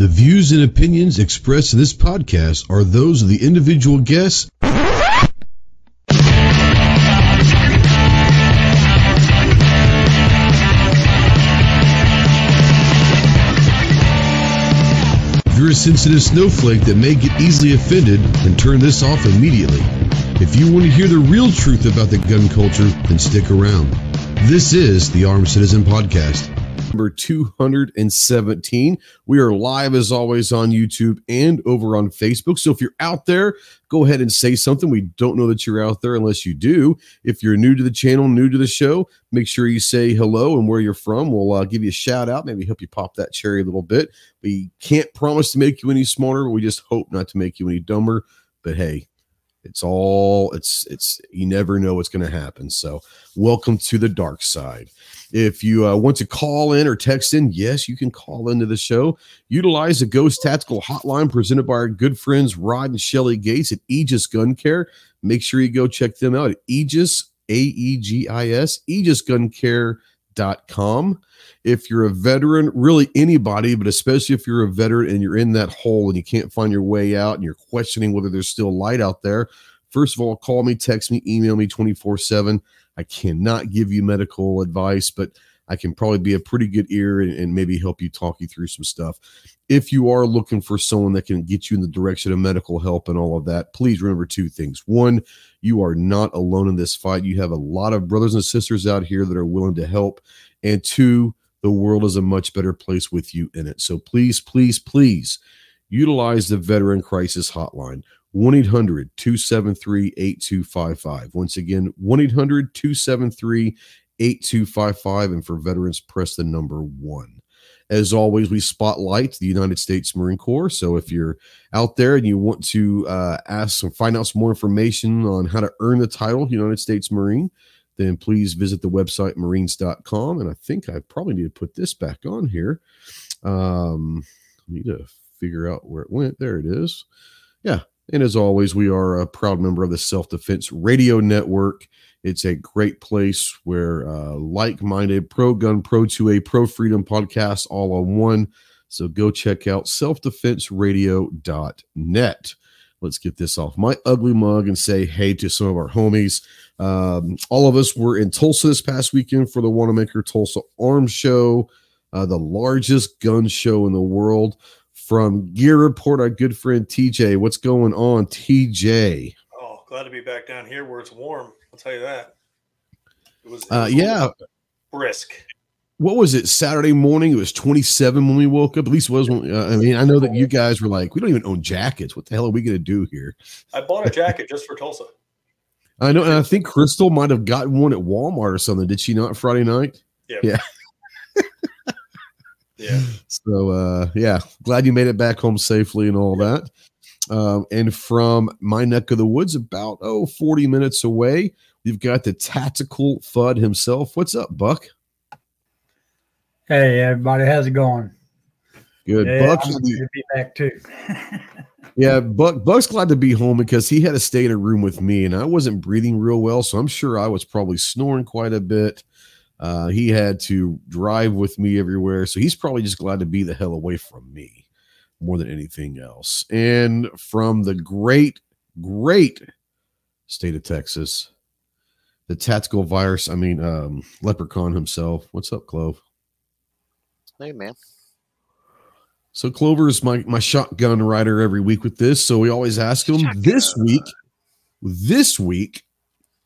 The views and opinions expressed in this podcast are those of the individual guests. If you're a sensitive snowflake that may get easily offended, then turn this off immediately. If you want to hear the real truth about the gun culture, then stick around. This is the Armed Citizen Podcast number 217. We are live as always on YouTube and over on Facebook. So if you're out there, go ahead and say something. We don't know that you're out there unless you do. If you're new to the channel, new to the show, make sure you say hello and where you're from. We'll uh, give you a shout out, maybe help you pop that cherry a little bit. We can't promise to make you any smarter, we just hope not to make you any dumber. But hey, it's all it's it's you never know what's going to happen so welcome to the dark side if you uh, want to call in or text in yes you can call into the show. Utilize the ghost tactical hotline presented by our good friends rod and shelly gates at aegis gun care. Make sure you go check them out at aegis a-e-g-i-s aegisguncare.com if you're a veteran, really anybody, but especially if you're a veteran and you're in that hole and you can't find your way out and you're questioning whether there's still light out there, first of all, call me, text me, email me 24 7. I cannot give you medical advice, but I can probably be a pretty good ear and, and, maybe help you talk you through some stuff. If you are looking for someone that can get you in the direction of medical help and all of that, please remember two things. One, you are not alone in this fight. You have a lot of brothers and sisters out here that are willing to help. And two, the world is a much better place with you in it. So please, please, please utilize the Veteran Crisis Hotline. 1 800 273 8255. Once again, 1 800 273 8255. And for veterans, press the number one. As always, we spotlight the United States Marine Corps. So if you're out there and you want to uh, ask or find out some more information on how to earn the title United States Marine, then please visit the website marines.com. And I think I probably need to put this back on here. Um, I need to figure out where it went. There it is. Yeah. And as always, we are a proud member of the Self Defense Radio Network. It's a great place where uh, like minded pro gun, pro 2A, pro freedom podcasts all on one. So go check out selfdefenseradio.net. Let's get this off my ugly mug and say hey to some of our homies. Um, all of us were in Tulsa this past weekend for the Wanenmacher Tulsa Arms Show, uh, the largest gun show in the world. From Gear Report, our good friend TJ. What's going on, TJ? Oh, glad to be back down here where it's warm. I'll tell you that. It was, it uh, was uh, yeah, brisk. What was it? Saturday morning. It was 27 when we woke up. At least it was when. Uh, I mean, I know that you guys were like, we don't even own jackets. What the hell are we going to do here? I bought a jacket just for Tulsa. I know, and I think Crystal might have gotten one at Walmart or something. Did she not Friday night? Yeah. Yeah. yeah. So uh yeah, glad you made it back home safely and all that. Um, and from my neck of the woods, about oh 40 minutes away, we've got the tactical FUD himself. What's up, Buck? Hey everybody, how's it going? Good. Yeah, Buck I'm to be back too. yeah, Buck Buck's glad to be home because he had to stay in a room with me, and I wasn't breathing real well, so I'm sure I was probably snoring quite a bit. Uh, he had to drive with me everywhere, so he's probably just glad to be the hell away from me more than anything else. And from the great, great state of Texas, the tactical virus, I mean, um, leprechaun himself. What's up, Clove? Hey, man. So Clover is my my shotgun rider every week with this. So we always ask him shotgun. this week. This week,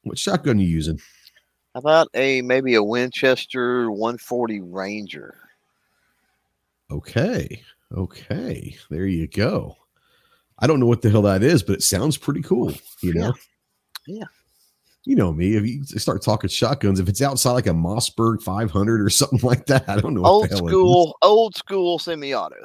what shotgun you using? How about a maybe a Winchester 140 Ranger? Okay, okay, there you go. I don't know what the hell that is, but it sounds pretty cool. You know? Yeah you know me. If you start talking shotguns, if it's outside like a Mossberg 500 or something like that, I don't know. Old school, old school semi-auto.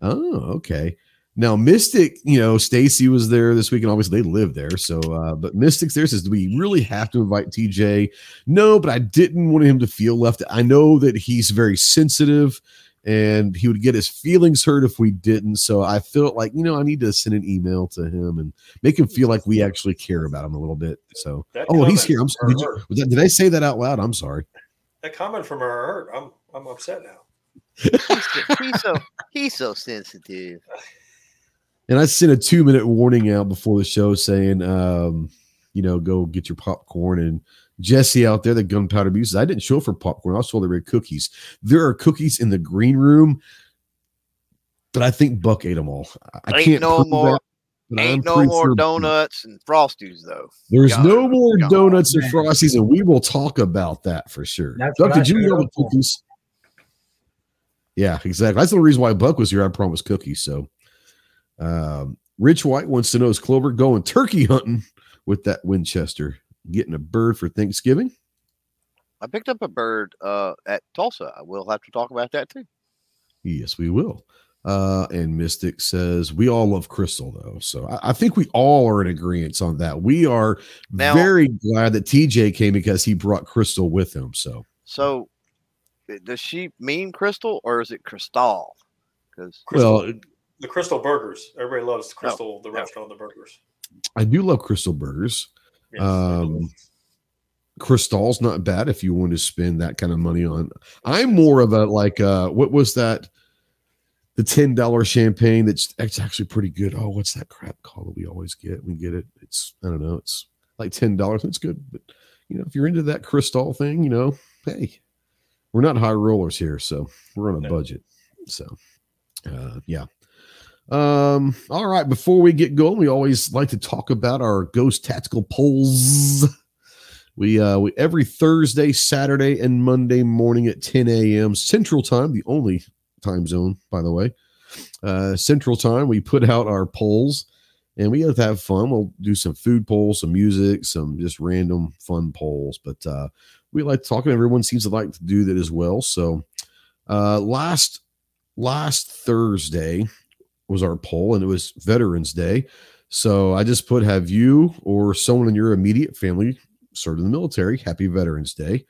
Oh, okay. Now Mystic, you know, Stacy was there this week, and obviously they live there. So, uh, but Mystic's there says, "Do we really have to invite TJ?" No, but I didn't want him to feel left. I know that he's very sensitive and he would get his feelings hurt if we didn't. So I felt like, you know, I need to send an email to him and make him feel like we actually care about him a little bit. So, that oh, he's here. I'm sorry. Did, you, that, did, I say that out loud? I'm sorry. That comment from her hurt. I'm, I'm upset now. he's, he's, so He's so sensitive. And I sent a two minute warning out before the show saying, um, you know, go get your popcorn. And Jesse out there, the gunpowder abuses. I didn't show up for popcorn. I saw there were cookies. There are cookies in the green room, but I think Buck ate them all. I I Ain't can't no prove more- that, but Ain't I'm no more sure- donuts and frosties though. There's God, no more God, donuts and frosties, and we will talk about that for sure. That's Buck, what I did you eat the cookies? Yeah, exactly. That's the reason why Buck was here. I promised cookies. So, um, Rich White wants to know is Clover going turkey hunting with that Winchester, getting a bird for Thanksgiving? I picked up a bird uh, at Tulsa. I will have to talk about that too. Yes, we will. Uh, and Mystic says we all love Crystal though, so I, I think we all are in agreement on that. We are Now- very glad that TJ came because he brought Crystal with him. So So, does she mean crystal or is it crystal? Because well, the Krystal Burgers. Everybody Oh, loves Krystal, the restaurant, the burgers. I do love Krystal Burgers. Yes, Um. Cristal's not bad if you want to spend that kind of money on. I'm more of a like uh what was that? The ten dollar champagne that's it's actually pretty good. Oh, what's that crap called that we always get? We get it. It's I don't know. It's like ten dollars. It's good, but you know if you're into that Cristal thing, you know, hey, we're not high rollers here, so we're on a No. budget. So, uh, yeah. Um. All right. Before we get going, we always like to talk about our ghost tactical polls. We uh we every Thursday, Saturday, and Monday morning at 10 a.m. Central Time, the only time zone, by the way. Uh Central Time, we put out our polls and we have to have fun. We'll do some food polls, some music, some just random fun polls. But uh we like talking. Everyone seems to like to do that as well. So uh last last Thursday was our poll, and it was Veterans Day. So I just put have you or someone in your immediate family served in the military. Happy Veterans Day.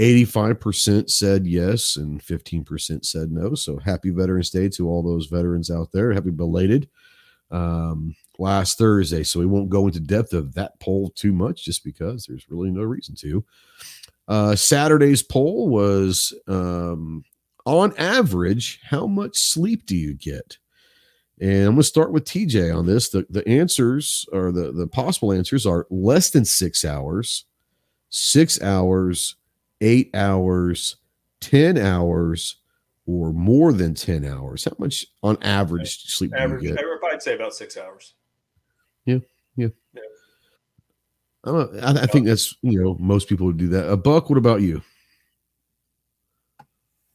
85% said yes and 15% said no. So happy Veterans Day to all those veterans out there. Happy belated um, last Thursday. So we won't go into depth of that poll too much just because there's really no reason to. Uh, Saturday's poll was um, on average, how much sleep do you get? And I'm going to start with TJ on this. The, the answers or the, the possible answers are less than six hours, six hours, eight hours, 10 hours, or more than 10 hours. How much on average sleep do you get? I'd say about six hours. Yeah, yeah. I'm a, I, I think that's, you know, most people would do that. A buck, what about you?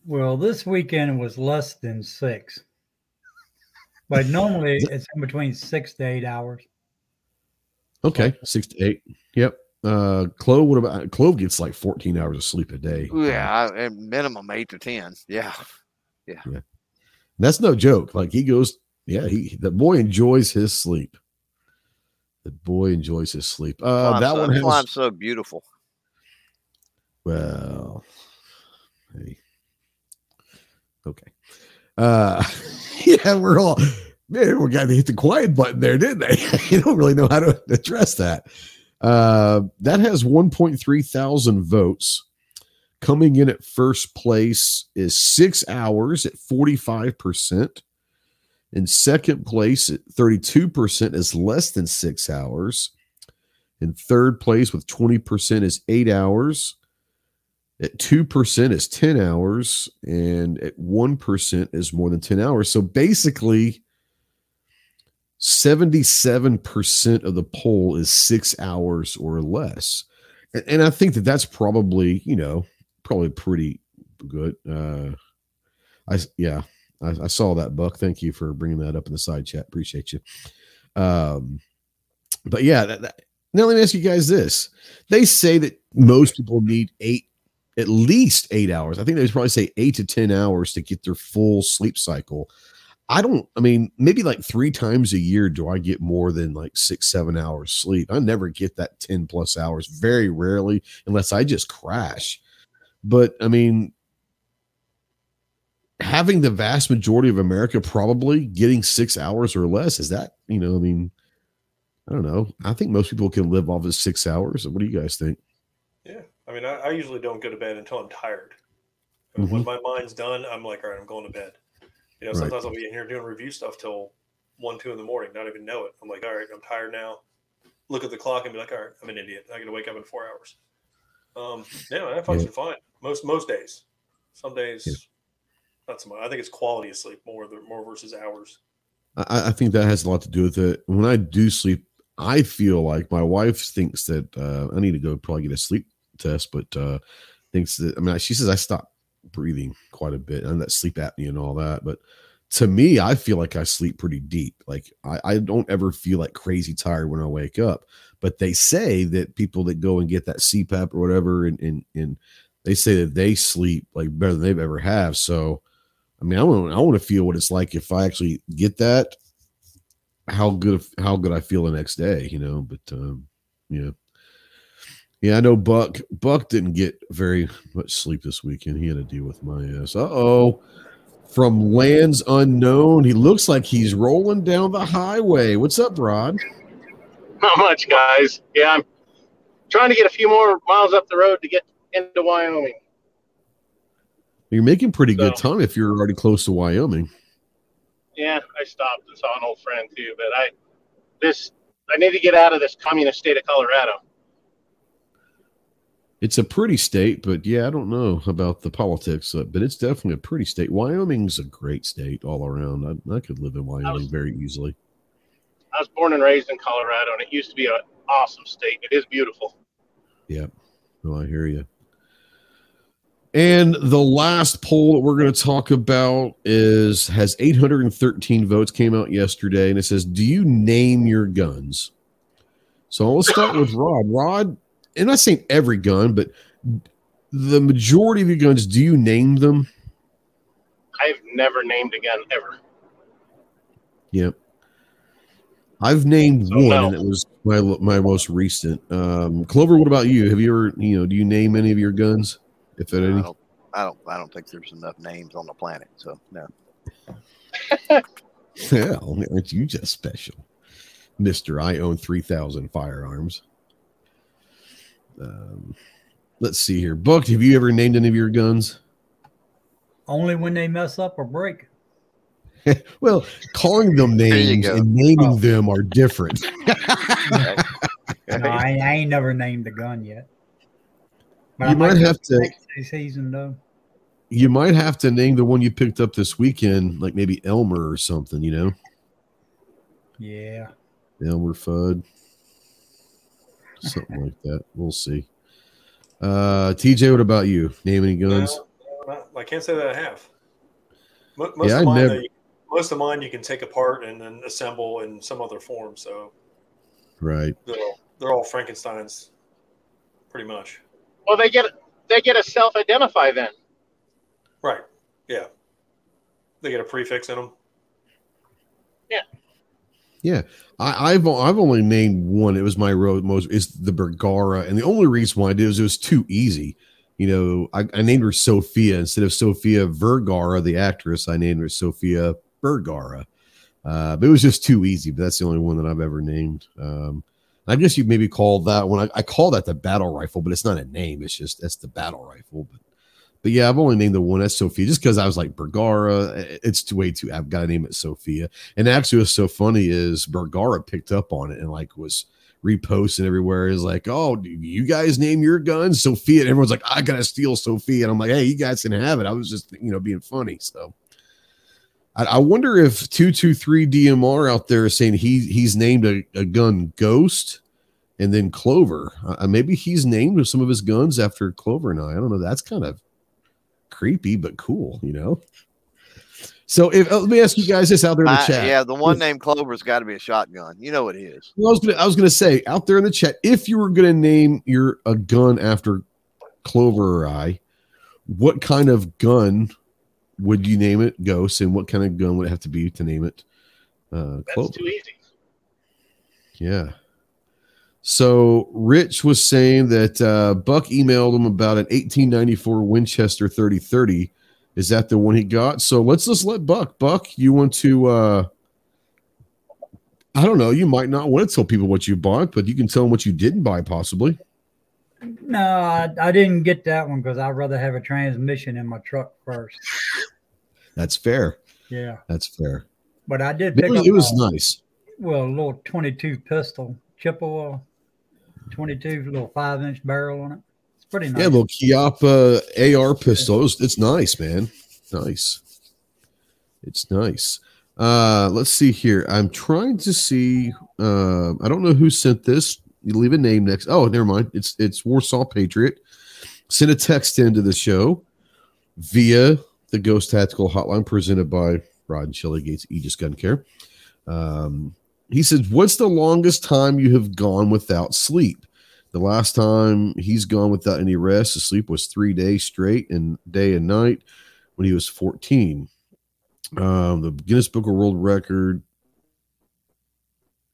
Well, this weekend was less than six. But normally it's in between six to eight hours. Okay, six to eight. Yep. Uh, Clove, what about Clove gets like 14 hours of sleep a day. yeah, I, minimum eight to ten. Yeah, Yeah. That's no joke. Like he goes, yeah, he the boy enjoys his sleep. The boy enjoys his sleep. Uh, Climb's that so, one has climb's so beautiful. well, hey, okay. Uh, yeah, we're all man. We got to hit the quiet button there, didn't they? you don't really know how to address that. Uh, that has 1.3 thousand votes. Coming in at first place is six hours at 45%. In second place at 32% is less than six hours. In third place with 20% is eight hours. At 2% is 10 hours. And at 1% is more than 10 hours. So basically, 77% of the poll is six hours or less. And, and I think that that's probably, you know, probably pretty good. Uh, I, yeah, I, I saw that buck. Thank you for bringing that up in the side chat. Appreciate you. Um, but yeah, that, that, now let me ask you guys this. They say that most people need eight, at least eight hours. I think they would probably say eight to 10 hours to get their full sleep cycle. I don't, I mean, maybe like three times a year do I get more than like six, seven hours sleep. I never get that 10 plus hours, very rarely, unless I just crash. But I mean, having the vast majority of America probably getting six hours or less, is that, you know, I mean, I don't know. I think most people can live off of six hours. What do you guys think? Yeah. I mean, I, I usually don't go to bed until I'm tired. Mhm. When my mind's done, I'm like, all right, I'm going to bed. You know, Right. sometimes I'll be in here doing review stuff till one, two in the morning, not even know it. I'm like, all right, I'm tired now. Look at the clock and be like, all right, I'm an idiot. I got to wake up in four hours. Um, yeah, that functions fine most most days. Some days, Yeah. not so much. I think it's quality of sleep more the more versus hours. I, I think that has a lot to do with it. When I do sleep, I feel like my wife thinks that uh, I need to go probably get a sleep test, but uh, thinks that I mean she says I stop breathing quite a bit and that sleep apnea and all that. But to me, I feel like I sleep pretty deep. Like I, I don't ever feel like crazy tired when I wake up. But they say that people that go and get that CPAP or whatever, and and, and they say that they sleep like better than they've ever have. So, I mean, I want I want to feel what it's like if I actually get that. How good how good I feel the next day, you know. But um, yeah, yeah, I know Buck Buck didn't get very much sleep this weekend. He had to deal with my ass. Uh oh. From lands unknown, he looks like he's rolling down the highway. What's up, Rod? Not much, guys. Yeah, I'm trying to get a few more miles up the road to get into Wyoming. You're making pretty good time if you're already close to Wyoming. Yeah, I stopped and saw an old friend too, but I this I need to get out of this communist state of Colorado. It's a pretty state, but yeah, I don't know about the politics, uh, but it's definitely a pretty state. Wyoming's a great state all around. I, I could live in Wyoming was- very easily. I was born and raised in Colorado, and it used to be an awesome state. It is beautiful. Yeah. Oh, I hear you. And the last poll that we're going to talk about is has 813 votes came out yesterday, and it says, "Do you name your guns?" So let's start with Rod. Rod, I'm not saying every gun, but the majority of your guns, do you name them? I've never named a gun ever. Yep. I've named So, one, no. and it was my my most recent. Um, Clover, what about you? Have you ever, you know, do you name any of your guns, if at I any? don't, I don't. I don't think there's enough names on the planet. So no. Well, aren't you just special, Mister? I own three thousand firearms. Um, let's see here, Buck. Have you ever named any of your guns? Only when they mess up or break. Well, calling them names and naming Oh. them are different. No, I, I ain't never named a gun yet. But You I might have to- season though. you might have to name the one you picked up this weekend, like maybe Elmer or something. You know, Yeah. Elmer Fudd, something like that. We'll see. Uh, TJ, what about you? Name any guns? No, I can't say that I have. Most Yeah, of I mine, never- though, you- most of mine you can take apart and then assemble in some other form. So Right. they're all, they're all Frankenstein's, pretty much. Well, they get they get a self-identify then. Right. Yeah. They get a prefix in them. I, I've I've only named one. It was my road most is the Bergara, and the only reason why I did it was it was too easy. You know, I, I named her Sophia instead of Sophia Vergara, the actress. I named her Sophia Bergara. Uh, but it was just too easy. But that's the only one that I've ever named. Um, I guess you maybe call that one. I, I call that the battle rifle, but it's not a name. It's just that's the battle rifle. But but yeah, I've only named the one. That's Sophia, just because I was like Bergara. Eh, eh, it's too way too. I've got to name it Sophia. And actually, what's so funny is Bergara picked up on it and like was reposting everywhere. Is like, oh, you guys name your guns Sophia? And everyone's like, I gotta steal Sophia. And I'm like, hey, you guys can have it. I was just you know being funny. So I, I wonder if two two three DMR out there is saying he he's named a, a gun Ghost. And then Clover, uh, uh, maybe he's named some of his guns after Clover and I. I don't know. That's kind of creepy, but cool, you know. So, if uh, let me ask you guys this out there in the I- chat. yeah, the one named Clover's got to be a shotgun. You know what it is. Well, I was gonna I was gonna say out there in the chat, if you were gonna name your a gun after Clover or I, what kind of gun would you name it, Ghost, and what kind of gun would it have to be to name it? Uh That's too easy. Yeah. So Rich was saying that uh, Buck emailed him about an 1894 Winchester 3030. Is that the one he got? So let's just let Buck. Buck, you want to? uh I don't know. You might not want to tell people what you bought, but you can tell them what you didn't buy, possibly. No, I, I didn't get that one because I'd rather have a transmission in my truck first. That's fair. Yeah, That's fair. but I did It pick was, up it was a- nice. well, a little 22 pistol, Chiappa, 22 little five inch barrel on it. It's pretty nice. Yeah, little Chiappa AR pistol. It it's nice, man. Nice. It's nice. Uh, let's see here. I'm trying to see. Uh, I don't know who sent this. You leave a name next. Oh, never mind. It's it's Warsaw Patriot. Send a text into the show via the Ghost Tactical Hotline presented by Rod and Shelley Gates Aegis Gun Care. Um, he says, "What's the longest time you have gone without sleep?" The last time he's gone without any rest or sleep was three days straight and day and night when he was 14. Um, the Guinness Book of World Record.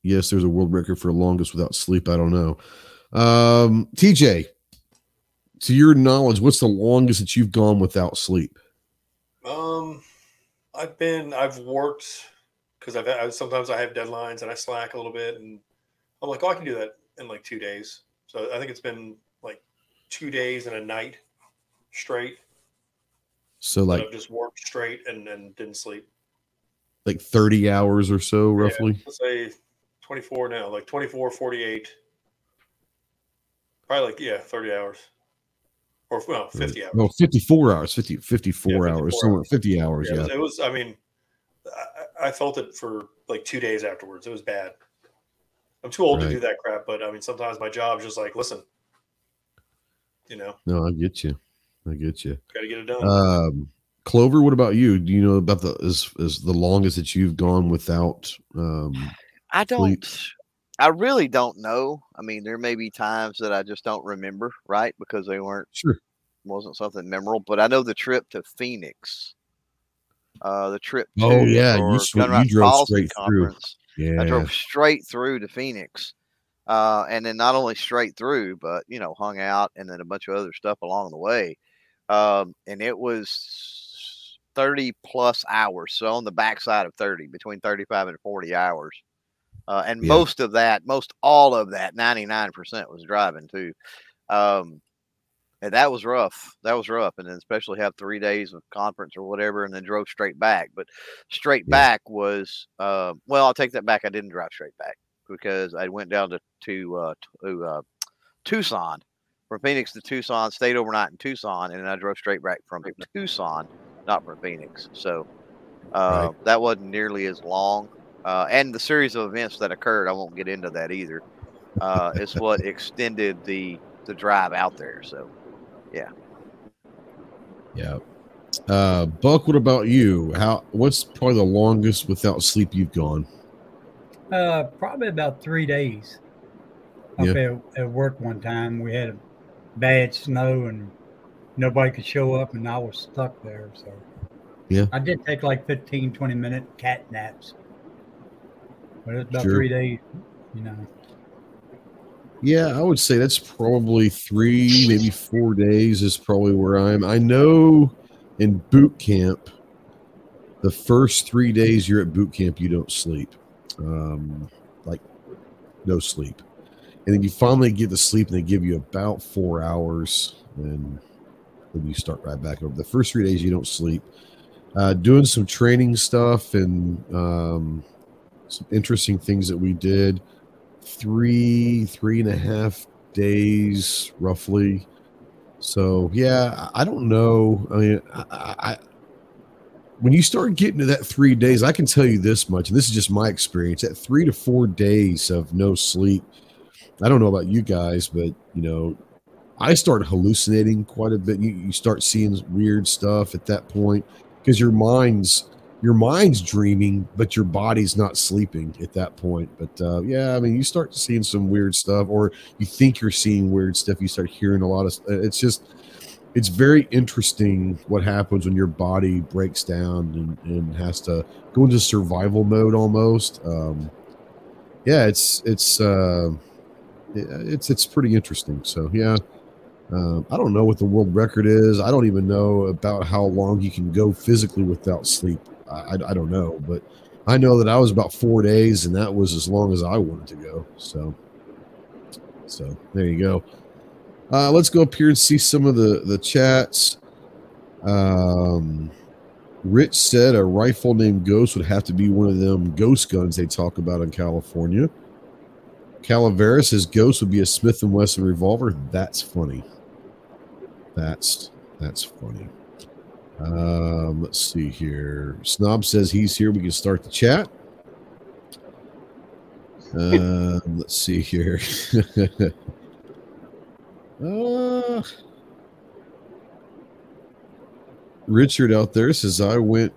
Yes, there's a world record for longest without sleep. I don't know. Um, TJ, to your knowledge, what's the longest that you've gone without sleep? Um, I've been, I've worked because I've, I, sometimes I have deadlines and I slack a little bit, and I'm like, oh, I can do that in like two days. So I think it's been like two days and a night straight. So Like, I've just worked straight and and didn't sleep. like 30 hours or so, Yeah, roughly. let's say 24 now, like 24, 48. Probably like, yeah, 30 hours. Or well, 50 hours. No, 54 hours, 50, 54 Yeah, hours, 54 somewhere 50 hours. Yeah, Yeah. It was, I mean, I, I felt it for like two days afterwards. It was bad. I'm too old Right. to do that crap, but I mean, sometimes my job's just like, listen, you know, No, I get you. I get you. got to get it done. Um, Clover, what about you? Do you know about the is is the longest that you've gone without? Um, I don't. Sleep. I really don't know. I mean, there may be times that I just don't remember, right? Because they weren't sure. wasn't something memorable. But I know the trip to Phoenix, uh, the trip. To Oh, yeah, you sw- you drove Policy straight through. Conference. Yeah. I drove straight through to Phoenix. Uh, and then not only straight through, but you know, hung out and then a bunch of other stuff along the way. Um, and it was 30 plus hours. So on the backside of 30, between 35 and 40 hours. Uh, and Yeah. most of that, most all of that, 99% was driving too. Um, and that was rough. That was rough. And then especially have three days of conference or whatever, and then drove straight back. But straight Yeah. back was, uh, well, I'll take that back. I didn't drive straight back because I went down to, to, uh, to uh, Tucson from Phoenix to Tucson, stayed overnight in Tucson, and then I drove straight back from Tucson, not from Phoenix. So uh, that wasn't nearly as long. Uh, and the series of events that occurred, I won't get into that either. Uh, is what extended the the drive out there. So Yeah. Yeah. Uh, Buck, what about you? How? What's probably the longest without sleep you've gone? Uh, probably about three days. Up at, at work one time, we had a bad snow and nobody could show up, and I was stuck there. So, Yeah. I did take like 15, 20 minute cat naps, but it's about Sure. three days, you know. Yeah, I would say that's probably three, maybe four days is probably where I'm. I know in boot camp, the first three days you're at boot camp, you don't sleep, um, like no sleep, and then you finally get to sleep, and they give you about four hours, and then you start right back over. The first three days you don't sleep. Uh, doing some training stuff and um, some interesting things that we did three three and a half days roughly. So yeah i don't know. I mean I, I when you start getting to that three days i can tell you this much and this is just my experience at three to four days of no sleep i don't know about you guys but you know i start hallucinating quite a bit. You, you start seeing weird stuff at that point because your mind's your mind's dreaming, but your body's not sleeping at that point. But uh, yeah, I mean, you start seeing some weird stuff, or you think you're seeing weird stuff. You start hearing a lot of. It's just, it's very interesting what happens when your body breaks down and, and has to go into survival mode almost. Um, yeah, it's it's uh, it's it's pretty interesting. So yeah. Um, I don't know what the world record is. I don't even know about how long you can go physically without sleep. I, I, don't know, but I know that I was about four days, and that was as long as I wanted to go. So, so there you go. Uh, let's go up here and see some of the the chats. Um, Rich said a rifle named Ghost would have to be one of them ghost guns they talk about in California. Calaveras says Ghost would be a Smith and Wesson revolver. That's funny. That's that's funny. Um, let's see here. Snob says he's here. We can start the chat. Um, let's see here. uh, Richard out there says I went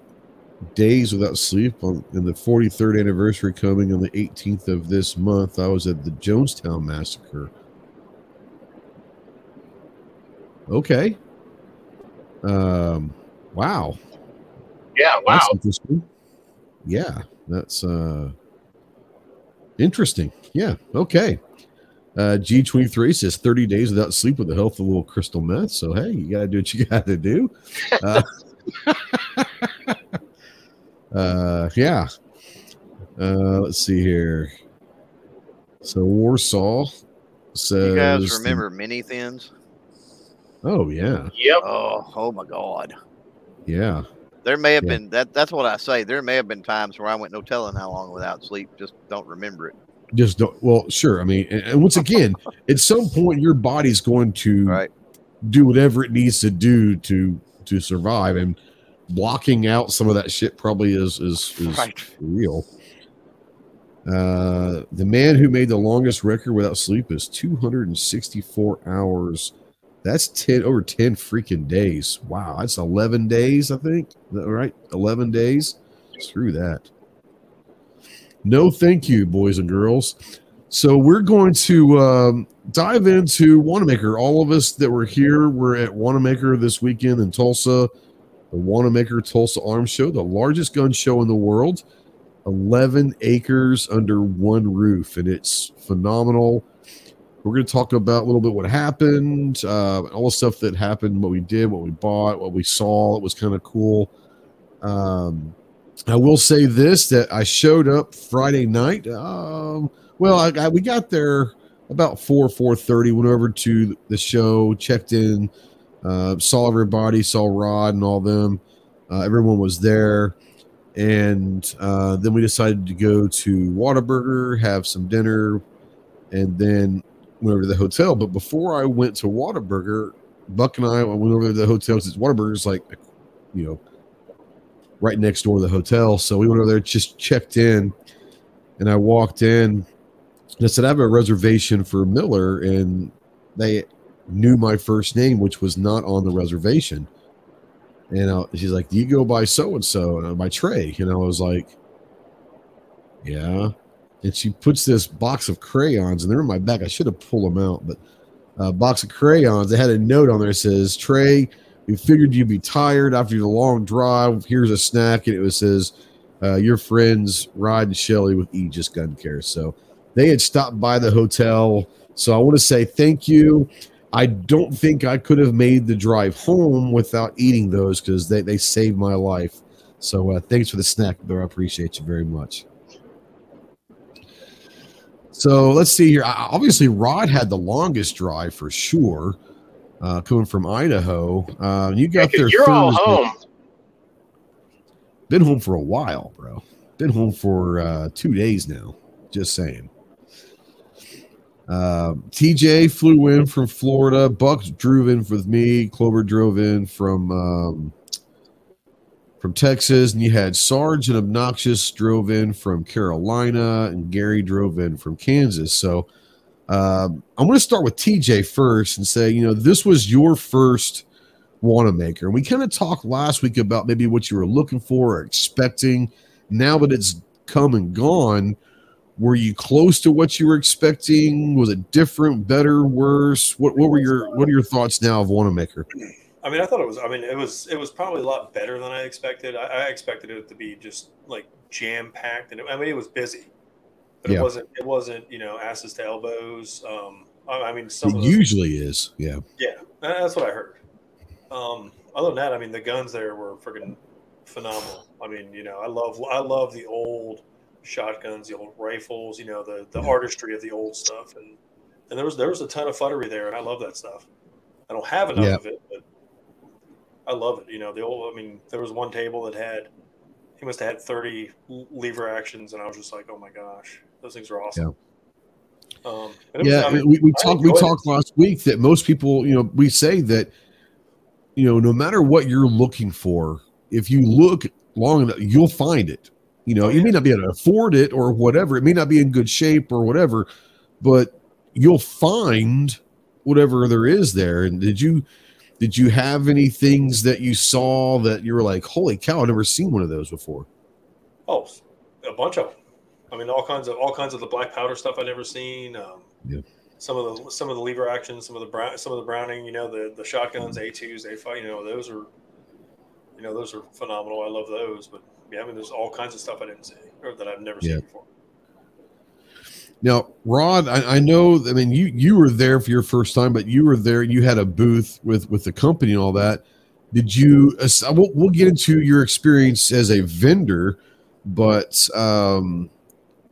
days without sleep on in the 43rd anniversary coming on the 18th of this month. I was at the Jonestown massacre. Okay. Um wow. Yeah, wow. That's interesting. Yeah, that's uh interesting. Yeah, okay. Uh G23 says 30 days without sleep with the health of a little crystal meth. So hey, you gotta do what you gotta do. Uh, uh yeah. Uh let's see here. So Warsaw says You guys remember mini thins? Oh yeah. Yep. Oh, oh my God. Yeah. There may have Yeah. been that. That's what I say. There may have been times where I went no telling how long without sleep. Just don't remember it. just don't well sure i mean and, and once again at some point your body's going to Right. do whatever it needs to do to to survive and blocking out some of that shit probably is is, is Right. real uh the man who made the longest record without sleep is 264 hours that's 10 over 10 freaking days. Wow that's 11 days i think. Right? 11 days? Screw that. No thank you boys and girls. So we're going to um, dive into Wanenmacher. All of us that were here were at Wanenmacher this weekend in Tulsa, the Wanenmacher Tulsa Arms Show, the largest gun show in the world. 11 acres under one roof, and it's phenomenal. We're going to talk about a little bit what happened, uh, all the stuff that happened, what we did, what we bought, what we saw. It was kind of cool. Um, I will say this that I showed up Friday night. Um, well, I, I, we got there about four four thirty. Went over to the show, checked in, uh, saw everybody, saw Rod and all them. Uh, everyone was there, and uh, then we decided to go to Whataburger, have some dinner, and then went over to the hotel. But before I went to Whataburger, Buck and I went over to the hotel since Whataburger's like, you know, right next door to the hotel. So we went over there, just checked in, and I walked in. And I said, I have a reservation for Miller, and they knew my first name, which was not on the reservation. And I, she's like, Do you go by so and so? And By Trey. And I was like, Yeah. And she puts this box of crayons, and they're in my bag. I should have pulled them out, but a box of crayons. They had a note on there that says, Trey, we figured you'd be tired after your long drive. Here's a snack. And it was says, uh, Your friends, Rod and Shelly with Aegis Gun Care. So they had stopped by the hotel. So I want to say thank you. I don't think I could have made the drive home without eating those because they, they saved my life. So uh, thanks for the snack, though. I appreciate you very much. So let's see here. Obviously, Rod had the longest drive for sure, uh, coming from Idaho. Uh, you got there. you're all home. Been home for a while, bro. Been home for uh, two days now. Just saying. Uh, TJ flew in from Florida. Buck drove in with me. Clover drove in from um, from Texas, and you had Sarge and Obnoxious drove in from Carolina, and Gary drove in from Kansas. So um, I'm going to start with TJ first and say, you know, this was your first Wanenmacher, and we kind of talked last week about maybe what you were looking for or expecting. Now that it's come and gone, were you close to what you were expecting? Was it different, better, worse? What what were your what are your thoughts now of Wanenmacher? I mean, I thought it was. I mean, it was. It was probably a lot better than I expected. I, I expected it to be just like jam packed, and it, I mean, it was busy, but Yeah. it wasn't. It wasn't. You know, asses to elbows. Um, I, I mean, some It usually is, yeah. yeah, that's what I heard. Um, other than that, I mean, the guns there were freaking phenomenal. I mean, you know, I love. I love the old shotguns, the old rifles. You know, the the Yeah. artistry of the old stuff, and and there was there was a ton of futtery there, and I love that stuff. I don't have enough Yeah. of it, but I love it. You know, the old. I mean, there was one table that had he must have had thirty lever actions, and I was just like, oh my gosh, those things are awesome. Yeah. Um, yeah, was, I mean, we, we talked we talked last week that most people, you know, we say that, you know, no matter what you're looking for, if you look long enough, you'll find it. You know, oh, you may not be able to afford it or whatever. It may not be in good shape or whatever, but you'll find whatever there is there. And did you did you have any things that you saw that you were like, holy cow, I've never seen one of those before? Oh, a bunch of them. I mean, all kinds of all kinds of the black powder stuff I'd never seen. Um, yeah. Some of the some of the lever actions, some of the brown, some of the Browning, you know, the the shotguns, A twos, A five, you know, those are, you know, those are phenomenal. I love those. But yeah, I mean, there's all kinds of stuff I didn't see or that I've never yeah. seen before. Now, Rod, I, I, know. I mean, you you were there for your first time, but you were there. You had a booth with with the company and all that. Did you? We'll, we'll get into your experience as a vendor, but um,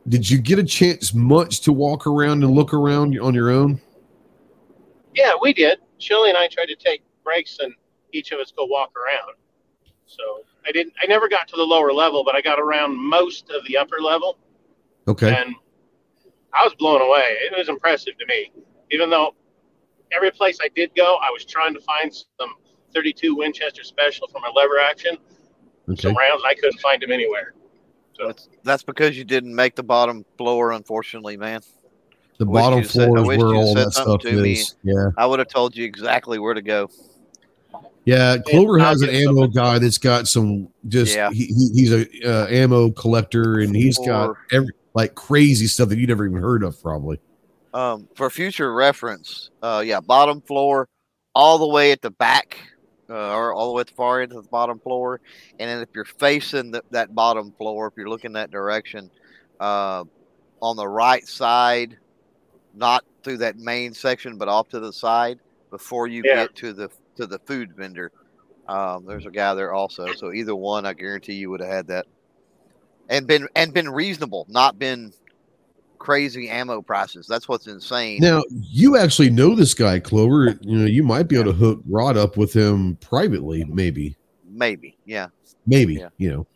did you get a chance much to walk around and look around on your own? Yeah, we did. Shelley and I tried to take breaks, and each of us go walk around. So I didn't. I never got to the lower level, but I got around most of the upper level. Okay. And I was blown away. It was impressive to me, even though every place I did go, I was trying to find some 32 Winchester special for my lever action. Okay. Some rounds I couldn't find them anywhere. So that's, that's because you didn't make the bottom floor, unfortunately, man. The bottom floor is where all that stuff is. Me. Yeah, I would have told you exactly where to go. Yeah, Clover has an ammo guy that's got some just yeah. he, he's a uh, ammo collector and he's got every like crazy stuff that you never even heard of, probably. Um, for future reference, uh, yeah, bottom floor, all the way at the back, uh, or all the way at the far end of the bottom floor, and then if you're facing the, that bottom floor, if you're looking that direction, uh, on the right side, not through that main section, but off to the side before you yeah. get to the to the food vendor. Um, there's a guy there also. So either one, I guarantee you would have had that and been and been reasonable, not been crazy ammo prices. That's what's insane. Now you actually know this guy, Clover. You know, you might be able to hook Rod up with him privately, maybe. Maybe, yeah. Maybe, yeah. you know.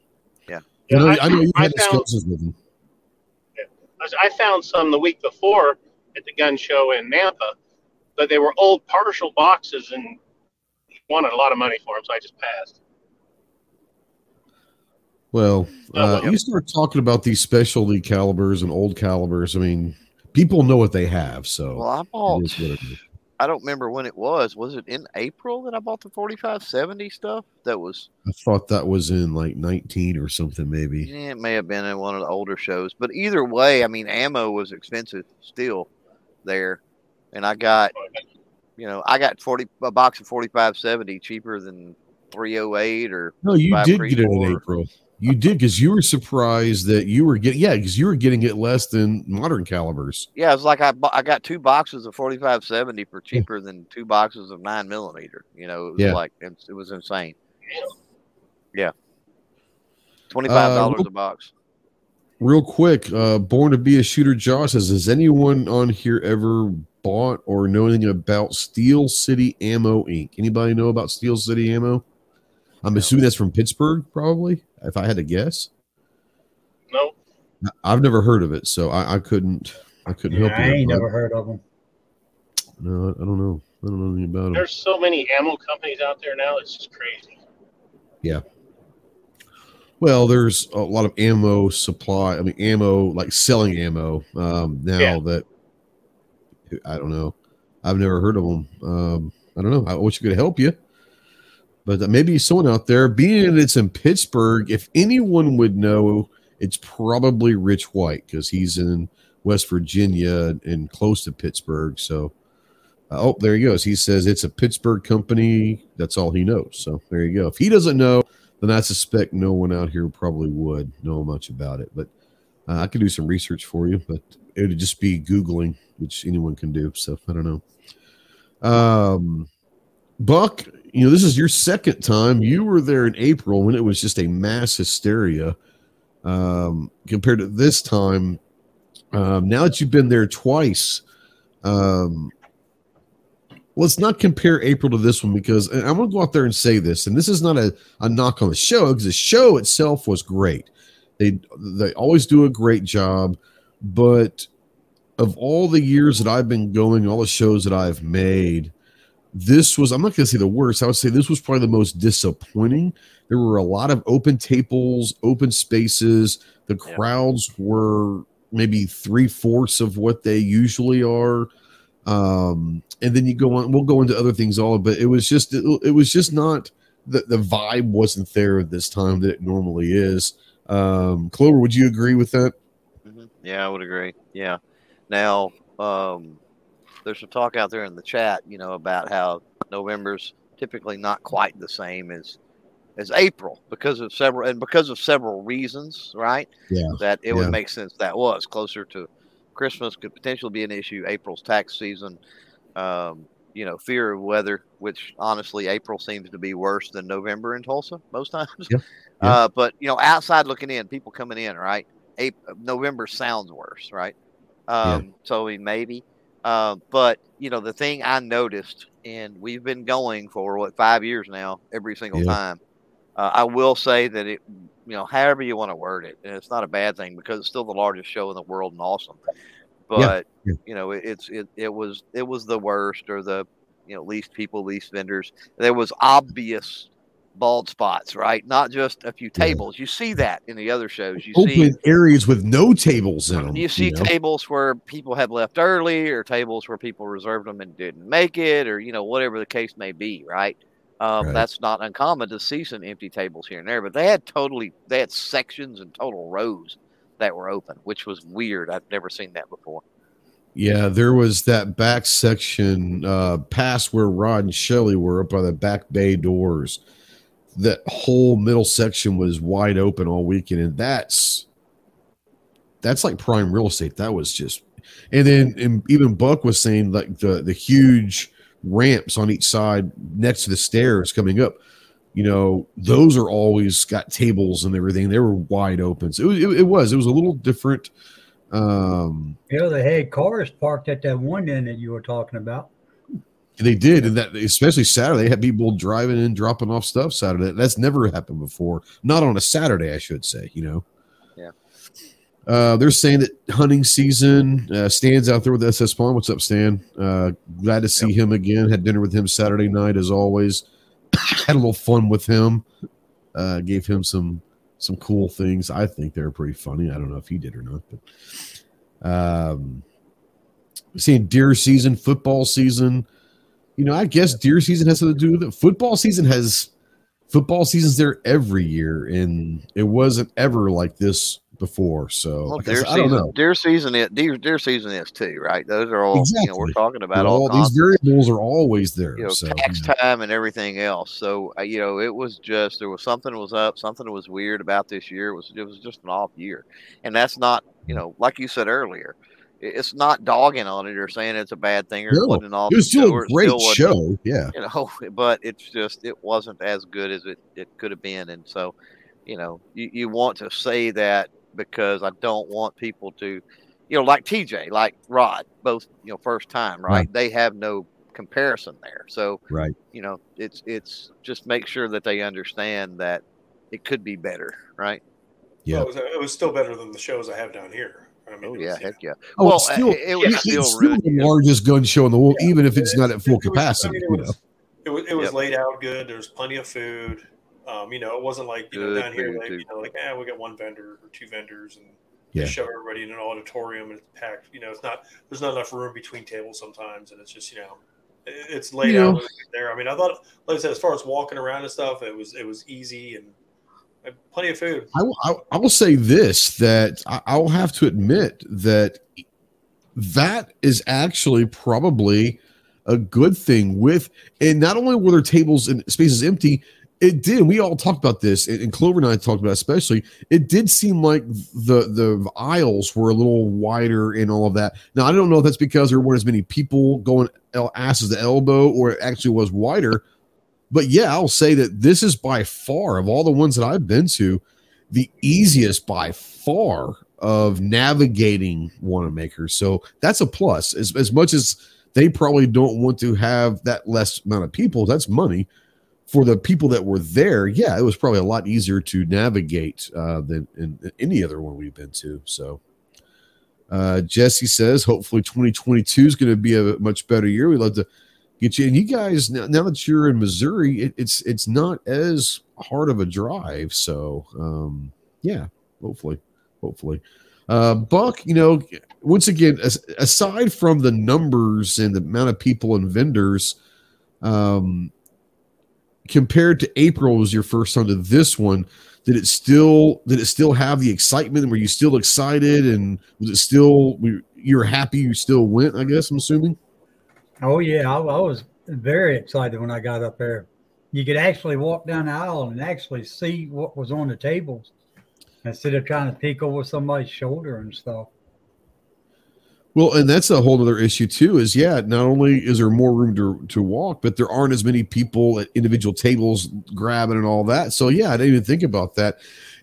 Yeah. I know, I, know you had discussions with him. I found some the week before at the gun show in Nampa, but they were old partial boxes and he wanted a lot of money for them, so I just passed. Well, uh, you start talking about these specialty calibers and old calibers. I mean, people know what they have. So, well, I bought. I don't remember when it was. Was it in April that I bought the forty five seventy stuff? That was. I thought that was in like nineteen or something, maybe. Yeah, it may have been in one of the older shows. But either way, I mean, ammo was expensive still there, and I got, you know, I got forty a box of forty five seventy cheaper than three oh eight or. No, you did get it in April. You did because you were surprised that you were getting yeah because you were getting it less than modern calibers. Yeah, it's like I I got two boxes of forty five seventy for cheaper yeah. than two boxes of nine millimeter. You know, it was yeah. like it, was insane. Yeah, twenty five dollars uh, a box. Real quick, uh, born to be a shooter. Josh says, has anyone on here ever bought or know anything about Steel City Ammo Inc? Anybody know about Steel City Ammo? I'm assuming that's from Pittsburgh, probably if I had to guess. No, I've never heard of it, so I, I couldn't. I couldn't yeah, help you. I ain't never heard of them. No, I don't know. I don't know anything about them. There's so many ammo companies out there now; it's just crazy. Yeah. Well, there's a lot of ammo supply. I mean, ammo like selling ammo um, now yeah. that I don't know. I've never heard of them. Um, I don't know. I wish I could help you but maybe someone out there, being that it's in Pittsburgh, if anyone would know, it's probably Rich White because he's in West Virginia and close to Pittsburgh. So, uh, oh, there he goes. He says it's a Pittsburgh company. That's all he knows. So there you go. If he doesn't know, then I suspect no one out here probably would know much about it. But uh, I could do some research for you, but it would just be Googling, which anyone can do. So I don't know. Um, Buck, you know, this is your second time. You were there in April when it was just a mass hysteria um, compared to this time. Um, now that you've been there twice, um, let's not compare April to this one because I'm going to go out there and say this, and this is not a, a knock on the show because the show itself was great. They they always do a great job, but of all the years that I've been going, all the shows that I've made, this was I'm not going to say the worst. I would say this was probably the most disappointing. There were a lot of open tables, open spaces. The crowds were maybe three fourths of what they usually are. Um, and then you go on. We'll go into other things all, but it was just it, it was just not the the vibe wasn't there this time that it normally is. Um, Clover, would you agree with that? Mm-hmm. Yeah, I would agree. Yeah. Now, um, there's some talk out there in the chat, you know, about how November's typically not quite the same as as April because of several and because of several reasons, right? Yeah. That it yeah. would make sense that was closer to Christmas could potentially be an issue. April's tax season, um, you know, fear of weather, which honestly April seems to be worse than November in Tulsa most times. Yeah. Yeah. Uh, but you know, outside looking in, people coming in, right? April, November sounds worse, right? Um, yeah. So I mean, maybe. Uh, but you know, the thing I noticed, and we've been going for what five years now, every single yeah. time. Uh, I will say that it, you know, however you want to word it, and it's not a bad thing because it's still the largest show in the world and awesome. But yeah. you know, it, it's it, it was it was the worst or the you know least people, least vendors. There was obvious bald spots, right? Not just a few tables. You see that in the other shows. You Open see areas with no tables in them. You see you know? tables where people have left early, or tables where people reserved them and didn't make it, or you know whatever the case may be, right? Um, right. That's not uncommon to see some empty tables here and there, but they had totally they had sections and total rows that were open, which was weird. I've never seen that before. Yeah, there was that back section uh, past where Rod and Shelly were up by the back bay doors that whole middle section was wide open all weekend, and that's that's like prime real estate. That was just, and then and even Buck was saying like the the huge ramps on each side next to the stairs coming up. You know, those are always got tables and everything. They were wide open. So it, it, it was. It was a little different. Um, yeah, they had cars parked at that one end that you were talking about. They did, and that especially Saturday they had people driving in, dropping off stuff Saturday. That's never happened before. Not on a Saturday, I should say. You know. Yeah. Uh, they're saying that hunting season uh, stands out there with SS Pawn. What's up, Stan? Uh, glad to see yep. him again. Had dinner with him Saturday night as always. Had a little fun with him. Uh, gave him some some cool things. I think they're pretty funny. I don't know if he did or not, but um, seeing deer season, football season you know, I guess deer season has something to do with it. Football season has football season's there every year, and it wasn't ever like this before. So well, deer I, season, I, don't know. Deer season, is, deer deer season is too, right? Those are all exactly. you know, we're talking about. all, all these variables are always there. You know, so, tax yeah. time and everything else. So uh, you know, it was just there was something was up, something was weird about this year. It was it was just an off year, and that's not you know, like you said earlier it's not dogging on it or saying it's a bad thing or no, it wasn't all it was still a great still show yeah. you know but it's just it wasn't as good as it, it could have been. And so you know you, you want to say that because i don't want people to you know like tj like rod both you know first time right, right. they have no comparison there. So right. you know it's it's just make sure that they understand that it could be better right? Yeah. Well, it, was, it was still better than the shows i have down here I mean, oh yeah, was, heck yeah. Oh, well, still, it, it was yeah, still, still really the largest gun show in the world, yeah. even if it's not at full it, it capacity. Was, I mean, it, was, it was, Yep. laid out good. There was plenty of food. Um, you know, it wasn't like you know down here, food, like too. you know, like yeah, we got one vendor or two vendors, and Yeah. just show everybody in an auditorium and it's packed. You know, it's not there's not enough room between tables sometimes, and it's just you know, it- it's laid You out know. there. I mean, I thought, like I said, as far as walking around and stuff, it was it was easy and and plenty of food. I, will- I, will say this that I, I will have to admit that that is actually probably a good thing with and not only were there tables and spaces empty it did we all talked about this and clover and i talked about it especially it did seem like the the aisles were a little wider and all of that now i don't know if that's because there weren't as many people going asses to elbow or it actually was wider but yeah i'll say that this is by far of all the ones that i've been to the easiest by far of navigating Wanenmacher. So that's a plus. As, as much as they probably don't want to have that less amount of people. That's money for the people that were there. Yeah, it was probably a lot easier to navigate uh, than in, in any other one we've been to. So. Uh, Jesse says, hopefully 2022 is going to be a much better year. We'd love to get you. And you guys, now, now that you're in Missouri, it, it's it's not as hard of a drive. So, um, yeah, hopefully, hopefully. Uh, Buck, you know, once again, as, aside from the numbers and the amount of people and vendors, um, compared to April was your first time to this one, did it still did it still have the excitement? Were you still excited, and was it still you're happy you still went? I guess I'm assuming. Oh yeah, I, I was very excited when I got up there. You could actually walk down the aisle and actually see what was on the tables instead of trying to peek over somebody's shoulder and stuff. Well, and that's a whole other issue too. Is yeah, not only is there more room to to walk, but there aren't as many people at individual tables grabbing and all that. So yeah, I didn't even think about that.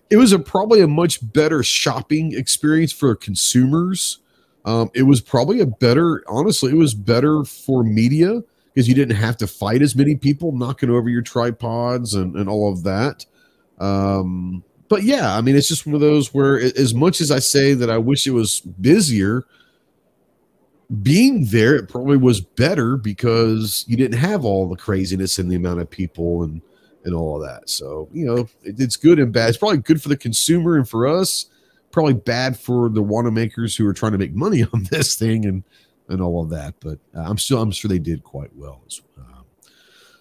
It was a probably a much better shopping experience for consumers. Um, it was probably a better, honestly, it was better for media because you didn't have to fight as many people knocking over your tripods and, and all of that. Um, but yeah, I mean, it's just one of those where, as much as I say that I wish it was busier, being there, it probably was better because you didn't have all the craziness and the amount of people and and all of that. So you know, it, it's good and bad. It's probably good for the consumer and for us. Probably bad for the Wanenmachers who are trying to make money on this thing and and all of that. But uh, I'm still I'm sure they did quite well as well.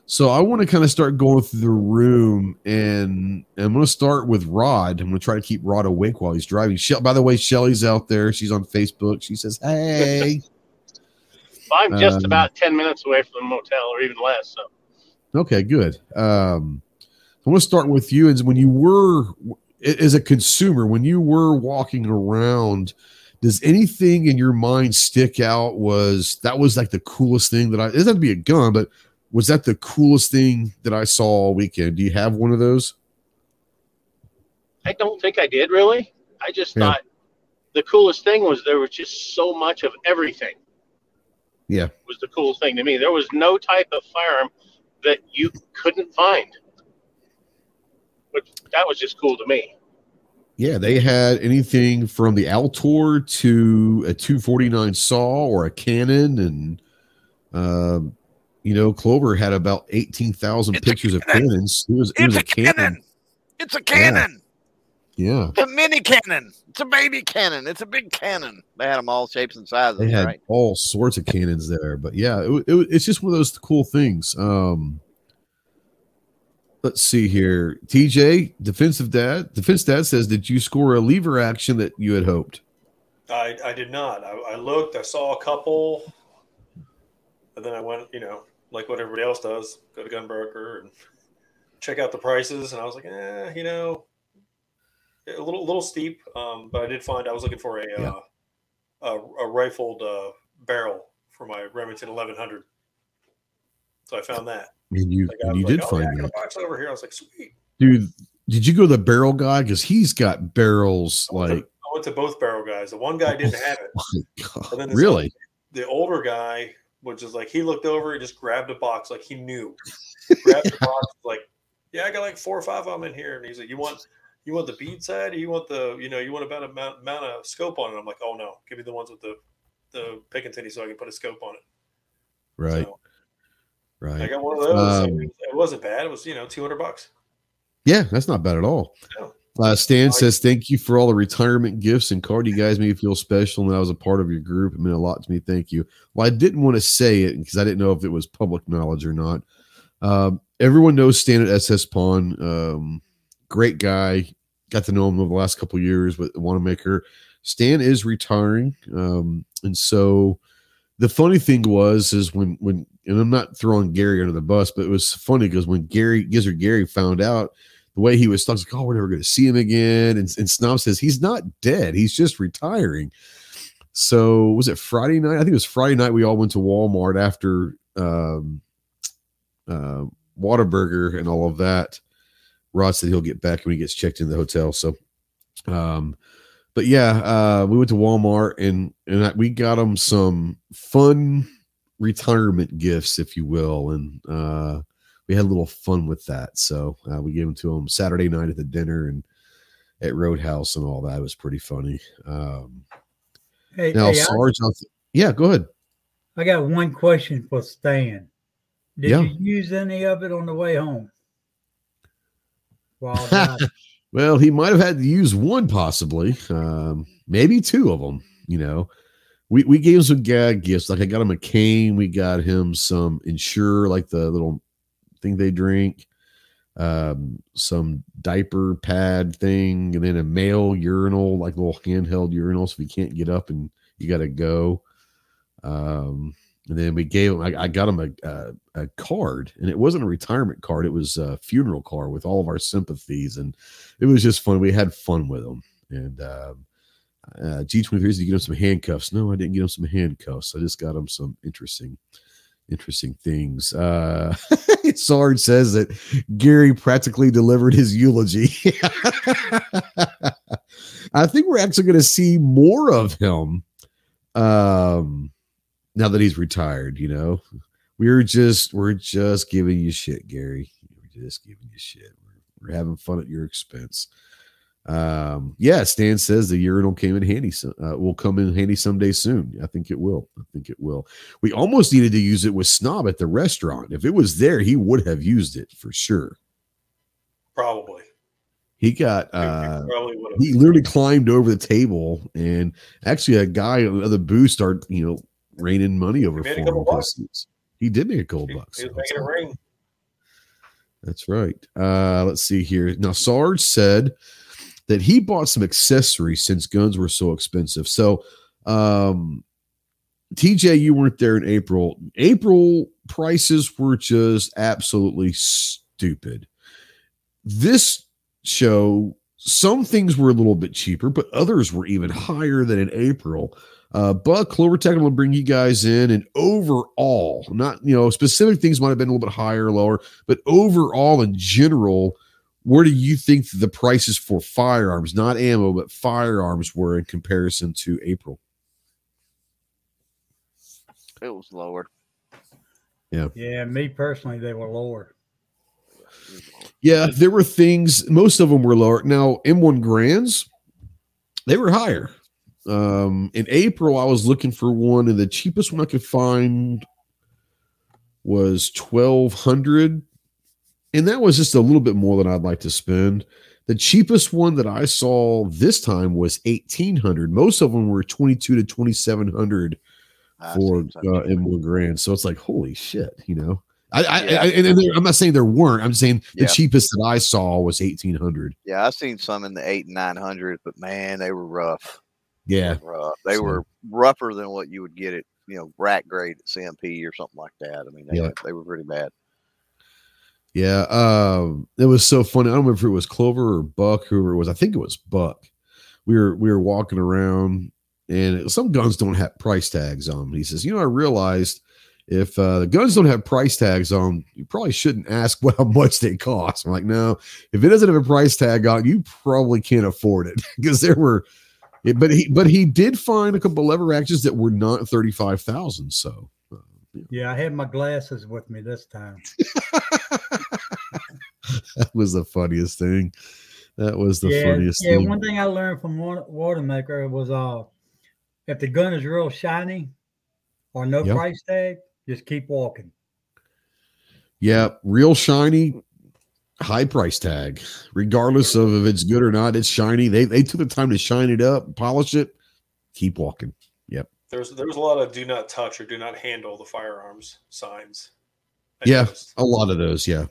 So I want to kind of start going through the room, and I'm going to start with Rod. I'm going to try to keep Rod awake while he's driving. She- by the way, Shelly's out there. She's on Facebook. She says, "Hey." I'm just um, about ten minutes away from the motel, or even less. So. Okay, good. Um, I want to start with you. And when you were, as a consumer, when you were walking around, does anything in your mind stick out? Was that was like the coolest thing that I? It doesn't have to be a gun, but was that the coolest thing that I saw all weekend? Do you have one of those? I don't think I did really. I just yeah. thought the coolest thing was there was just so much of everything. Yeah. Was the coolest thing to me. There was no type of firearm that you couldn't find. But that was just cool to me. Yeah, they had anything from the Altor to a 249 saw or a cannon and um, you know, Clover had about 18,000 pictures of cannons. It was, it it's was a, cannon. cannon. It's a cannon. Yeah. yeah. a mini cannon. It's a baby cannon. It's a big cannon. They had them all shapes and sizes. They had right? all sorts of cannons there. But yeah, it, it, it's just one of those cool things. Um, let's see here. TJ, defensive dad, defense dad says, Did you score a lever action that you had hoped? I, I did not. I, I looked, I saw a couple, and then I went, you know, like what everybody else does, go to Gunbroker and check out the prices. And I was like, eh, you know, a little little steep. Um, but I did find I was looking for a yeah. uh, a, a, rifled uh, barrel for my Remington 1100. So I found that. And you, and you like, did oh, find yeah, that. box over here. I was like, sweet. Dude, did you go to the barrel guy? Because he's got barrels I like. To, I went to both barrel guys. The one guy didn't oh have it. Oh my God. really? Other, the older guy which is like he looked over, he just grabbed a box like he knew. grabbed the box, like, yeah, I got like four or five of them in here. And he's like, You want you want the bead side or you want the you know, you want about a amount, amount of scope on it? I'm like, Oh no, give me the ones with the the pick and Picatinny so I can put a scope on it. Right. So, right. I got one of those. Um, it wasn't bad. It was, you know, 200 bucks. Yeah, that's not bad at all. Uh, Stan says, "Thank you for all the retirement gifts and card. You guys made me feel special, and I was a part of your group. It meant a lot to me. Thank you." Well, I didn't want to say it because I didn't know if it was public knowledge or not. Um, everyone knows Stan at SS Pawn. Um, great guy. Got to know him over the last couple years with Wanenmacher. Stan is retiring, um, and so the funny thing was is when when and I'm not throwing Gary under the bus, but it was funny because when Gary Gizzard Gary found out the way he was stuck, like, oh, we're never going to see him again. And, and Snob says he's not dead; he's just retiring. So was it Friday night? I think it was Friday night. We all went to Walmart after um, uh, Whataburger and all of that. Rod said he'll get back when he gets checked in the hotel. So, um, but yeah, uh, we went to Walmart and and we got them some fun retirement gifts, if you will, and uh, we had a little fun with that. So uh, we gave them to him Saturday night at the dinner and at Roadhouse and all that. It was pretty funny. Um, Hey, now, hey, Sarge, I yeah, go ahead. I got one question for Stan. Did Yeah. you use any of it on the way home? While? Well, he might have had to use one, possibly, um, maybe two of them. You know, we we gave him some gag gifts. Like I got him a cane. We got him some Ensure, like the little thing they drink. Um, some diaper pad thing, and then a male urinal, like little handheld urinal, so if you can't get up and you got to go. Um, and then we gave him. I, I got him a, a a card, and it wasn't a retirement card; it was a funeral card with all of our sympathies, and it was just fun. We had fun with him. and um, uh, G23 did you get him some handcuffs? No, I didn't get him some handcuffs. I just got him some interesting, interesting things. Uh, says that Gary practically delivered his eulogy. I think we're actually going to see more of him um, now that he's retired. You know, we're just we're just giving you shit, Gary. We're just giving you shit. We're, we're having fun at your expense. Um, yeah, Stan says the urinal came in handy. So, uh, will come in handy someday soon. I think it will. I think it will. We almost needed to use it with Snob at the restaurant. If it was there, he would have used it for sure. Probably. He got He uh have. he literally climbed over the table and actually a guy on the other booth started, you know, raining money over He made a for couple him. 'cause He did make a couple He, bucks. he was making it rain. That's right. Uh, let's see here. Now, Sarge said that he bought some accessories since guns were so expensive. So, um, TJ, you weren't there in April. April prices were just absolutely stupid. This show, some things were a little bit cheaper, but others were even higher than in April. Uh, but Clover Tech will bring you guys in, and overall, not you know, specific things might have been a little bit higher or lower, but overall, in general, where do you think the prices for firearms, not ammo, but firearms, were in comparison to April? It was lower. yeah, Yeah, me personally, they were lower. Lower. Yeah, there were things. Most of them were lower. Now M1 Garands, they were higher. Um, in April, I was looking for one, and the cheapest one I could find was twelve hundred, and that was just a little bit more than I'd like to spend. The cheapest one that I saw this time was eighteen hundred. Most of them were twenty two to twenty seven hundred for seen uh. M1 Garand. So it's like, holy shit, you know. I, I, Yeah. I and and I'm not saying there weren't. I'm saying the Yeah. cheapest that I saw was 1800. Yeah, I've seen some in the eight and nine hundred, but man, they were rough. Yeah, were rough. They So- were rougher than what you would get at you know rack grade at CMP or something like that. I mean, they, Yeah. were, they were pretty bad. yeah. Um, it was so funny. I don't remember if it was Clover or Buck, whoever it was. I think it was Buck. We were we were walking around, and some guns don't have price tags on. them. He says, you know, I realized if uh, the guns don't have price tags on, you probably shouldn't ask what how much they cost. I'm like, no, if it doesn't have a price tag on, you probably can't afford it because there were. It- but he but he did find a couple lever actions that were not thirty five thousand. So uh, Yeah, I had my glasses with me this time. that was the funniest thing. That was the yeah, funniest yeah. thing. One thing I learned from Wanenmacher was uh, if the gun is real shiny or no Yep. price tag, just keep walking. Yeah, real shiny, high price tag. Regardless of if it's good or not, it's shiny. They they took the time to shine it up, polish it. Keep walking. Yep. There's there was a lot of do not touch or do not handle the firearms signs. I Yeah. noticed. A lot of those, yeah.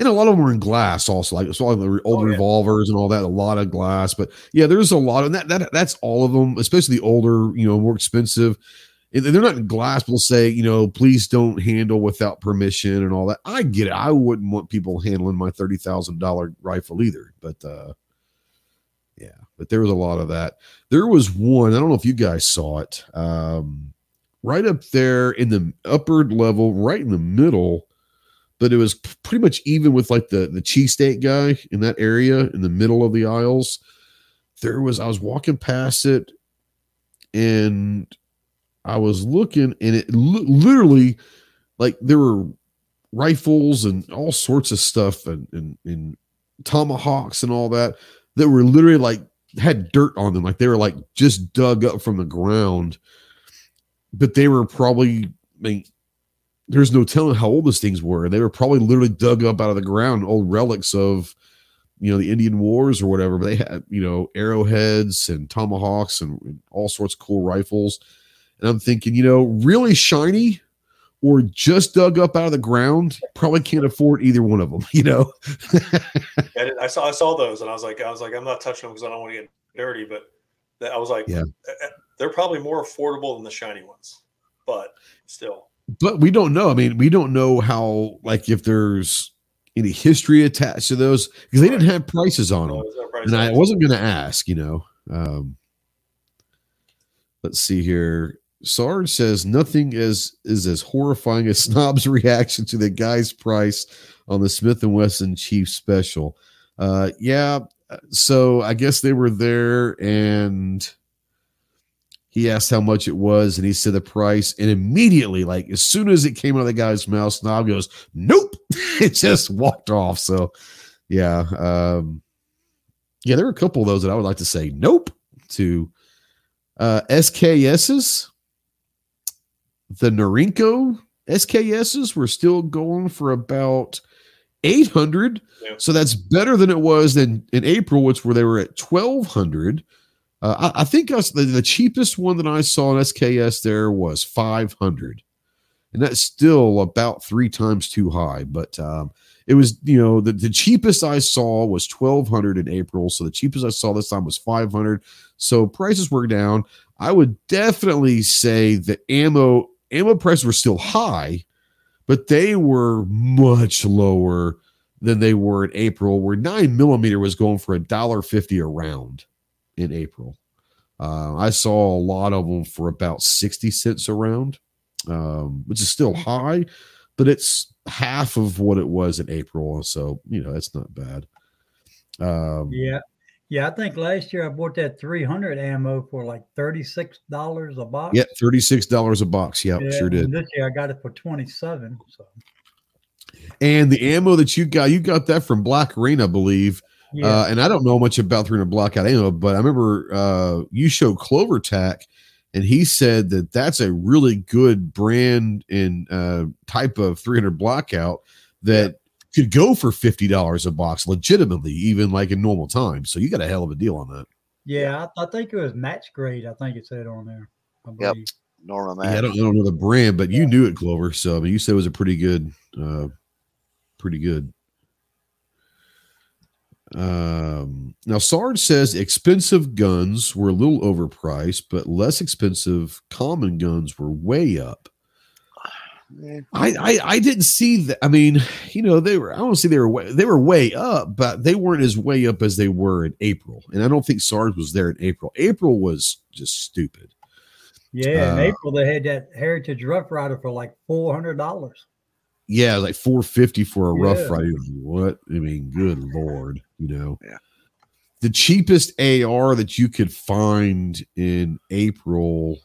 And a lot of them were in glass also, like so the old Oh, yeah. revolvers and all that, a lot of glass. But yeah, there's a lot of that, that that's all of them, especially the older, you know, more expensive. They're not in glass, they'll say, you know, please don't handle without permission and all that. I get it. I wouldn't want people handling my thirty thousand dollar rifle either. But uh yeah, but there was a lot of that. There was one, I don't know if you guys saw it. Um right up there in the upper level, right in the middle, but it was pretty much even with like the the cheesesteak guy in that area in the middle of the aisles. There was I was walking past it, and I was looking and it li- literally like there were rifles and all sorts of stuff and, and, and tomahawks and all that that were literally like had dirt on them. Like they were like just dug up from the ground. But they were probably, I mean, there's no telling how old those things were. They were probably literally dug up out of the ground, old relics of, you know, the Indian Wars or whatever. But they had, you know, arrowheads and tomahawks and, and all sorts of cool rifles. And I'm thinking, you know, really shiny or just dug up out of the ground, probably can't afford either one of them. You know. I, I, saw I saw those, and I was like, I was like, I'm not touching them because I don't want to get dirty. But I was like, yeah, eh, eh, they're probably more affordable than the shiny ones, but still. But we don't know. I mean, we don't know how like if there's any history attached to those because they didn't have prices on them, no, and I wasn't going to ask. You know. Um, let's see here. Sarge says nothing is is as horrifying as Snob's reaction to the guy's price on the Smith and Wesson Chief Special. Uh, yeah, so I guess they were there and he asked how much it was and he said the price and immediately like as soon as it came out of the guy's mouth snob goes nope. It just walked off. So yeah um yeah there are a couple of those that i would like to say nope to. Uh sks's the Norinco SKSs were still going for about 800. Yeah. So that's better than it was in, in April, which where they were at 1200. Uh, I, I, think us, the, the cheapest one that I saw in SKS there was 500. And that's still about three times too high. But um, it was, you know, the, the cheapest I saw was 1200 in April. So the cheapest I saw this time was 500. So prices were down. I would definitely say the ammo ammo prices were still high, but they were much lower than they were in April, where nine millimeter was going for a dollar fifty a round in April. Uh, I saw a lot of them for about 60 cents a round, um, which is still high, but it's half of what it was in April. So, you know, that's not bad. Um, yeah. Yeah, I think last year I bought that 300 ammo for like $36 a box. Yeah, $36 a box. Yep, yeah, sure did. This year I got it for 27. So. And the ammo that you got, you got that from Black Arena, I believe. Yeah. Uh, and I don't know much about 300 blackout ammo, but I remember uh, you showed Clover Tack, and he said that that's a really good brand and uh, type of 300 blackout that could go for fifty dollars a box legitimately, even like in normal times. So you got a hell of a deal on that. Yeah, I, I think it was match grade. I think it said on there. Yep, Norma match. Yeah, I don't, I don't know the brand, but you knew it, Clover. So I mean, you said it was a pretty good, uh, pretty good. Um, now Sarge says expensive guns were a little overpriced, but less expensive common guns were way up. I, I, I didn't see that. I mean, you know, they were. I don't see they were way, they were way up, but they weren't as way up as they were in April. And I don't think Sarge was there in April. April was just stupid. Yeah, in uh, April they had that Heritage Rough Rider for like four hundred dollars. Yeah, like four fifty for a yeah. Rough Rider. What I mean, good lord, you know. Yeah. The cheapest AR that you could find in April,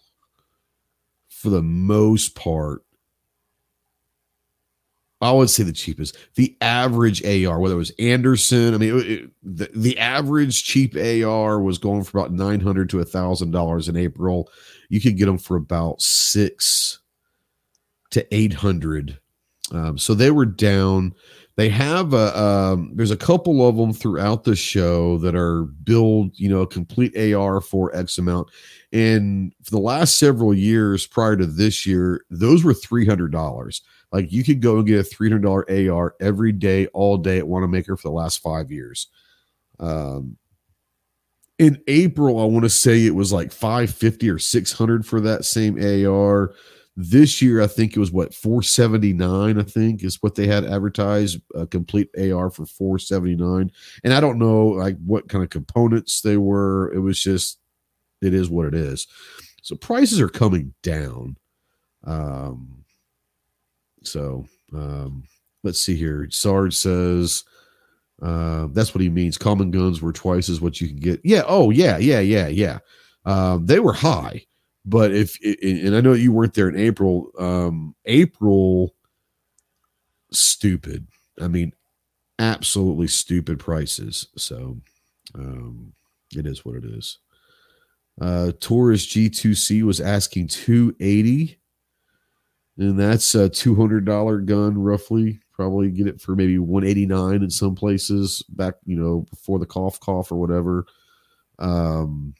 for the most part, I would say the cheapest. The average AR, whether it was Anderson, I mean, it, it, the, the average cheap AR was going for about nine hundred to a thousand dollars in April. You could get them for about six to eight hundred. Um, so they were down. They have a um, there's a couple of them throughout the show that are build you know a complete AR for X amount, and for the last several years prior to this year, those were three hundred dollars. Like you could go and get a three hundred dollar AR every day, all day at Wanenmacher for the last five years. Um, in April, I want to say it was like five fifty or six hundred for that same AR. This year, I think it was what four seventy nine. I think is what they had advertised a complete AR for four seventy nine. And I don't know like what kind of components they were. It was just it is what it is. So prices are coming down. Um, so um, let's see here. Sarge says uh, that's what he means. Common guns were twice as what you can get. Yeah. Oh, yeah, yeah, yeah, yeah. Um, they were high, But if and I know you weren't there in April. Um, April, stupid. I mean, absolutely stupid prices. So, um, it is what it is. Uh, Taurus G2C was asking 280 and that's a $200 gun roughly. Probably get it for maybe 189 in some places back you know before the cough cough or whatever. Um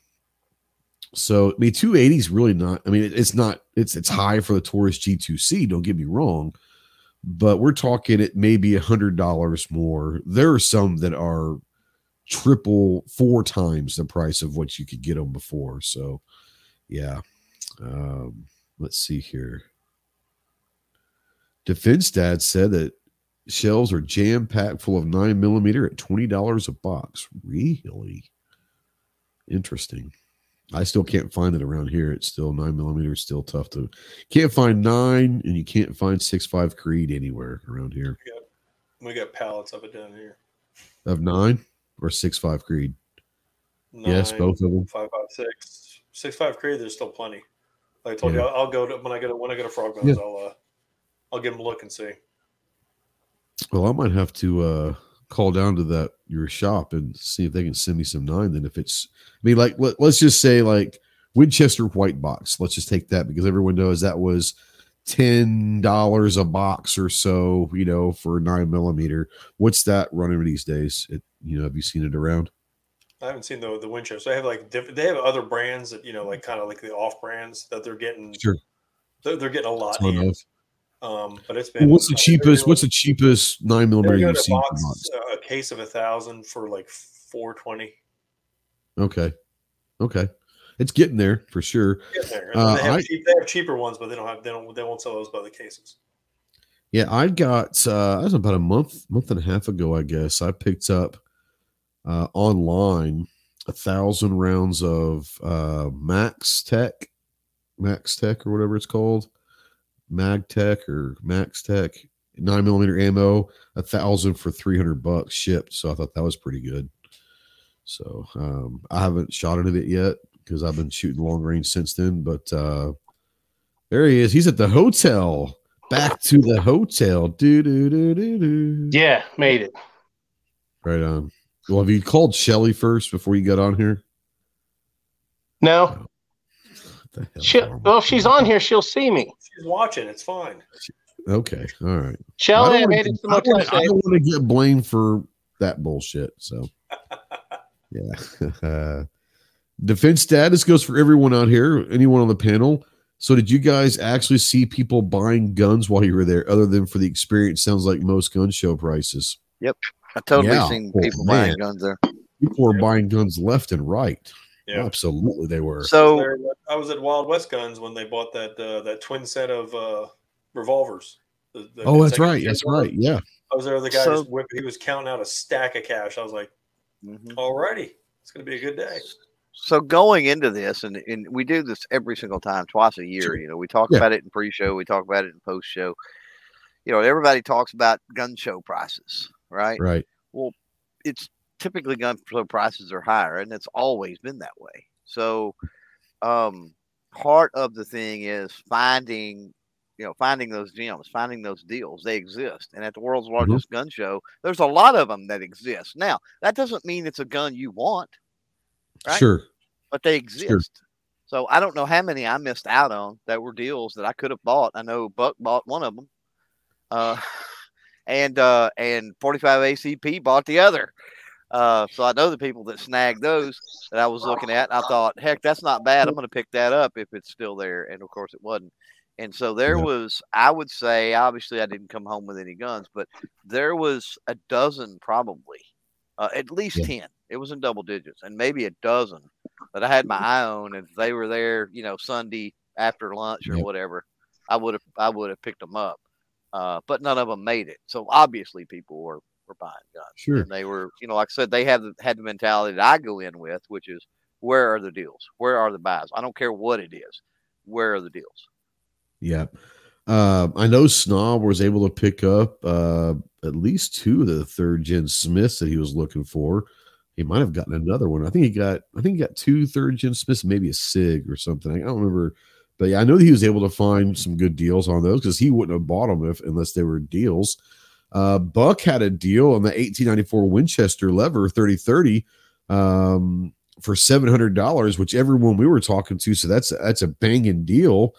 so i mean 280 is really not i mean it's not it's it's high for the taurus g2c don't get me wrong but we're talking it maybe a hundred dollars more. There are some that are triple four times the price of what you could get them before so yeah. Um let's see here defense dad said that shells are jam packed full of nine millimeter at twenty dollars a box. Really interesting. I still can't find it around here. It's still nine millimeter. Still tough to can't find nine, and you can't find six five Creed anywhere around here. We got, we got pallets of it down here. Of nine or six five Creed. Nine, yes, both of them. Five five six six five Creed. There's still plenty. Like I told Yeah. you, I'll, I'll go to when I go to when I go to Frogman's. Yeah. I'll uh, I'll give them a look and see. Well, I might have to uh call down to that your shop and see if they can send me some nine. Then if it's, I mean, like let, let's just say like Winchester white box. Let's just take that because everyone knows that was ten dollars a box or so. You know, for nine millimeter. What's that running these days? It, you know, have you seen it around? I haven't seen the the Winchester. They have like different. They have other brands that you know, like kind of like the off brands that they're getting. Sure. They're, they're getting a lot. Ton in. of. Um, but it's Well, been. what's the cheapest? What's the cheapest nine millimeter you've seen? box, box? uh, a case of a thousand for like four twenty. Okay, okay, it's getting there for sure. There. Uh, they, have I- cheap, they have cheaper ones, but they don't have. They don't. They won't sell those by the cases. Yeah, I got uh that was about a month, month and a half ago, I guess. I picked up uh online a thousand rounds of uh Max Tech, Max Tech or whatever it's called, Mag Tech or Max Tech, nine millimeter ammo, a thousand for three hundred bucks shipped. So I thought that was pretty good. So um I haven't shot any of it yet because I've been shooting long range since then, but uh there he is. He's at the hotel back to the hotel. Do do do do do. Yeah, made it. Right on. Well, have you called Shelly first before you got on here? No, What the hell she, well, if she's on here, she'll see me. She's watching. It's fine. Okay, all right. Shelly, I don't made wanna- it to the I don't motel wanna- I don't want to get blamed for that bullshit. So, yeah. Defense status goes for everyone out here. Anyone on the panel. So, did you guys actually see people buying guns while you were there, other than for the experience? Sounds like most gun show prices. Yep. I totally Yeah. seen Oh, people man. buying guns there. People were Yeah. buying guns left and right. Yeah. Absolutely, they were. I was, So I was at Wild West Guns when they bought that uh, that twin set of uh, revolvers. The- the oh, that's right. That's ones. right. Yeah. I was there. The guy So- just whipped, he was counting out a stack of cash. I was like, mhm. "Alrighty, it's gonna be a good day." So going into this, and, and we do this every single time, twice a year. Sure. You know, we talk Yeah. about it in pre-show, we talk about it in post-show. You know, everybody talks about gun show prices, right? Right. Well, it's typically gun show prices are higher, and it's always been that way. So, um, part of the thing is finding, you know, finding those gems, finding those deals. They exist, and at the world's largest gun show, there's a lot of them that exist. Now, that doesn't mean it's a gun you want. Right? Sure. but they exist. So I don't know how many I missed out on that were deals that I could have bought. I know Buck bought one of them, uh, and uh, and 45 ACP bought the other. Uh, so I know the people that snagged those that I was looking at. I thought, heck, that's not bad. I'm going to pick that up if it's still there. And of course, it wasn't. And so there was, I would say, obviously, I didn't come home with any guns, but there was a dozen probably, uh, at least Yeah. 10. It was in double digits, and maybe a dozen that I had my eye on. And if they were there, you know, Sunday after lunch or whatever, I would have, I would have picked them up. Uh, but none of them made it. So obviously, people were buying guns. Sure. And they were, you know, like I said, they have the, had the mentality that I go in with, which is where are the deals? Where are the buys? I don't care what it is. Where are the deals? Yeah. Uh, I know Snob was able to pick up uh, at least two of the third gen Smiths that he was looking for. He might have gotten another one. I think he got. I think he got two third gen Smiths, maybe a Sig or something. I don't remember, but yeah, I know he was able to find some good deals on those because he wouldn't have bought them if unless they were deals. Uh, Buck had a deal on the 1894 Winchester lever 3030 um, for seven hundred dollars, which everyone we were talking to, so that's that's a banging deal.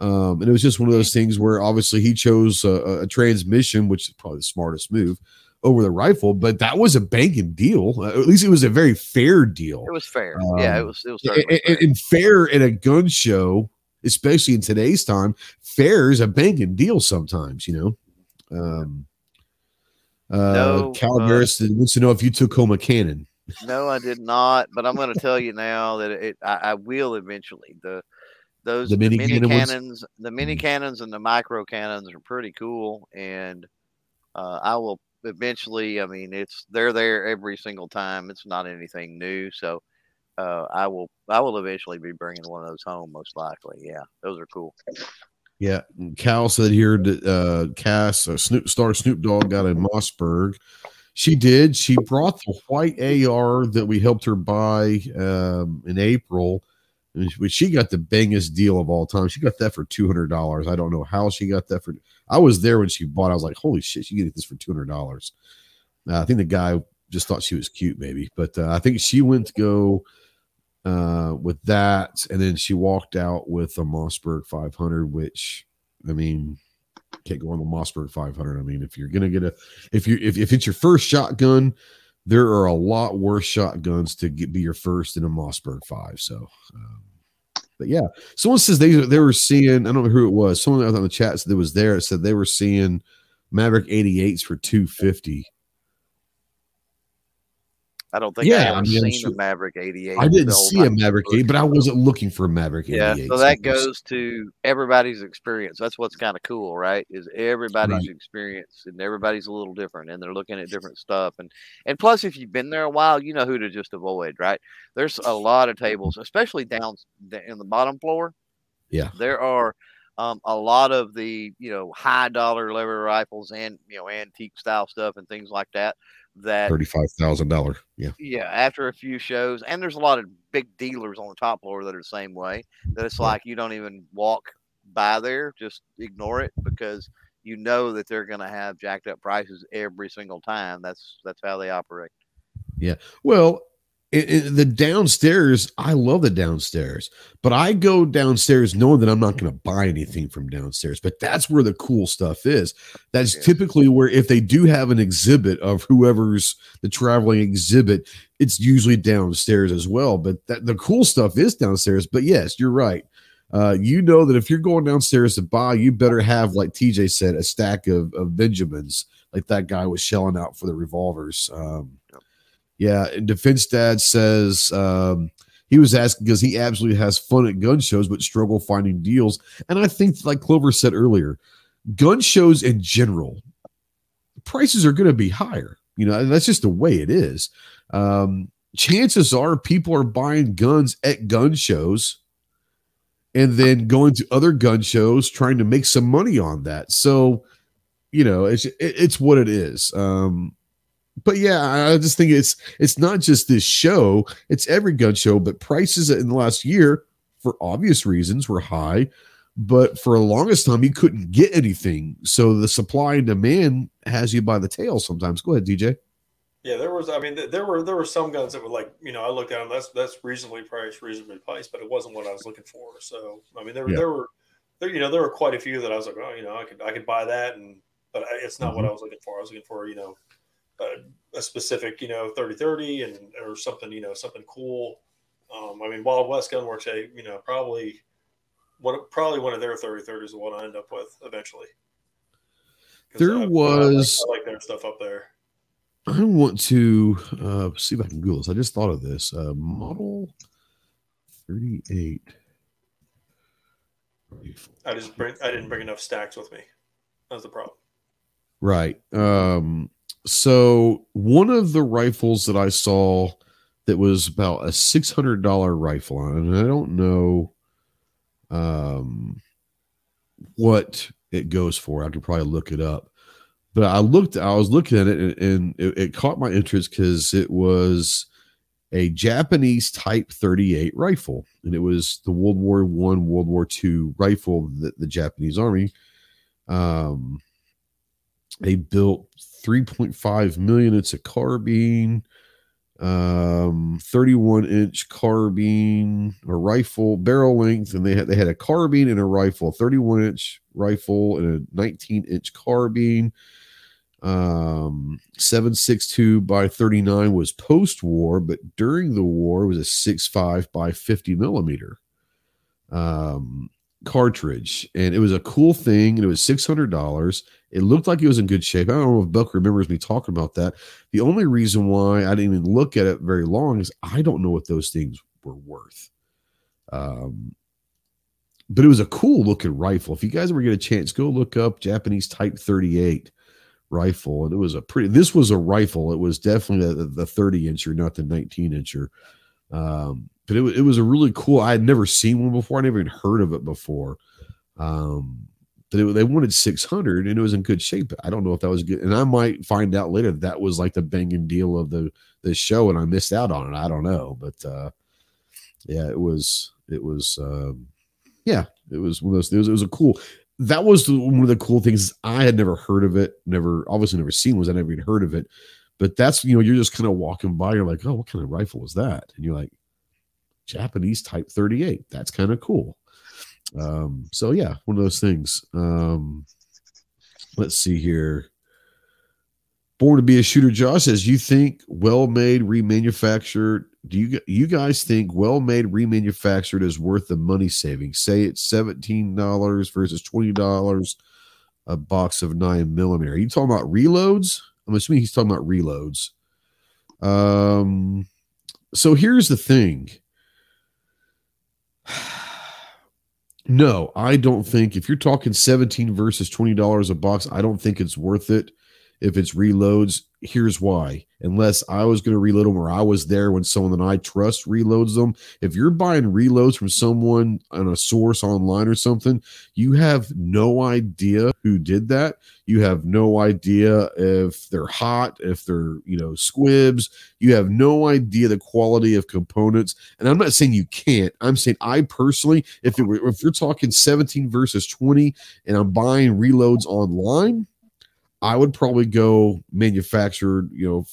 Um, and it was just one of those things where obviously he chose a, a transmission, which is probably the smartest move over the rifle, but that was a banging deal. Uh, at least it was a very fair deal. It was fair. Um, yeah, it was. It was and, fair. and fair in a gun show, especially in today's time, fair is a banging deal sometimes. You know. Um, uh, no, Cal uh, wants to know if you took home a cannon. No, I did not. But I'm going to tell you now that it, I, I will eventually. The those the mini, the mini cannons, the mini cannons, and the micro cannons are pretty cool, and uh, I will eventually, I mean, it's they're there every single time. It's not anything new, so uh, I will I will eventually be bringing one of those home, most likely. Yeah, those are cool. Yeah, Cal said here that uh, Cass uh, Snoop Star Snoop Dogg got a Mossberg. She did. She brought the white AR that we helped her buy um, in April. She got the bangest deal of all time. She got that for two hundred dollars. I don't know how she got that for. I was there when she bought. I was like, "Holy shit, she get this for two hundred dollars." Uh, I think the guy just thought she was cute, maybe, but uh, I think she went to go uh, with that, and then she walked out with a Mossberg 500, which I mean, can't go on the Mossberg 500. I mean, if you're gonna get a, if you if if it's your first shotgun, there are a lot worse shotguns to get, be your first in a Mossberg 5. So. Um, but yeah, someone says they they were seeing. I don't know who it was. Someone on the chat said that was there. Said they were seeing Maverick 88s for 250. I don't think yeah, I mean, seen a Maverick 88. I didn't see a Maverick 88, but I wasn't looking for a Maverick 88. Yeah, so that goes to everybody's experience. That's what's kind of cool, right? Is everybody's right. experience and everybody's a little different and they're looking at different stuff. And and plus if you've been there a while, you know who to just avoid, right? There's a lot of tables, especially down in the bottom floor. Yeah. There are um, a lot of the you know high dollar lever rifles and you know antique style stuff and things like that that thirty-five thousand dollar. Yeah, yeah. After a few shows, and there's a lot of big dealers on the top floor that are the same way. That it's like you don't even walk by there, just ignore it because you know that they're going to have jacked up prices every single time. That's that's how they operate. Yeah. Well, it, it, the downstairs, I love the downstairs, but I go downstairs knowing that I'm not going to buy anything from downstairs. But that's where the cool stuff is. That's yeah. typically where, if they do have an exhibit of whoever's the traveling exhibit, it's usually downstairs as well. But that, the cool stuff is downstairs. But yes, you're right. Uh, you know that if you're going downstairs to buy, you better have, like TJ said, a stack of, of Benjamins, like that guy was shelling out for the revolvers. Um, yeah, and Defense Dad says um, he was asking because he absolutely has fun at gun shows, but struggle finding deals. And I think, like Clover said earlier, gun shows in general, prices are going to be higher. You know, that's just the way it is. Um, chances are people are buying guns at gun shows and then going to other gun shows trying to make some money on that. So, you know, it's it's what it is. Um, but yeah, I just think it's it's not just this show; it's every gun show. But prices in the last year, for obvious reasons, were high. But for the longest time, you couldn't get anything. So the supply and demand has you by the tail. Sometimes, go ahead, DJ. Yeah, there was. I mean, there were there were some guns that were like, you know, I looked at them. That's that's reasonably priced, reasonably priced, but it wasn't what I was looking for. So, I mean, there yeah. there were there you know there were quite a few that I was like, oh, you know, I could I could buy that, and but it's not mm-hmm. what I was looking for. I was looking for, you know, a, a specific, you know, 3030 and or something, you know, something cool. Um, I mean, Wild West Gunworks, a you know, probably one probably one of their 3030s is what I end up with eventually. There I, was I like, I like, their stuff up there. I want to uh, see if I can Google this. I just thought of this uh, model 38. I just bring I didn't bring enough stacks with me. That's the problem. Right. Um so one of the rifles that I saw that was about a six hundred dollar rifle, and I don't know um, what it goes for. I could probably look it up, but I looked. I was looking at it, and, and it, it, caught my interest because it was a Japanese Type 38 rifle, and it was the World War One, World War Two rifle that the Japanese Army. Um, they built 3.5 million. It's a carbine, um, 31 inch carbine, a rifle barrel length, and they had they had a carbine and a rifle, 31 inch rifle and a 19 inch carbine. Um, 762 by 39 was post war, but during the war was a 65 by 50 millimeter um, cartridge. And it was a cool thing. And it was $600. It looked like it was in good shape. I don't know if Buck remembers me talking about that. The only reason why I didn't even look at it very long is I don't know what those things were worth. Um, but it was a cool looking rifle. If you guys ever get a chance, go look up Japanese Type 38 rifle, and it was a pretty. This was a rifle. It was definitely the, the 30 incher, not the 19 incher. Um, but it, it was a really cool. I had never seen one before. I never even heard of it before. Um, but it, they wanted 600 and it was in good shape. I don't know if that was good. And I might find out later that, that was like the banging deal of the, the show and I missed out on it. I don't know. But, uh, yeah, it was, it was, um, yeah, it was one of those, was, it was a cool, that was one of the cool things. I had never heard of it, never, obviously never seen was I never even heard of it. But that's, you know, you're just kind of walking by, you're like, oh, what kind of rifle was that? And you're like, Japanese Type 38. That's kind of cool. Um, so yeah, one of those things. Um, let's see here. Born to be a shooter, Josh says, "You think well-made, remanufactured? Do you you guys think well-made, remanufactured is worth the money saving? Say it's seventeen dollars versus twenty dollars a box of nine millimeter. Are you talking about reloads? I'm assuming he's talking about reloads. Um, so here's the thing. No, I don't think if you're talking 17 versus $20 a box, I don't think it's worth it if it's reloads. Here's why. Unless I was going to reload them or I was there when someone that I trust reloads them. If you're buying reloads from someone on a source online or something, you have no idea who did that. You have no idea if they're hot, if they're, you know, squibs. You have no idea the quality of components. And I'm not saying you can't. I'm saying I personally, if it were, if you're talking 17 versus 20 and I'm buying reloads online, I would probably go manufactured, you know,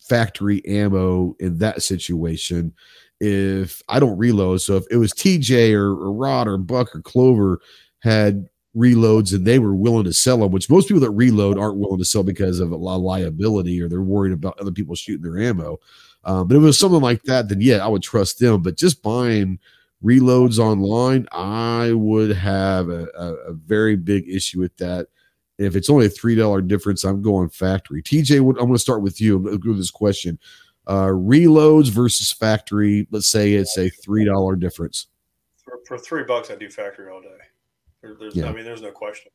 factory ammo in that situation. If I don't reload, so if it was TJ or, or Rod or Buck or Clover had reloads and they were willing to sell them, which most people that reload aren't willing to sell because of a lot of liability or they're worried about other people shooting their ammo. Um, but if it was something like that, then yeah, I would trust them. But just buying reloads online, I would have a, a, a very big issue with that if it's only a three dollar difference, I'm going factory. TJ, I'm going to start with you. I'm going to go this question: uh, reloads versus factory. Let's say it's a three dollar difference. For, for, three bucks, I do factory all day. There, there's, yeah. I mean, there's no question.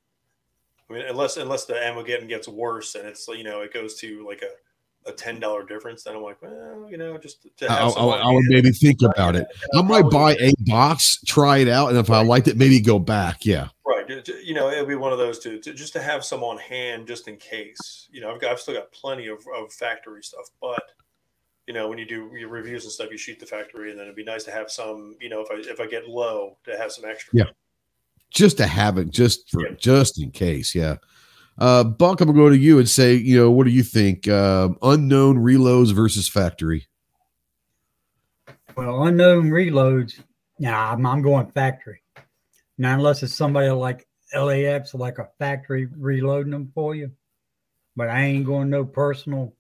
I mean, unless unless the ammo getting gets worse and it's you know it goes to like a a ten dollar difference, then I'm like, well, you know, just to have I, I, I would maybe think about it. I might buy a box, try it out, and if I liked it, maybe go back. Yeah, right. You know, it'll be one of those to, to just to have some on hand just in case. You know, I've got I've still got plenty of, of factory stuff, but you know, when you do your reviews and stuff, you shoot the factory, and then it'd be nice to have some. You know, if I if I get low, to have some extra. Yeah, just to have it, just for yeah. just in case. Yeah. Uh, Buck, I'm gonna go to you and say, you know, what do you think? Uh, unknown reloads versus factory. Well, unknown reloads. Nah, I'm, I'm going factory. Now, unless it's somebody like LAX, like a factory reloading them for you. But I ain't going no personal.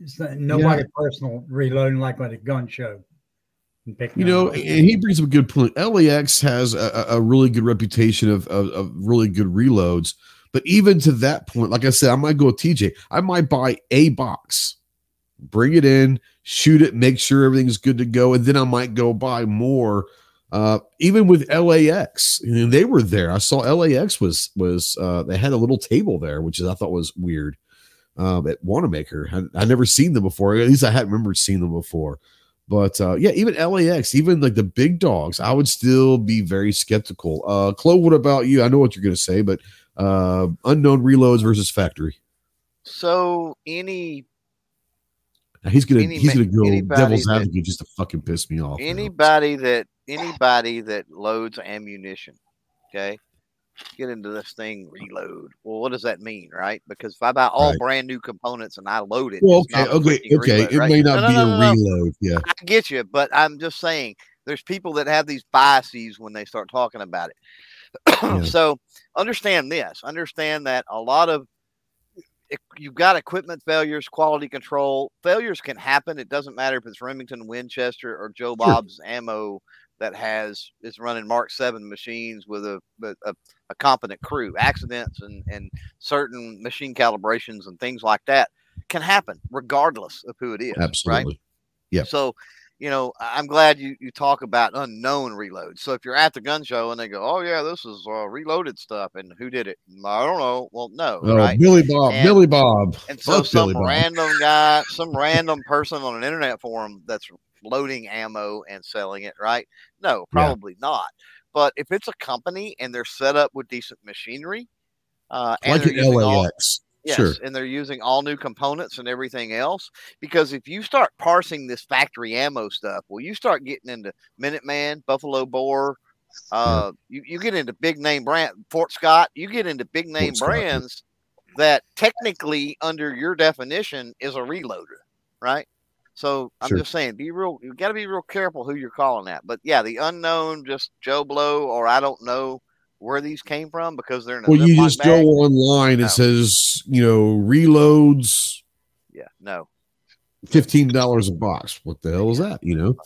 It's not, nobody yeah. personal reloading like at a gun show. You know, and he brings up a good point. LAX has a, a really good reputation of, of, of, really good reloads. But even to that point, like I said, I might go with TJ. I might buy a box, bring it in, shoot it, make sure everything's good to go, and then I might go buy more. Uh, even with LAX, you know, they were there. I saw LAX was was uh, they had a little table there, which is I thought was weird. Um, at Wanenmacher, I, I never seen them before. At least I hadn't remembered seeing them before. But uh, yeah, even LAX, even like the big dogs, I would still be very skeptical. Uh, Chloe, what about you? I know what you're going to say, but uh, unknown reloads versus factory. So any Now he's gonna Any he's gonna go devil's that- advocate just to fucking piss me off. now. anybody that anybody that loads ammunition, okay, get into this thing reload. Well, what does that mean, right? Because if I buy all Right. brand new components and I load it, Well, okay, okay, okay. reload, It right? may not no, be no, a no, no. reload. Yeah, I get you, but I'm just saying there's people that have these biases when they start talking about it. Yeah. So understand this. Understand that a lot of you've got equipment failures, quality control failures can happen. It doesn't matter if it's Remington, Winchester, or Joe Bob's ammo that has is running Mark Seven machines with a a, a competent crew. Accidents and and certain machine calibrations and things like that can happen regardless of who it is. Right? absolutely. Yep. So, you know, I'm glad you, you talk about unknown reloads. So if you're at the gun show and they go, "Oh yeah, this is uh, reloaded stuff," and who did it? I don't know. Well, no, Oh, right? Billy Bob, And- Billy Bob. And so some Billy Bob. random guy, some random person on an internet forum that's loading ammo and selling it, right? No, probably not. But if it's a company and they're set up with decent machinery, uh, and like they're an all- LAX. Yes, Sure. and they're using all new components and everything else. Because if you start parsing this factory ammo stuff, well, you start getting into Minuteman, Buffalo Bore, uh, you, you get into big name brand Fort Scott, you get into big name Scott, yeah. brands that technically, under your definition, is a reloader, right? So I'm Sure. just saying, be real. You got to be real careful who you're calling that. But yeah, the unknown, just Joe Blow, or I don't know where these came from because they're in a Well, you just bag. go online. No. It says you know reloads Yeah, no. fifteen dollars a box. What the hell is that? You know,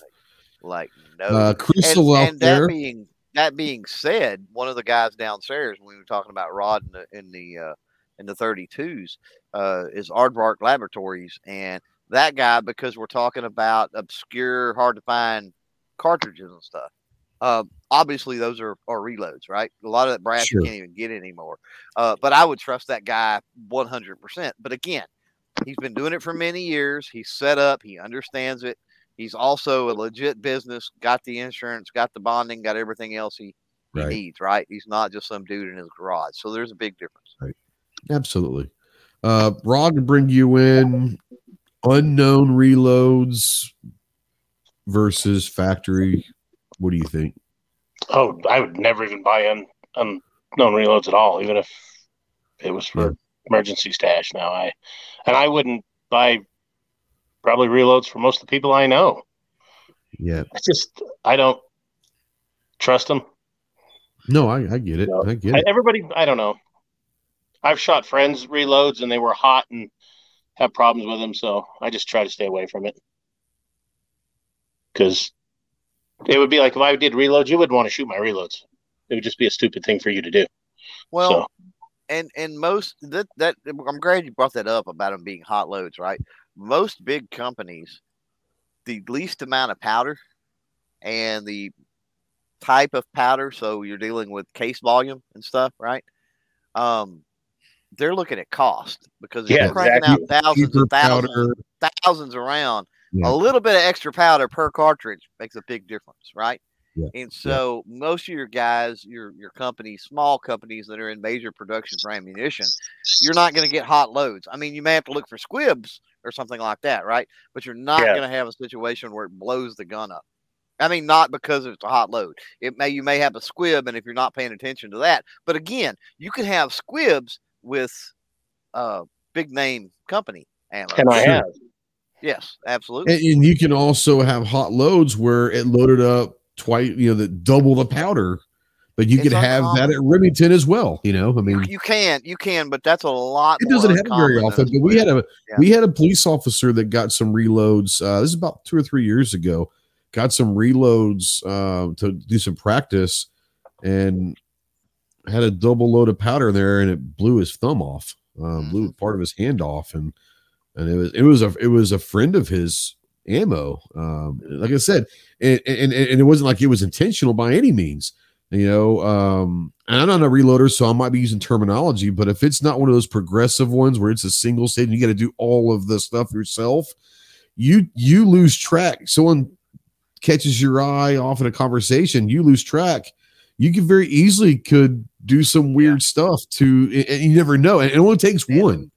like no. uh, Cristal out and there. that being that being said, one of the guys downstairs when we were talking about Rod in the in the uh, in the 32s uh, is Aardvark Laboratories, and that guy because we're talking about obscure, hard to find cartridges and stuff. Uh, obviously, those are, are reloads, right? A lot of that brass Sure. you can't even get anymore. Uh, but I would trust that guy 100%. But again, he's been doing it for many years. He's set up, he understands it. He's also a legit business, got the insurance, got the bonding, got everything else he, he Right. needs, right? He's not just some dude in his garage. So there's a big difference. Absolutely. Uh, Rod to bring you in unknown reloads versus factory. What do you think? Oh, I would never even buy un, unknown reloads at all, even if it was for Yeah. emergency stash. Now I, and I wouldn't buy probably reloads for most of the people I know. Yeah. It's just I don't trust them. No, I, I get it. I get I, it. everybody, I don't know. I've shot friends reloads and they were hot and have problems with them, so I just try to stay away from it. Because it would be like if I did reloads, you wouldn't want to shoot my reloads. It would just be a stupid thing for you to do. Well, So- and and most that that I'm glad you brought that up about them being hot loads, right? Most big companies, the least amount of powder and the type of powder, so you're dealing with case volume and stuff, right? Um, they're looking at cost because Yeah, you're cranking exactly. out thousands Cheaper and thousands, powder. thousands around, Yeah. a little bit of extra powder per cartridge makes a big difference, right? Yeah, And so most of your guys, your your companies, small companies that are in major production for ammunition, you're not going to get hot loads. I mean, you may have to look for squibs or something like that, right? But you're not Yeah. going to have a situation where it blows the gun up. I mean, not because it's a hot load. It may you may have a squib, and if you're not paying attention to that, but again, you can have squibs with uh big name company ammo. And I have. Yes, absolutely. And, and you can also have hot loads where it loaded up twice, you know, that double the powder, but you It's could have that at Remington as well. You know, I mean, you, you can, you can, but that's a lot. it doesn't happen very often. But we had a Yeah. we had a police officer that got some reloads. Uh, this is about two or three years ago. Got some reloads uh, to do some practice, and had a double load of powder there, and it blew his thumb off. Uh, Blew part of his hand off, and and it was it was a it was a friend of his ammo. Um, like I said, and, and and it wasn't like it was intentional by any means. You know, um, and I'm not a reloader, so I might be using terminology, but if it's not one of those progressive ones where it's a single state and you got to do all of the stuff yourself, you you lose track. Someone catches your eye off in a conversation, you lose track. You could very easily could do some weird stuff to, and you never know. And it only takes And- one.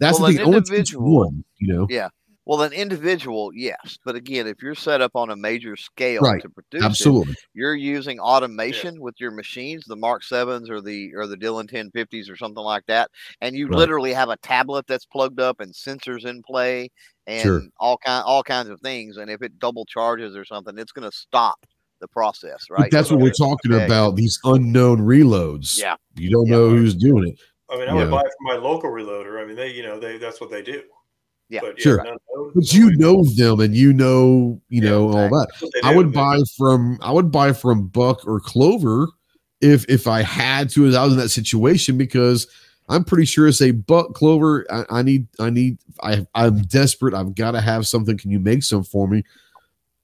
That's well, the an thing. It only takes individual- one. You know. Yeah. Well, an individual, yes, but again, if you're set up on a major scale Right. to produce it, Absolutely. you're using automation with your machines, the Mark Sevens or the or the Dillon 1050s or something like that, and you Right. literally have a tablet that's plugged up and sensors in play and Sure. all kind all kinds of things. And if it double charges or something, it's going to stop the process, But right? that's So what we're talking yeah, about. These unknown reloads. Yeah. You don't Yeah. know who's doing it. I mean, I would Yeah. buy it from my local reloader. I mean, they, you know, they that's what they do. Yeah. but, Sure. those- But you know them and you know, you Yeah, know, all that. That's what they I would They- buy from I would buy from Buck or Clover if if I had to as I was in that situation because I'm pretty sure it's a Buck Clover I, I need I need I I'm desperate I've got to have something can you make some for me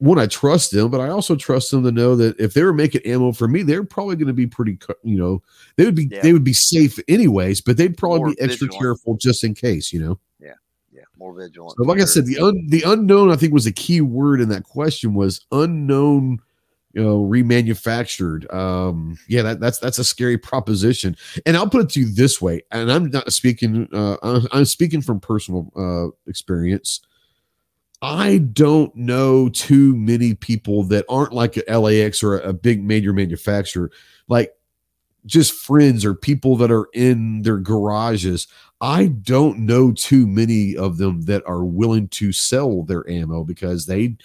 one I trust them but I also trust them to know that if they were making ammo for me they're probably going to be pretty you know they would be Yeah. they would be safe anyways but they'd probably More be extra vigilant. careful just in case you know yeah, yeah, more vigilant. so like I said, the un, the unknown I think was a key word in that question was unknown, you know, remanufactured. Um, yeah, that, that's that's a scary proposition. And I'll put it to you this way, and I'm not speaking. Uh, I'm, I'm speaking from personal uh, experience. I don't know too many people that aren't like LAX or a, a big major manufacturer, like just friends or people that are in their garages. I don't know too many of them that are willing to sell their ammo because they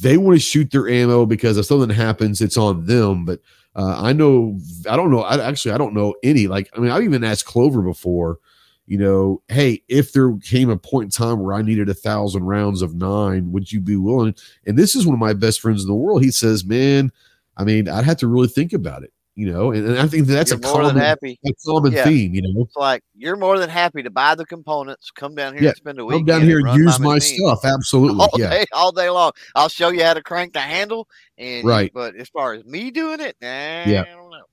they want to shoot their ammo because if something happens, it's on them. But uh, I know I don't know. I actually I don't know any. Like I mean, I've even asked Clover before. You know, hey, if there came a point in time where I needed a thousand rounds of nine, would you be willing? And this is one of my best friends in the world. He says, "Man, I mean, I'd have to really think about it." You know, and, and I think that's You're a common, happy. a common Yeah. theme. You know, It's like you're more than happy to buy the components, come down here Yeah, and spend a week. come down here and use my stuff. Absolutely, all yeah. day, all day long. I'll show you how to crank the handle. And Right. but as far as me doing it, nah, Yeah. I don't know.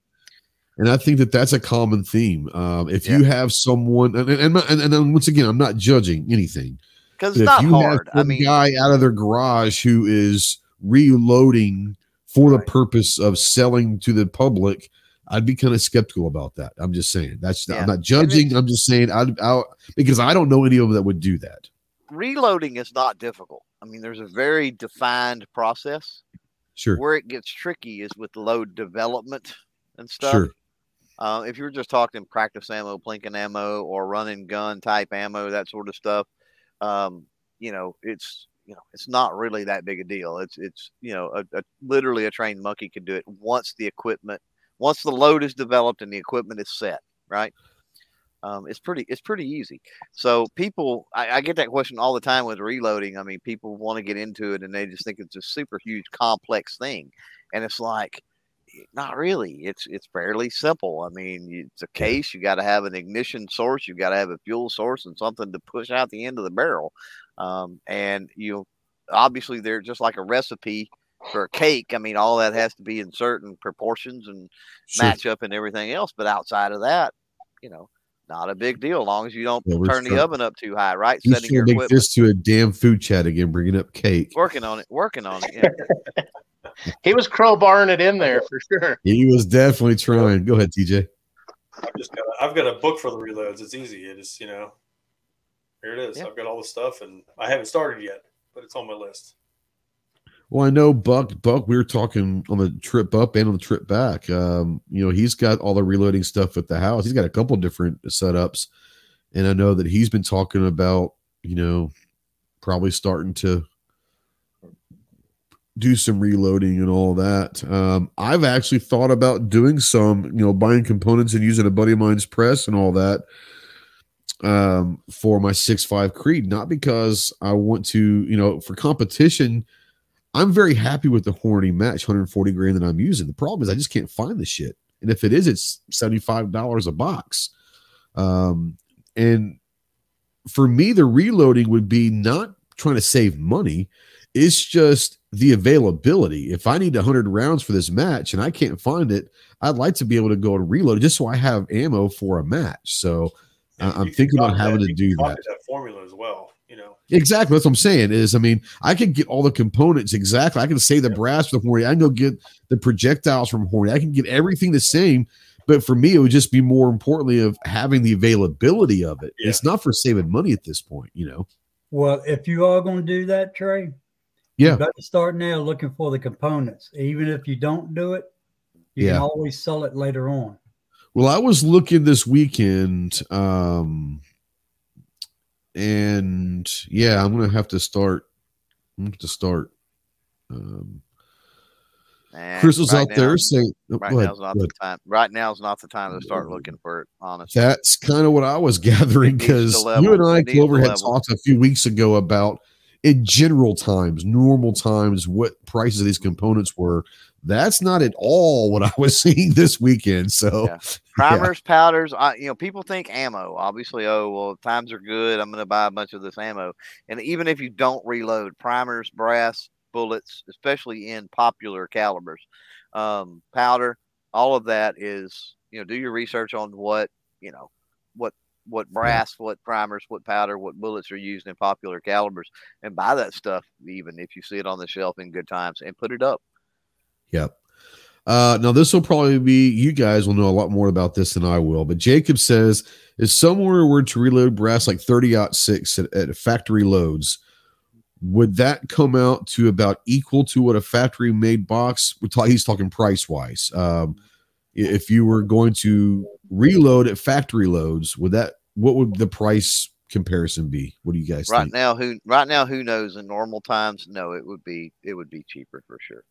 And I think that that's a common theme. Um, if you have someone, and, and, and, and then once again, I'm not judging anything. Because it's if not you have hard. I mean, guy out of their garage who is reloading for the purpose of selling to the public, I'd be kind of skeptical about that. I'm just saying that's Yeah. I'm not judging. I'm just saying I'd, i because I don't know any of them that would do that. reloading is not difficult. I mean, there's a very defined process. Sure, Where it gets tricky is with load development and stuff. sure, Uh, if you're just talking practice ammo, plinking ammo, or running gun type ammo, that sort of stuff, um, you know, it's you know, it's not really that big a deal. It's it's you know, a, a, literally a trained monkey can do it once the equipment, once the load is developed and the equipment is set, right? Um, it's pretty it's pretty easy. So people, I, I get that question all the time with reloading. I mean, people want to get into it and they just think it's a super huge complex thing, and it's like not really. It's it's fairly simple. I mean, it's a case. You got to have an ignition source. You got to have a fuel source and something to push out the end of the barrel. Um, and you obviously they're just like a recipe for a cake. I mean, all that has to be in certain proportions and sure. match up and everything else. But outside of that, you know, not a big deal. As long as you don't Yeah, we're turn the oven up too high, right? You Setting should your make equipment. this to a damn food chat again, bringing up cake. Working on it. Working on it. Yeah. He was crowbarring it in there for sure. He was definitely trying. Go ahead, TJ. I've just got a, I've got a book for the reloads. It's easy. It is you know, here it is. Yeah. I've got all the stuff, and I haven't started yet, but it's on my list. Well, I know Buck. Buck, we were talking on the trip up and on the trip back. Um, you know, he's got all the reloading stuff at the house. He's got a couple different setups, and I know that he's been talking about, you know, probably starting to do some reloading and all that. Um, I've actually thought about doing some, you know, buying components and using a buddy of mine's press and all that um, for my six five Creed. Not because I want to, you know, for competition. I'm very happy with the Hornady Match 140 grain that I'm using. The problem is I just can't find the shit, and if it is, it's 75 dollars a box. Um, and for me, the reloading would be not trying to save money. It's just the availability. If I need 100 rounds for this match and I can't find it, I'd like to be able to go and reload just so I have ammo for a match. So I'm thinking about having that- to you do that. that formula as well. You know, Exactly. That's what I'm saying. Is I mean, I can get all the components exactly. I can say the brass from Hornady. I can go get the projectiles from Hornady. I can get everything the same. But for me, it would just be more importantly of having the availability of it. Yeah. It's not for saving money at this point, you know. Well, if you are going to do that, Trey, Yeah. you better start now looking for the components. Even if you don't do it, you Yeah. can always sell it later on. Well, I was looking this weekend, um, and yeah, I'm gonna have to start. I'm gonna have to start. Um, And Cristal's right out now- there saying, oh, Right ahead, now's not the time. Right now's not the time to start looking for it. Honestly, That's kind of what I was gathering because you and I, It needs to Clover, had talked a few weeks ago about in general times, normal times, what prices of these components were. That's not at all what I was seeing this weekend. So, Yeah. primers, powders. I, you know, people think ammo. Obviously, oh well, times are good. I'm going to buy a bunch of this ammo. And even if you don't reload, primers, brass, bullets, especially in popular calibers, um, powder, all of that is you know, do your research on what you know, what what brass, what primers, what powder, what bullets are used in popular calibers, and buy that stuff. Even if you see it on the shelf in good times, and put it up. Yep. Uh, now this will probably be you guys will know a lot more about this than I will. But Jacob says if somewhere were to reload brass like 30 out six at, at factory loads, would that come out to about equal to what a factory made box? We're. He's talking price wise. Um, if you were going to reload at factory loads, would that what would the price comparison be? What do you guys Right think? now, who right now who knows? In normal times, no, it would be it would be cheaper for sure.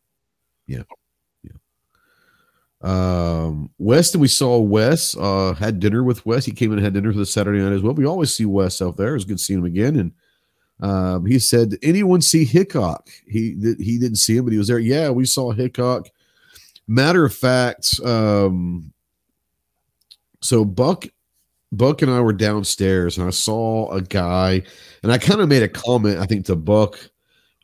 Um, Weston, we saw Wes, uh, had dinner with Wes. He came in and had dinner for the Saturday night as well. We always see Wes out there. It was good seeing him again. And um, he said, anyone see Hickok? He did, he didn't see him, but he was there. Yeah, we saw Hickok. Matter of fact, um, so Buck Buck and I were downstairs and I saw a guy, and I kind of made a comment, I think, to Buck.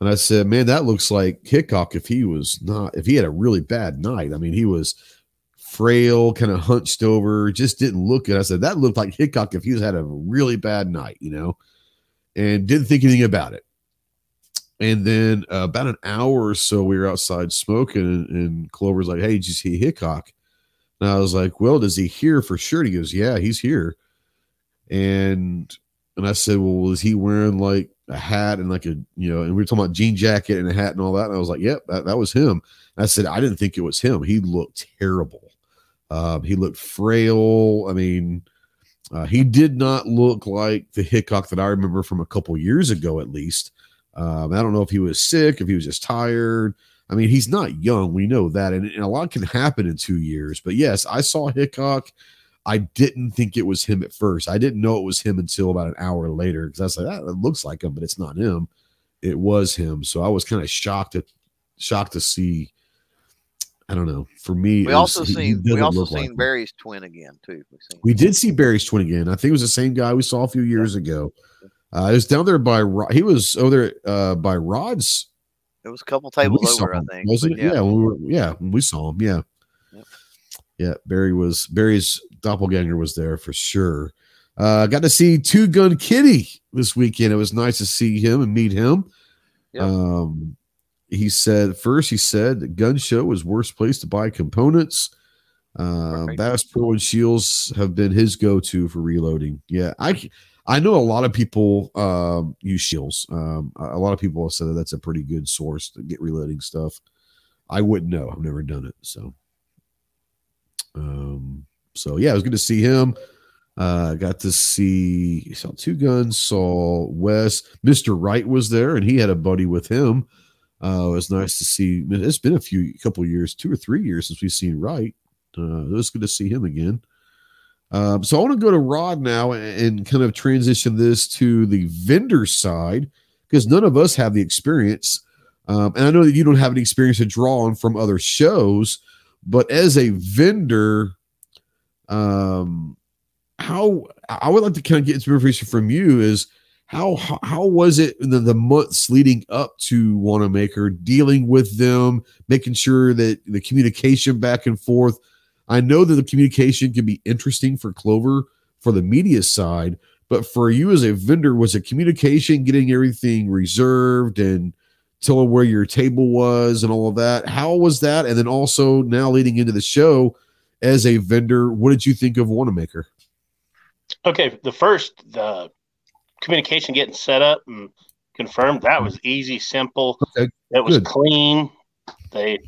And I said, man, that looks like Hickok if he was not, if he had a really bad night. I mean, he was frail, kind of hunched over, just didn't look good. I said, that looked like Hickok if he was had a really bad night, you know, and didn't think anything about it. And then uh, about an hour or so, we were outside smoking, and, and Clover's like, hey, did you see Hickok? And I was like, well, does he here for sure? He goes, yeah, he's here. And and I said, well, was he wearing like a hat and like a you know? And we were talking about jean jacket and a hat and all that. And I was like, yep, that, that was him. And I said, I didn't think it was him. He looked terrible. Um, he looked frail. I mean, uh, he did not look like the Hickok that I remember from a couple years ago, at least. Um, I don't know if he was sick, if he was just tired. I mean, he's not young. We know that. And, and a lot can happen in two years. But yes, I saw Hickok. I didn't think it was him at first. I didn't know it was him until about an hour later because I was like, that it looks like him, but it's not him. It was him. So I was kind of shocked at shocked to see. I don't know. For me, We was- also he- he seen we also look like seen him. Barry's twin again too. We seen We did see Barry's twin again. I think it was the same guy we saw a few years ago. Uh, it was down there by Rod. He was over there uh, by Rod's. it was a couple tables over, I think. Wasn't it? Yeah. when we were, yeah, when we saw him. Yeah. Yep. Yeah. Barry was Barry's doppelganger was there for sure. Uh, got to see Two Gun Kitty this weekend. It was nice to see him and meet him. Yep. Um, he said first he said the gun show was worst place to buy components. Uh. Bass Pro and Shields have been his go-to for reloading. Yeah, I I know a lot of people um, use Shields. Um, a a lot of people have said that that's a pretty good source to get reloading stuff. I wouldn't know. I've never done it. So, um, so yeah, it was good to see him. Uh, got to see saw two guns. Saw Wes. Mister Wright was there, and he had a buddy with him. Uh, it was nice to see. It's been a few, couple years, two or three years since we've seen Wright. Uh, it was good to see him again. Um, so I want to go to Rod now and, and kind of transition this to the vendor side because none of us have the experience. Um, and I know that you don't have any experience to draw on from other shows, but as a vendor, um, how I would like to kind of get some information from you is how how, was it the, the months leading up to Wanenmacher dealing with them, making sure that the communication back and forth. I know that the communication can be interesting for Clover for the media side, but for you as a vendor, was it communication, getting everything reserved and telling where your table was and all of that? How was that? And then also now leading into the show as a vendor, what did you think of Wanenmacher? Okay, the first the communication getting set up and confirmed. That was easy, simple. Okay, It was good. clean. They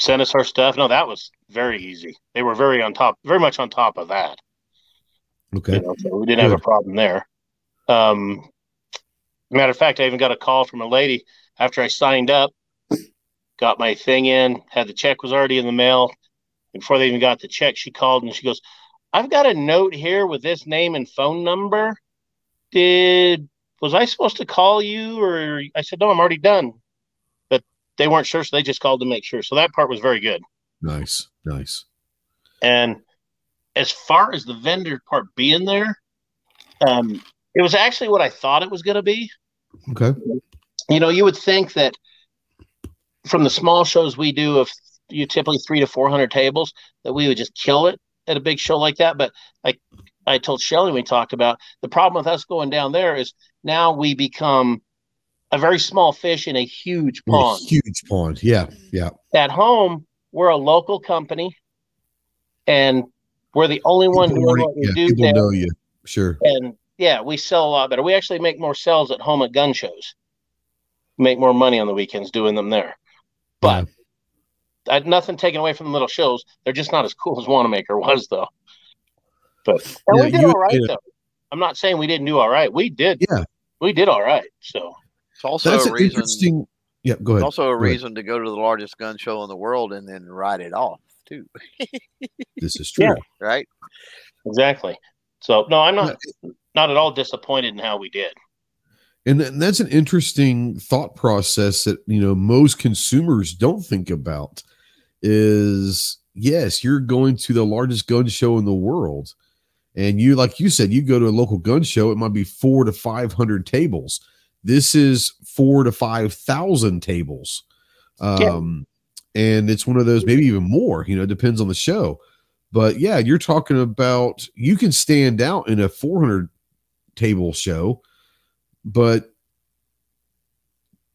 sent us our stuff. No, that was very easy. They were very on top, very much on top of that. Okay. You know, so we didn't have a problem there. Um, matter of fact, I even got a call from a lady after I signed up, got my thing in, had the check was already in the mail. Before they even got the check, she called and she goes, I've got a note here with this name and phone number. Did was I supposed to call you or I said, No, I'm already done. But they weren't sure, so they just called to make sure. So that part was very good. Nice. Nice. And as far as the vendor part being there, um, it was actually what I thought it was going to be. Okay. You know, you would think that from the small shows we do of you typically three to four hundred tables, that we would just kill it at a big show like that. But like I told Shelly, we talked about the problem with us going down there is now we become a very small fish in a huge You're a pond. huge pond. Yeah. Yeah. At home, we're a local company, and we're the only one People doing what we yeah, do people there. know you. Sure. and yeah, we sell a lot better. We actually make more sales at home at gun shows. Make more money on the weekends doing them there. But I had nothing taken away from the little shows. They're just not as cool as Wanenmacher was, though. But and Yeah, we did you- all right, yeah. though. I'm not saying we didn't do all right. We did. Yeah. we did all right. So It's also That's a reason. interesting. Yeah. Go It's ahead. also a Go ahead. reason to go to the largest gun show in the world and then ride it off too, This is true. Yeah. right? exactly. So no, I'm not not at all disappointed in how we did. And, and that's an interesting thought process that you know most consumers don't think about. Is yes, you're going to the largest gun show in the world, and you like you said, you go to a local gun show, it might be four to five hundred tables. This is four to five thousand tables, um, and it's one of those maybe even more. You know, it depends on the show. But yeah, you're talking about you can stand out in a 400 table show, but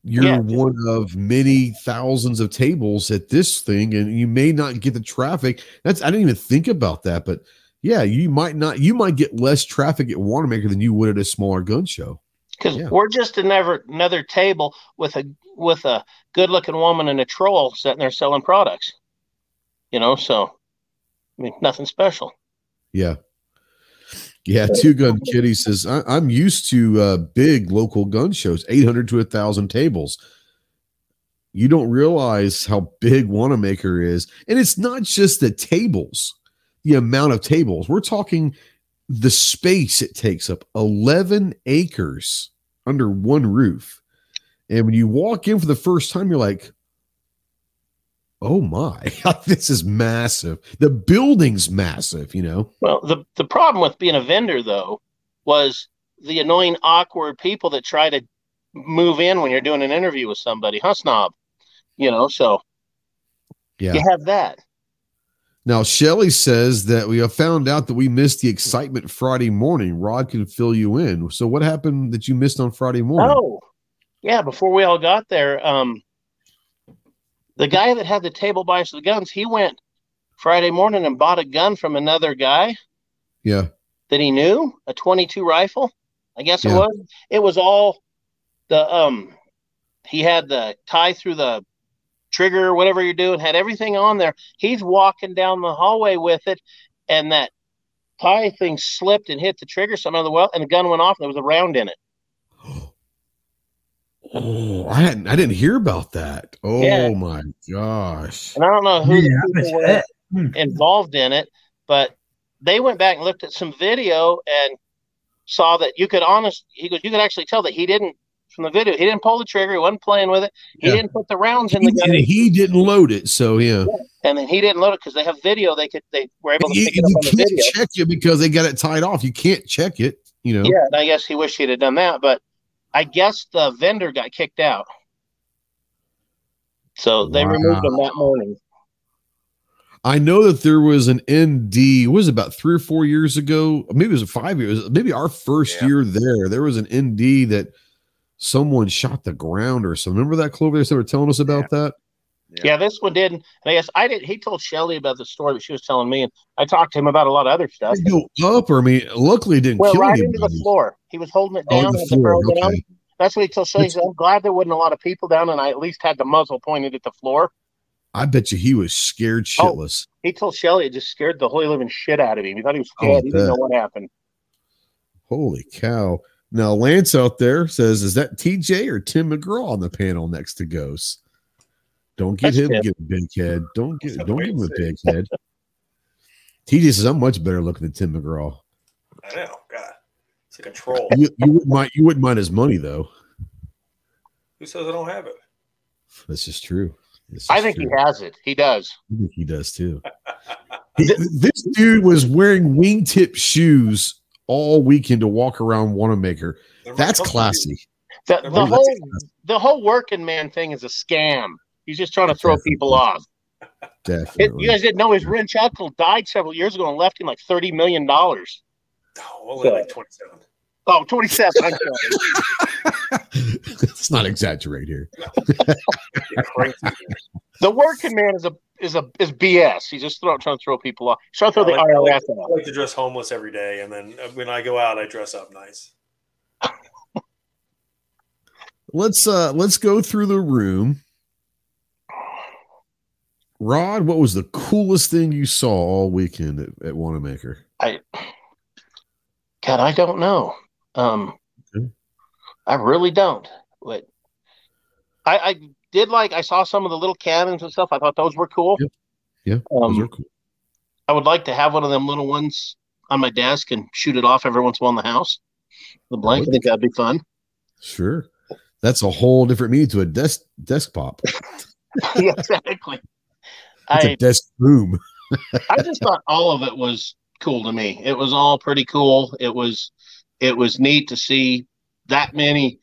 you're Yeah. one of many thousands of tables at this thing, and you may not get the traffic. That's I didn't even think about that, but yeah, you might not. You might get less traffic at Wanenmacher than you would at a smaller gun show. because Yeah. we're just another another table with a with a good looking woman and a troll sitting there selling products. You know, so I mean, nothing special. Yeah. Yeah, Two Gun Kitty says I, I'm used to uh, big local gun shows, 800 to 1,000 tables. You don't realize how big Wanenmacher is, and it's not just the tables, the amount of tables. We're talking the space it takes up, 11 acres under one roof. And when you walk in for the first time, you're like, "Oh my, this is massive." The building's massive, you know. Well, the the problem with being a vendor though was the annoying, awkward people that try to move in when you're doing an interview with somebody, huh, snob? You know, so Yeah. you have that. Now, Shelly says that we have found out that we missed the excitement Friday morning. Rod can fill you in. So, what happened that you missed on Friday morning? Oh, yeah. Before we all got there, um, the guy that had the table by us the guns, he went Friday morning and bought a gun from another guy Yeah. that he knew, a 22 rifle. I guess it was. It was all the um. He had the tie through the trigger, whatever you're doing, had everything on there. He's walking down the hallway with it, and that tie thing slipped and hit the trigger somehow the well, and the gun went off, and there was a round in it. Oh, I hadn't. I didn't hear about that. Oh Yeah. my gosh. And I don't know who Yeah, the people were Hmm. involved in it, but they went back and looked at some video and saw that you could honest. He goes, you could actually tell that he didn't from the video. He didn't pull the trigger. He wasn't playing with it. He Yeah. didn't put the rounds in He, the gun, and he didn't load it, so yeah. and then he didn't load it because they have video. They could they were able to You, pick it up you on the can't video. check it because they got it tied off. You can't check it. You know. Yeah, and I guess he wished he'd have done that, but I guess the vendor got kicked out. So they removed him that morning. I know that there was an ND. Was about three or four years ago? Maybe it was five years. Maybe our first Yeah. year there. There was an ND that someone shot the ground or something. Remember that Clover? They were telling us about that. Yeah. this one did. And I guess I didn't. He told Shelly about the story that she was telling me, and I talked to him about a lot of other stuff. Did go up, or I mean, luckily didn't Well, kill right anybody. into the floor. He was holding it Oh, down. the had the floor, down. okay. That's what he told Shelly. I'm glad there wasn't a lot of people down, and I at least had the muzzle pointed at the floor. I bet you he was scared Oh. shitless. He told Shelly it just scared the holy living shit out of him. He thought he was Oh, scared. he didn't know what happened. Holy cow! Now Lance out there says, "Is that TJ or Tim McGraw on the panel next to Ghost?" Don't get him Tim. get a big head. Don't get Just don't wait give him a and big head. TJ says, "I'm much better looking than Tim McGraw." I know. God, it's like a troll. You, you wouldn't mind you wouldn't mind his money though. Who says I don't have it? This is true. This I think true. he has it. He does. I think he does too. He- this dude was wearing wingtip shoes all weekend to walk around Wanenmacher. That's classy. The, the whole the whole working man thing is a scam. He's just trying to throw Definitely. people off. It, Definitely. you guys didn't know his rich uncle died several years ago and left him like thirty million dollars. Oh, only like 27. Oh, 27. Let's not exaggerate here. The working man is a is a is BS. He's just throw, trying to throw people off. He's trying to throw the I like- I like- IRS I like to dress homeless every day, and then uh, when I go out, I dress up nice. Let's uh let's go through the room. Rod, what was the coolest thing you saw all weekend at, at Wanenmacher? I God, I don't know. Um, Okay. I really don't. But I, I did like I saw some of the little cannons and stuff. I thought those were cool. Yeah, Those Um, are cool. I would like to have one of them little ones on my desk and shoot it off every once in a while in the house. The blank, I think that'd be fun. Sure. That's a whole different meaning to a desk desk pop. yeah, exactly. It's a I desk boom. I just thought all of it was cool to me. It was all pretty cool. It was it was neat to see that many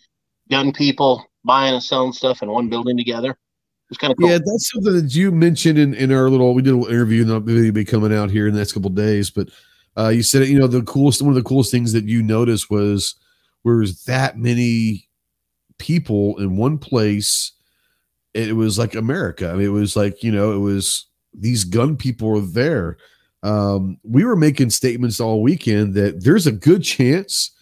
young people buying and selling stuff in one building together. It was kind of cool. Yeah, that's something that you mentioned in, in our little we did a little interview and that'll be coming out here in the next couple of days. But uh, you said you know the coolest one of the coolest things that you noticed was where was that many people in one place. It was like America. I mean, it was like you know, it was these gun people were there. Um, we were making statements all weekend that there's a good chance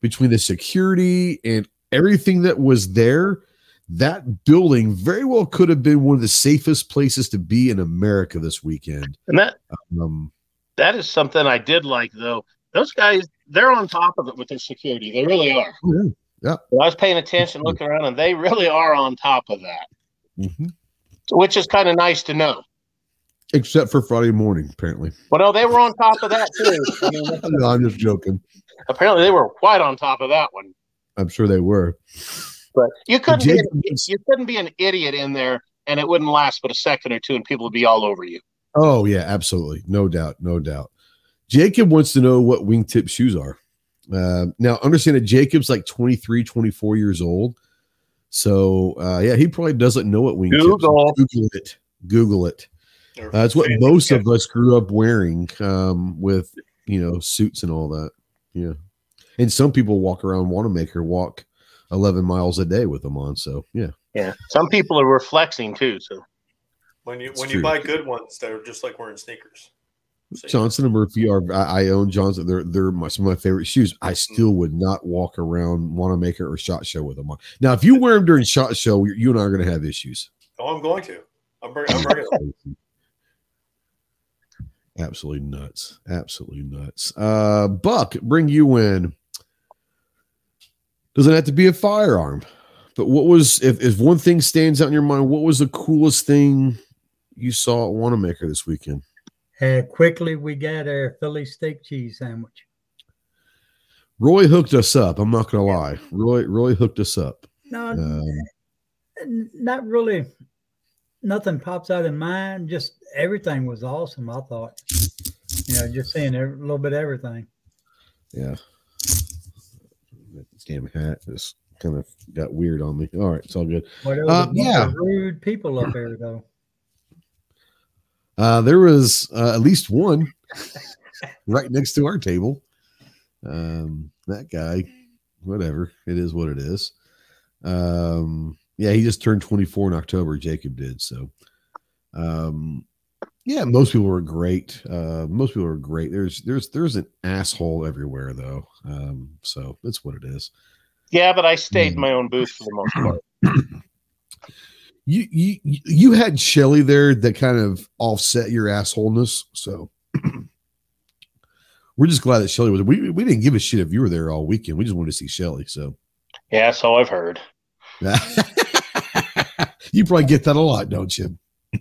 between the security and everything that was there that building very well could have been one of the safest places to be in America this weekend. And that Um, that is something I did like though. Those guys, they're on top of it with their security. They really are. oh, yeah. I was paying attention, looking around, and they really are on top of that, mhm. which is kind of nice to know. Except for Friday morning, apparently. Well, no, they were on top of that too. I mean, No, I'm just joking. apparently, they were quite on top of that one. I'm sure they were. But you couldn't be an, you couldn't be an idiot in there, and it wouldn't last but a second or two, and people would be all over you. Oh yeah, absolutely, no doubt, no doubt. Jacob wants to know what wingtip shoes are. Uh, now, understand that Jacob's like 23, 24 years old. So uh, yeah, he probably doesn't know what wingtips. Google. Google it. Google it. They're Uh, it's what most of us grew up wearing um, with you know suits and all that. Yeah, and some people walk around Wanenmacher walk eleven miles a day with them on. So yeah, Yeah, some people are reflexing too. So When you It's when true. you buy good ones, they're just like wearing sneakers. So, Johnston and Murphy are I, I own Johnston. They're they're my, some of my favorite shoes. I still would not walk around Wanenmacher or Shot Show with them on. Now, if you wear them during Shot Show, you and I are going to have issues. Oh, I'm going to. I'm, bring, I'm bringing. Absolutely nuts. Absolutely nuts. Uh, Buck, bring you in. Doesn't have to be a firearm, but what was if if one thing stands out in your mind? What was the coolest thing you saw at Wanenmacher this weekend? Uh, quickly, we got our Philly steak cheese sandwich. Roy hooked us up. I'm not going to lie. Roy Roy hooked us up. No, Um, not really. Nothing pops out in mind. Just everything was awesome. I thought, you know, just seeing a little bit of everything. Yeah. That damn hat just kind of got weird on me. All right, it's all good. Uh, yeah. rude people up there, though. Uh, there was uh, at least one right next to our table. Um, that guy, whatever, it is what it is. Um, yeah, he just turned 24 in October. Jacob did so. Um, yeah, most people were great. Uh, most people were great. There's there's there's an asshole everywhere though. Um, so that's what it is. Yeah, but I stayed in my own booth for the most part. You you you had Shelly there that kind of offset your assholeness. So we're just glad that Shelly was. We we didn't give a shit if you were there all weekend. We just wanted to see Shelly. So Yeah, so I've heard. you probably get that a lot, don't you?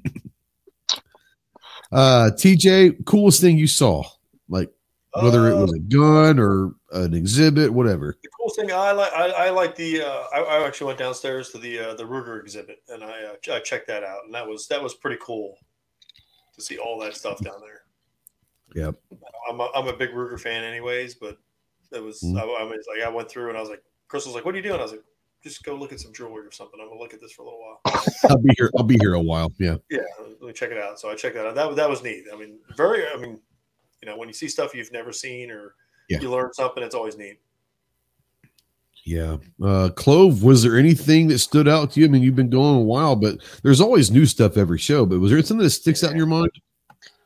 uh TJ, coolest thing you saw, like whether it was a gun or an exhibit, whatever. The cool thing I like, I, I like the. Uh, I, I actually went downstairs to the uh, the Ruger exhibit, and I uh, ch- I checked that out, and that was that was pretty cool to see all that stuff down there. Yep. I'm a, I'm a big Ruger fan, anyways, but it was Mhm. I, I was like I went through and I was like, Crystal's like, "What are you doing?" I was like, "Just go look at some jewelry or something. I'm gonna look at this for a little while." I'll be here. I'll be here a while. Yeah. yeah, let me check it out. So I checked that out. That that was neat. I mean, very. I mean, you know, when you see stuff you've never seen or Yeah. you learn something, it's always neat. Yeah. Uh Clove, was there anything that stood out to you? I mean, you've been going a while, but there's always new stuff every show. But was there something that sticks out in your mind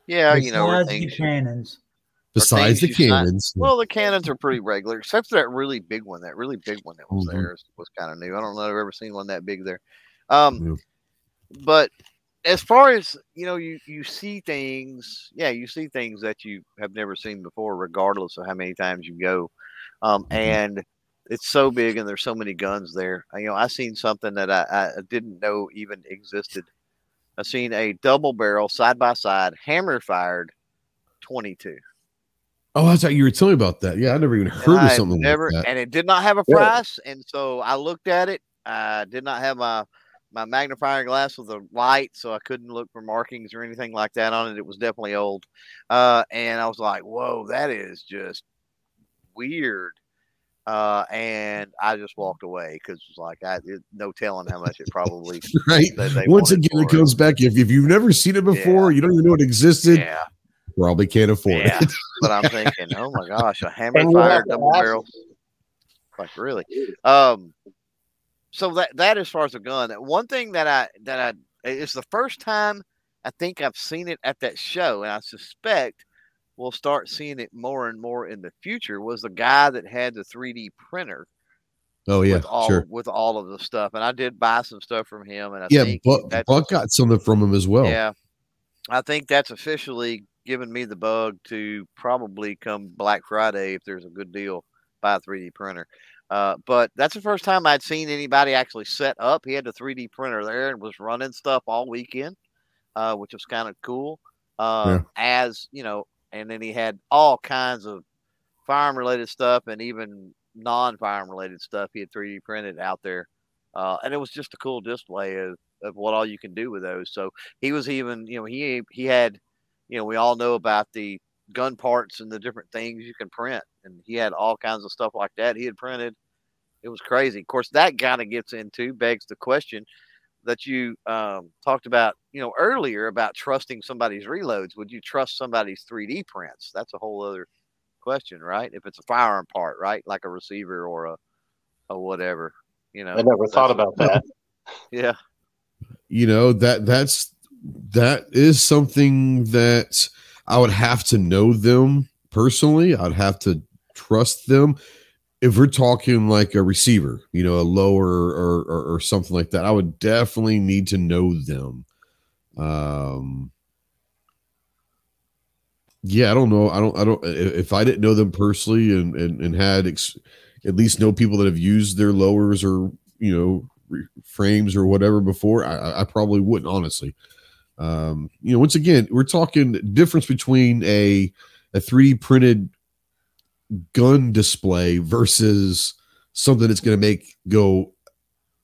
Yeah, you know, Besides things, the cannons. besides the things you find- cannons? Well, the cannons are pretty regular, except for that really big one. That really big one that was Mhm. there is- was kind of new. I don't know I've ever seen one that big there. Um, Yeah. but as far as you know, you you see things. Yeah, you see things that you have never seen before, regardless of how many times you go. Um, Mhm. and it's so big, and there's so many guns there. You know, I seen something that I, I didn't know even existed. I seen a double barrel side by side hammer fired 22. Oh, I thought you were telling me about that. Yeah, I never even heard and of something never, like that. and it did not have a Yeah. price. And so I looked at it. I did not have my my magnifying glass with a light, so I couldn't look for markings or anything like that on it. It was definitely old, uh, and I was like, "Whoa, that is just weird." Uh, and I just walked away because it was like, I, it, no telling how much it probably. Right. that they Once again, it comes it. back. If, if you've never seen it before, you don't even know it existed, Yeah, probably can't afford Yeah. it. but I'm thinking, oh my gosh, a hammer And you have fired double barrel. Like really? Um so that that as far as a gun, one thing that I that I it's the first time I think I've seen it at that show, and I suspect we'll start seeing it more and more in the future. Was the guy that had the 3D printer Oh yeah, with all sure. with all of the stuff, and I did buy some stuff from him, and I Yeah, think Buck, Buck got something from him as well. yeah. I think that's officially given me the bug to probably come Black Friday if there's a good deal buy a 3D printer. Uh, but that's the first time I'd seen anybody actually set up. He had the 3D printer there and was running stuff all weekend, uh, which was kind of cool. Uh, As you know, and then he had all kinds of firearm related stuff and even non firearm related stuff he had 3D printed out there. Uh, and it was just a cool display of, of what all you can do with those. So he was even, you know, he he had, you know, we all know about the gun parts and the different things you can print, and he had all kinds of stuff like that. He had printed. It was crazy. Of course, that kind of gets into begs the question that you um, talked about, you know, earlier about trusting somebody's reloads. Would you trust somebody's 3D prints? That's a whole other question, right? If it's a firearm part, right, like a receiver or a, a whatever, you know. I never thought about that. Yeah. you know that that's that is something that I would have to know them personally. I'd have to trust them. If we're talking like a receiver, you know, a lower or, or, or something like that, I would definitely need to know them. Um, yeah, I don't know. I don't. I don't. If I didn't know them personally and and, and had ex, at least know people that have used their lowers or you know re- frames or whatever before, I- I, probably wouldn't honestly. Um, you know, once again, we're talking difference between a a 3D printed gun display versus something that's going to make go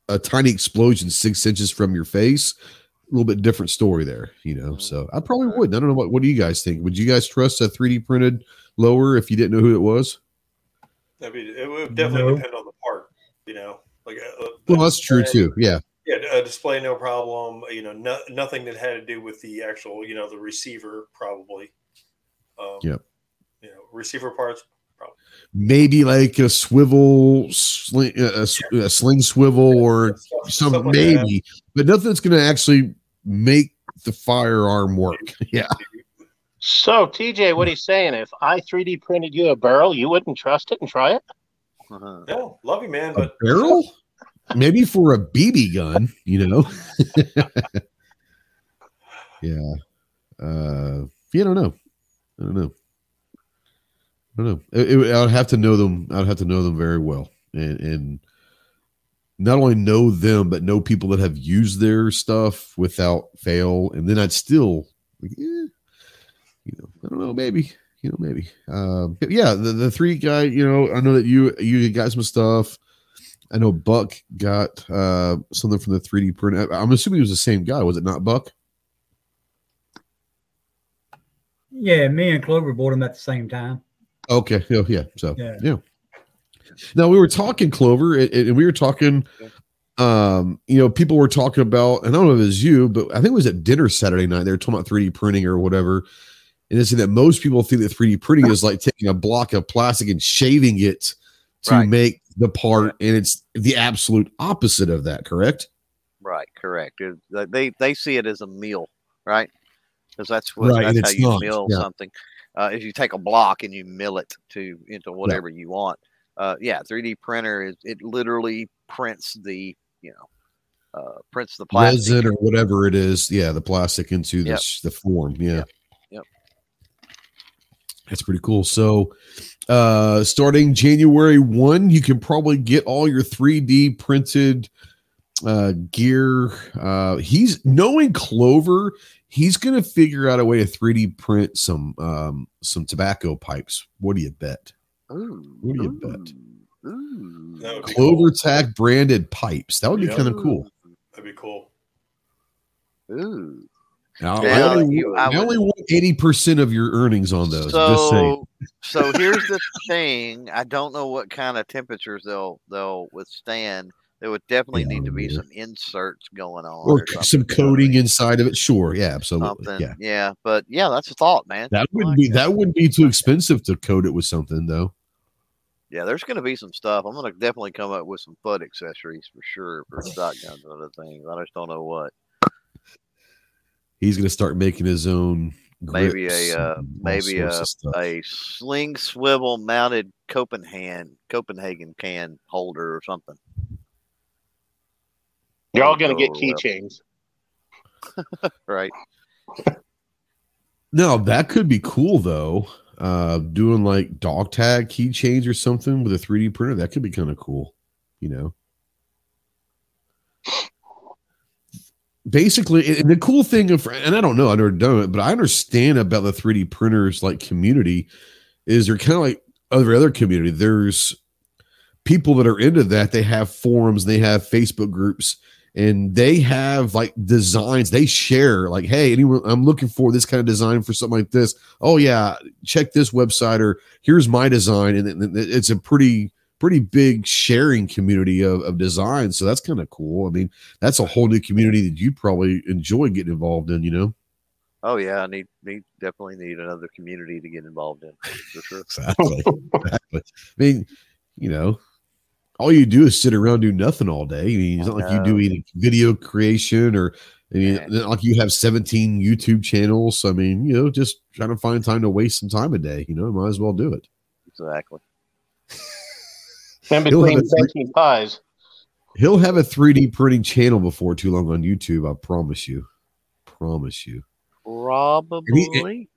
a tiny explosion six inches from your face. A little bit different story there, you know. So I probably would. I don't know what. What do you guys think? Would you guys trust a 3D printed lower if you didn't know who it was? I mean, it would definitely No. depend on the part, you know. Like, uh, uh, Well, that's true too. Yeah. Yeah, a display, no problem. You know, no, nothing that had to do with the actual, you know, the receiver, probably. Um, Yep. You know, receiver parts, Maybe like a swivel, sling, a, s- a sling swivel, or stuff- some stuff like maybe, but nothing that's going to actually make the firearm work. Yeah. So, TJ, what he's saying, if I 3D printed you a barrel, you wouldn't trust it and try it? Uh-huh. No, love you, man, A but barrel? Maybe for a BB gun, you know? yeah. Uh, yeah, I don't know. I don't know. I don't know. It, it- I'd have to know them. I'd have to know them very well, and and not only know them, but know people that have used their stuff without fail, and then I'd still, like, eh, you know, I don't know, maybe, you know, maybe. Um, yeah, the the three guy, you know, I know that you you got some stuff. I know Buck got uh something from the 3D print. I'm assuming he was the same guy, was it not Buck? Yeah, me and Clover bought them at the same time. Okay. Yeah. Yeah. So Yeah. yeah. Now we were talking Clover, and, and we were talking. Um, you know, people were talking about, and I don't know if it was you, but I think it was at dinner Saturday night. They were talking about 3D printing or whatever, and they said that most people think that 3D printing is like taking a block of plastic and shaving it to Right. make the part, and it's the absolute opposite of that. Correct? Right, correct. They they see it as a meal, right? Because that's what Right, that's how you not, mill yeah. something. Uh, if you take a block and you mill it to into whatever you want, uh, yeah, 3D printer is it literally prints the you know uh, prints the plastic. Resin or whatever it is. Yeah, the plastic into Yep. sh the form. Yeah. Yep. Yep. That's pretty cool. So, uh, starting January 1, you can probably get all your 3D printed uh, gear. Uh, he's knowing Clover, he's going to figure out a way to 3D print some um, some tobacco pipes. What do you bet? Ooh, What do you ooh, bet? Ooh. That would be Clover cool. Tack branded pipes. That would be Yeah. kind of cool. That'd be cool. Ooh. Now, Yeah, I only, you- I I only want 80% of your earnings on those. just saying. So, so here's the thing. I don't know what kind of temperatures they'll they'll withstand. There would definitely need to be Yeah. some inserts going on, or or some you know what I coating mean? inside of it. Sure, yeah, absolutely. something. Yeah, but yeah, that's a thought, man. that wouldn't like be that wouldn't be too expensive to code it with something though. Yeah, there's going to be some stuff. I'm going to definitely come up with some foot accessories for sure for shotguns and other things. I just don't know what. He's gonna start making his own. Maybe a uh, maybe a a sling swivel mounted Copenhagen Copenhagen can holder or something. You're all going to get Oh, keychains. Right. No, that could be cool though. Uh, doing like dog tag keychains or something with a 3D printer. That could be kind of cool. You know. Basically, and the cool thing of, and I don't know, I've never done it, but I understand about the 3D printers like community is they're kind of like other other community. There's people that are into that. They have forums, they have Facebook groups, and they have like designs. They share like hey anyone i'm looking for this kind of design for something like this. Oh yeah check this website or here's my design. And it- it- it's a pretty pretty big sharing community of, of design. So that's kind of cool. I mean that's a whole new community that you probably enjoy getting involved in you know? Oh yeah, I need need definitely need another community to get involved in for sure. exactly. Exactly. I mean you know all you do is sit around and do nothing all day. I mean, it's not like you do know. any video creation or I mean, like you have 17 YouTube channels. So, I mean, you know, just trying to find time to waste some time a day. You know, might as well do it. Exactly. In between a three- baking pies. He'll have a 3D printing channel before too long on YouTube. I promise you. Promise you. Probably.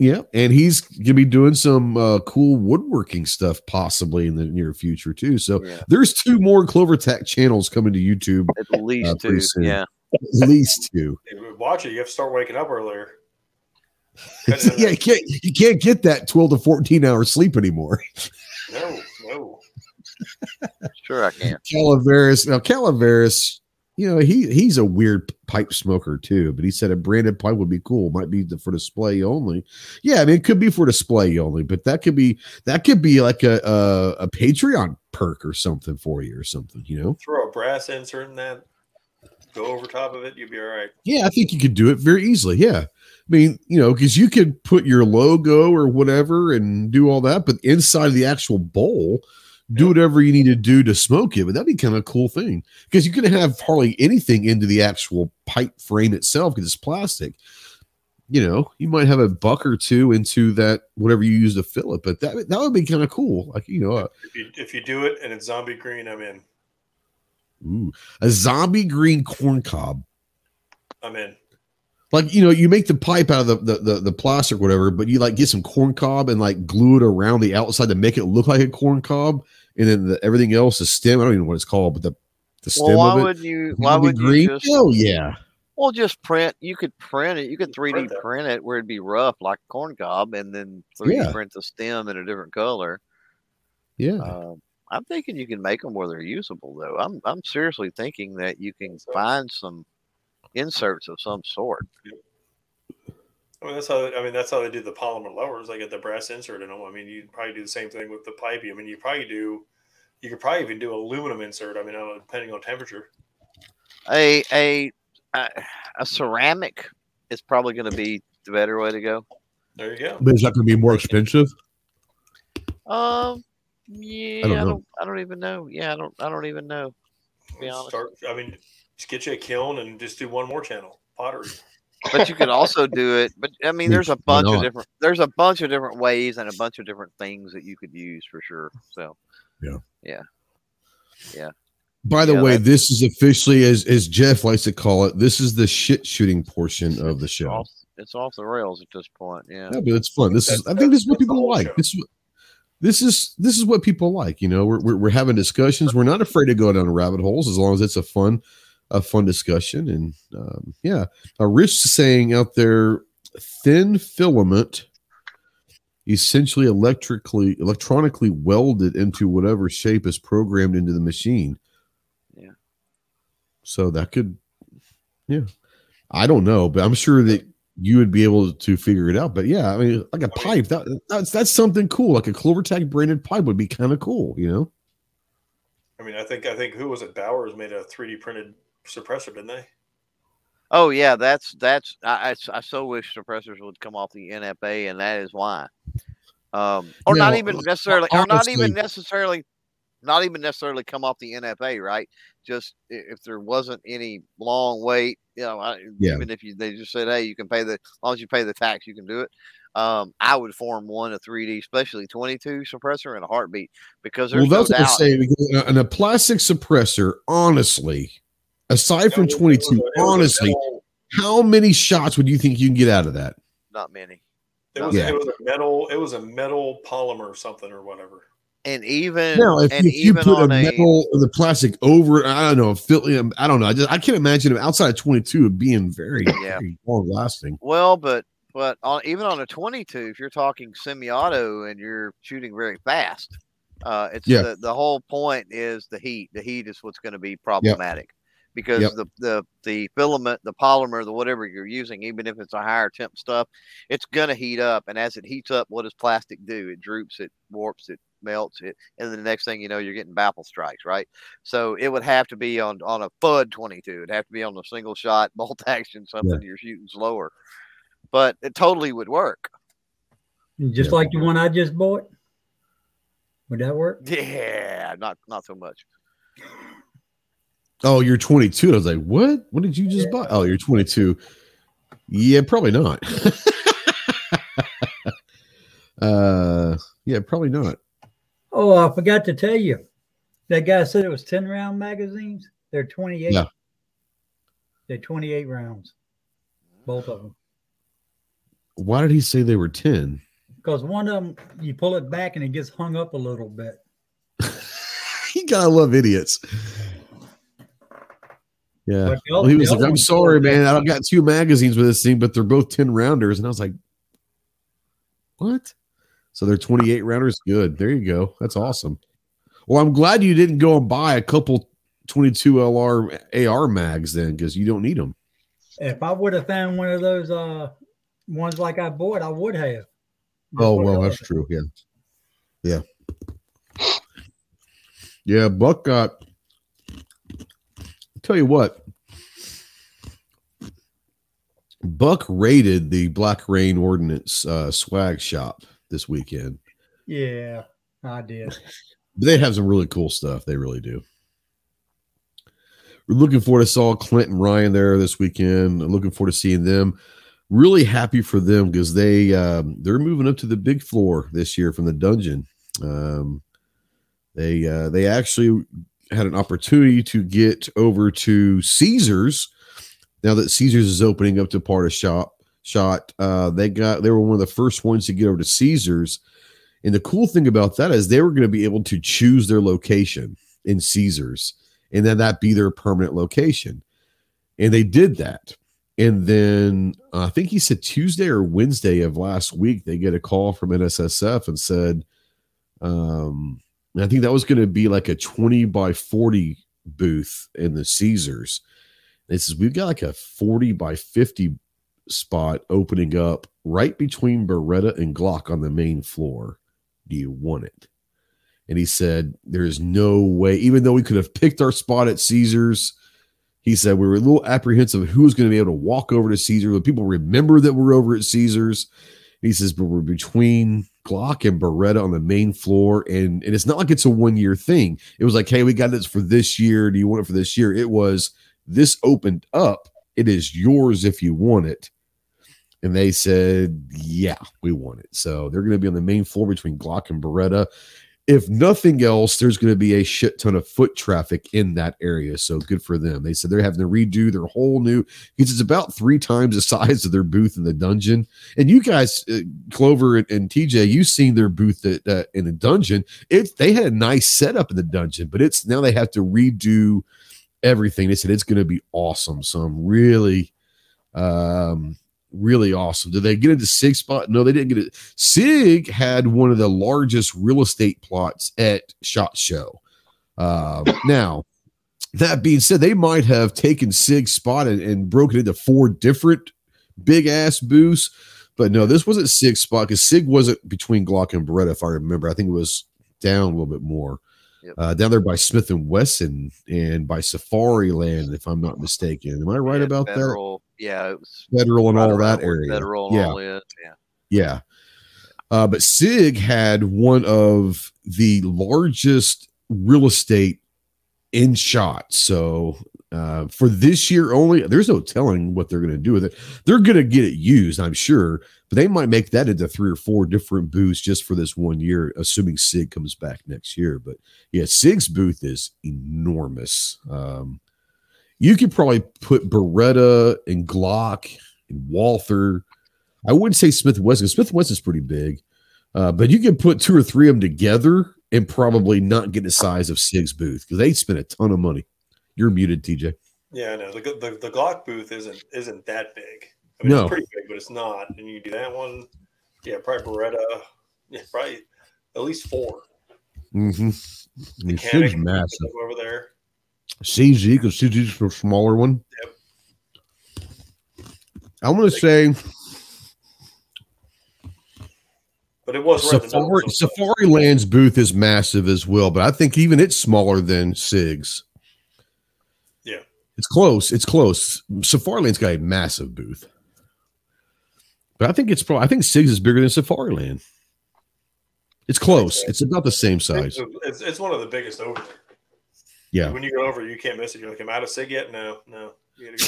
Yeah, and he's gonna be doing some uh, cool woodworking stuff possibly in the near future too. So Yeah. there's two more Clover Tech channels coming to YouTube, At least Uh, two. soon. Yeah. at least two. If you Watch it. You have to start waking up earlier. yeah, you can't you can't get that 12 to 14 hour sleep anymore. No, no. Sure, I can't. Calaveras, now Calaveras, you know, he he's a weird pipe smoker too, but he said a branded pipe would be cool. Might be the- for display only. Yeah, I mean, it could be for display only, but that could be that could be like a a, a Patreon perk or something for you or something, you know. Throw a brass insert in that. Go over top of it. you'd be all right. Yeah, I think you could do it very easily. Yeah. I mean, you know, because you could put your logo or whatever and do all that, but inside of the actual bowl, do whatever you need to do to smoke it. But that'd be kind of a cool thing because you can have hardly anything into the actual pipe frame itself because it's plastic. You know, you might have a buck or two into that whatever you use to fill it, but that that would be kind of cool. Like you know, uh, If you if you do it and it's zombie green, I'm in. ooh, a zombie green corn cob. I'm in. Like you know you make the pipe out of the, the the the plastic or whatever but you like get some corn cob and like glue it around the outside to make it look like a corn cob and then the, everything else the stem i don't even know what it's called but the the stem Well, why of it would you? Why be would you just? oh yeah Well, just print. You could print it. You could three D print print it where it'd be rough like corn cob, and then three D Yeah. print the stem in a different color. yeah Um, I'm thinking you can make them where they're usable, though. I'm I'm seriously thinking that you can find some inserts of some sort. I mean, that's how I mean that's how they do the polymer lowers. They get the brass insert in them. I mean, you probably do the same thing with the pipe. I mean, you probably do. You could probably even do aluminum insert. I mean, I don't know, depending on temperature. A a a, a ceramic is probably going to be the better way to go. There you go. but is that going to be more expensive Um, yeah, don't I don't, I don't even know. Yeah, I don't, I don't even know. be honest. Start. I mean, just get you a kiln and just do one more channel pottery. But you could also do it. But I mean, there's a bunch of different. There's a bunch of different ways and a bunch of different things that you could use for sure. So yeah, yeah, yeah. by the Yeah, way this is officially as as jeff likes to call it this is the shit shooting portion of the show off, it's off the rails at this point. Yeah. Yeah, but it's fun. This is I think this is what people like. show. This is what this is this is what people like. You know, we're, we're we're having discussions. We're not afraid to go down rabbit holes as long as it's a fun a fun discussion. And um, yeah, uh, Rich is saying out there, thin filament, essentially electrically electronically welded into whatever shape is programmed into the machine. Yeah. So that could, yeah, I don't know, but I'm sure that you would be able to figure it out. But yeah, I mean, like a pipe, that that's that's something cool. Like a CloverTech branded pipe would be kind of cool, you know? I mean, I think I think who was it? Bowers made a 3D printed suppressor, didn't they? Oh yeah, that's that's. I, I, I so wish suppressors would come off the NFA, and that is why. Um, or not even necessarily, or not even necessarily, not even necessarily come off the NFA, right? Just if there wasn't any long wait, you know, I, Yeah. even if you they just said, hey, you can pay the as long as you pay the tax, you can do it. Um, I would form one a 3D, especially 22 suppressor in a heartbeat because Well, there's no that's what I'm doubt. saying. Because in a- in a plastic suppressor, honestly, aside from It was- it 22, was a- it was a honestly, how many shots would you think you can get out of that? Not many. It was, Yeah. it was a metal. It was a metal polymer or something or whatever. And even Now, if, and if you put a on a, metal or the plastic over, it, I don't know, fill, I don't know. I just I can't imagine it outside of 22 it being very, Yeah. very long lasting. Well, but but on, even on a 22, if you're talking semi-auto and you're shooting very fast, uh, it's Yeah. the, the whole point is the heat. The heat is what's going to be problematic because Yep. the, the the filament, the polymer, the whatever you're using, even if it's a higher temp stuff, it's going to heat up. And as it heats up, what does plastic do? It droops, it warps, it melts it, and then the next thing you know, you're getting baffle strikes, right? So it would have to be on on a FUD 22. It'd have to be on a single shot bolt action, something you're shooting slower but it totally would work. Just Yeah. like the one I just bought. Would that work? Yeah, not not so much. Oh, you're 22. I was like, what? What did you just buy? Oh, you're 22. Yeah, probably not. uh, yeah, probably not. Oh, I forgot to tell you. That guy said it was 10 round magazines. They're 28. Yeah. They're 28 rounds. Both of them. Why did he say they were 10? Because one of them, you pull it back and it gets hung up a little bit. you gotta love idiots. Yeah. The Well, he was like, I'm sorry, man. back. I got two magazines with this thing, but they're both 10 rounders. And I was like, what? So they're 28 rounders. Good. There you go. That's awesome. Well, I'm glad you didn't go and buy a couple 22 LR AR mags then, because you don't need them. If I would have found one of those uh ones like I bought, I would have. Oh, well, that's true. Yeah. Yeah. Yeah. Buck got, tell you what, Buck raided the Black Rain Ordnance uh, swag shop this weekend. Yeah, I did. They have some really cool stuff. They really do. We're looking forward to saw Clint and Ryan there this weekend. I'm looking forward to seeing them. Really happy for them because they um, they're moving up to the big floor this year from the dungeon. Um, they uh, they actually had an opportunity to get over to Caesars. Now that Caesars is opening up to part of shop shot, uh, they got they were one of the first ones to get over to Caesars. And the cool thing about that is they were going to be able to choose their location in Caesars and then that be their permanent location. And they did that. And then uh, I think he said Tuesday or Wednesday of last week, they get a call from NSSF and said, um, I think that was going to be like a 20 by 40 booth in the Caesars. It says, We've got like a 40 by 50 spot opening up right between Beretta and Glock on the main floor. Do you want it? And he said, There's no way, even though we could have picked our spot at Caesars, he said we were a little apprehensive of who was going to be able to walk over to Caesars. People remember that we're over at Caesars. he says, but we're between Glock and Beretta on the main floor. And, and it's not like it's a one year thing. It was like, hey, we got this for this year. Do you want it for this year? It was this opened up. It is yours if you want it. And they said, yeah, we want it. So they're going to be on the main floor between Glock and Beretta if nothing else, there's going to be a shit ton of foot traffic in that area. So good for them. They said they're having to redo their whole new because it's about three times the size of their booth in the dungeon. And you guys, uh, Clover and, and, TJ, you've seen their booth at, uh, in the dungeon. It's they had a nice setup in the dungeon, but it's now they have to redo everything. They said it's going to be awesome. So I'm really um really awesome. Did they get into Sig spot? No, they didn't get it. Sig had one of the largest real estate plots at Shot Show. Uh, now, that being said, they might have taken Sig spot and, and broken into four different big ass booths. But no, this wasn't Sig spot because Sig wasn't between Glock and Beretta, if I remember. I think it was down a little bit more. Yep. Uh, down there by Smith and Wesson and by Safariland, if I'm not mistaken. Am I right yeah, about federal, that? Yeah, it was federal and all that area. Federal yeah. Yeah. Yeah. Uh, but SIG had one of the largest real estate in shot. So uh, for this year only, there's no telling what they're going to do with it. They're going to get it used, I'm sure, but they might make that into three or four different booths just for this one year, assuming Sig comes back next year. But yeah, Sig's booth is enormous. Um, you could probably put Beretta and Glock and Walther. I wouldn't say Smith Wesson. Smith Wesson is pretty big, uh, but you can put two or three of them together and probably not get the size of Sig's booth because they spend a ton of money. You're muted, TJ. Yeah, I know the, the the Glock booth isn't isn't that big. I mean, no. it's pretty big, but it's not. And you do that one, yeah, probably Beretta, yeah, probably at least 4 Mm-hmm. Mechanic massive over there. CZ because CZ's a smaller one. Yep. I'm going to say. But it was Safari, Safariland's booth is massive as well, but I think even it's smaller than Sig's. Yeah. It's close. It's close. Safariland's got a massive booth. But I think it's probably I think Sig's is bigger than Safariland. It's close. It's about the same size. It's, it's one of the biggest over there. Yeah. When you go over, you can't miss it. You're like, am I out of Sig yet? No, no. You gotta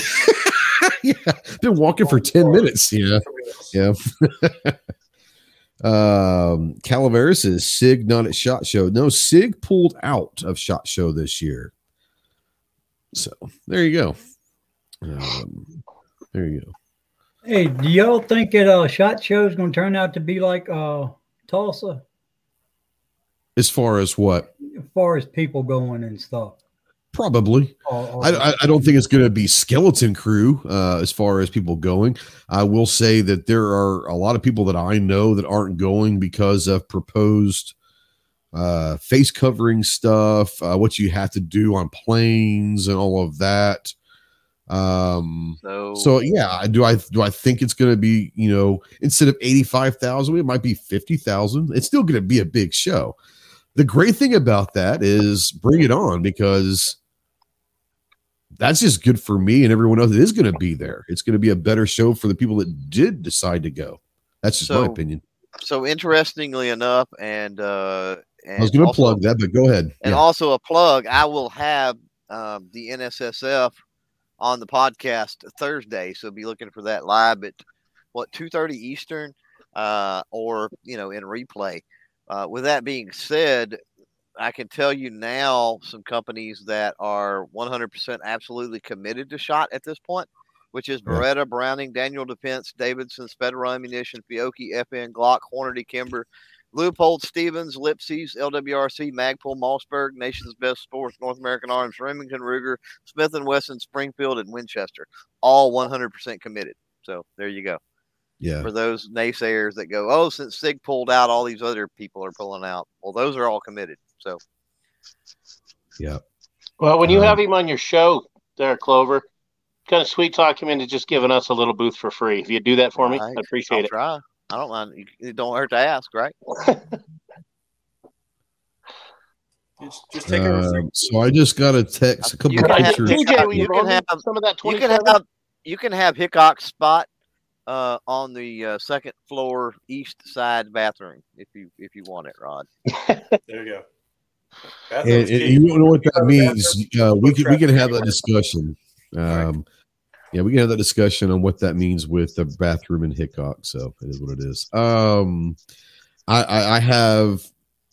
go. yeah. Been walking for 10 minutes. Yeah. Yeah. um Calaveras is Sig not at Shot Show. No, Sig pulled out of Shot Show this year. So there you go. Um, there you go. Hey, do y'all think that uh, Shot Show is going to turn out to be like uh, Tulsa? As far as what? As far as people going and stuff. Probably. I, I don't think it's going to be skeleton crew uh, as far as people going. I will say that there are a lot of people that I know that aren't going because of proposed uh, face covering stuff, uh, what you have to do on planes and all of that. Um, so, so yeah, do I do I think it's going to be you know instead of eighty five thousand, it might be fifty thousand. It's still going to be a big show. The great thing about that is bring it on because that's just good for me and everyone else that is going to be there. It's going to be a better show for the people that did decide to go. That's just so, my opinion. So interestingly enough, and uh, And I was going to plug that, but go ahead. And Yeah. also a plug, I will have um, the NSSF on the podcast Thursday, so be looking for that live at what two thirty Eastern, uh, or you know in replay. Uh, with that being said, I can tell you now some companies that are one hundred percent absolutely committed to shot at this point, which is Beretta, Browning, Daniel Defense, Davidson's, Federal Ammunition, Fiocchi, FN, Glock, Hornady, Kimber, Leupold, Stevens, Lipsey's, LWRC, Magpul, Mossberg, Nation's Best Sports, North American Arms, Remington, Ruger, Smith and Wesson, Springfield, and Winchester, all 100% committed. So there you go. Yeah. For those naysayers that go, oh, since Sig pulled out, all these other people are pulling out. Well, those are all committed. So Yeah. Well, when you Um, have him on your show there, Clover, kind of sweet talk him into just giving us a little booth for free. If you do that for me, Right. I appreciate I'll it. try. I don't mind. You- It don't hurt to ask, right? Just, just take a receipt. Um, so I just got a text, a couple You of can have- pictures. DJ, You you can have- some of that You can 27? have you can have Hickok's spot uh, on the uh, second floor east side bathroom if you if you want it, Rod. There you go. And, and you don't know what that means. Uh, we can we can have that discussion. Um, yeah, we can have that discussion on what that means with the bathroom in Hickok. So it is what it is. Um, I, I, I have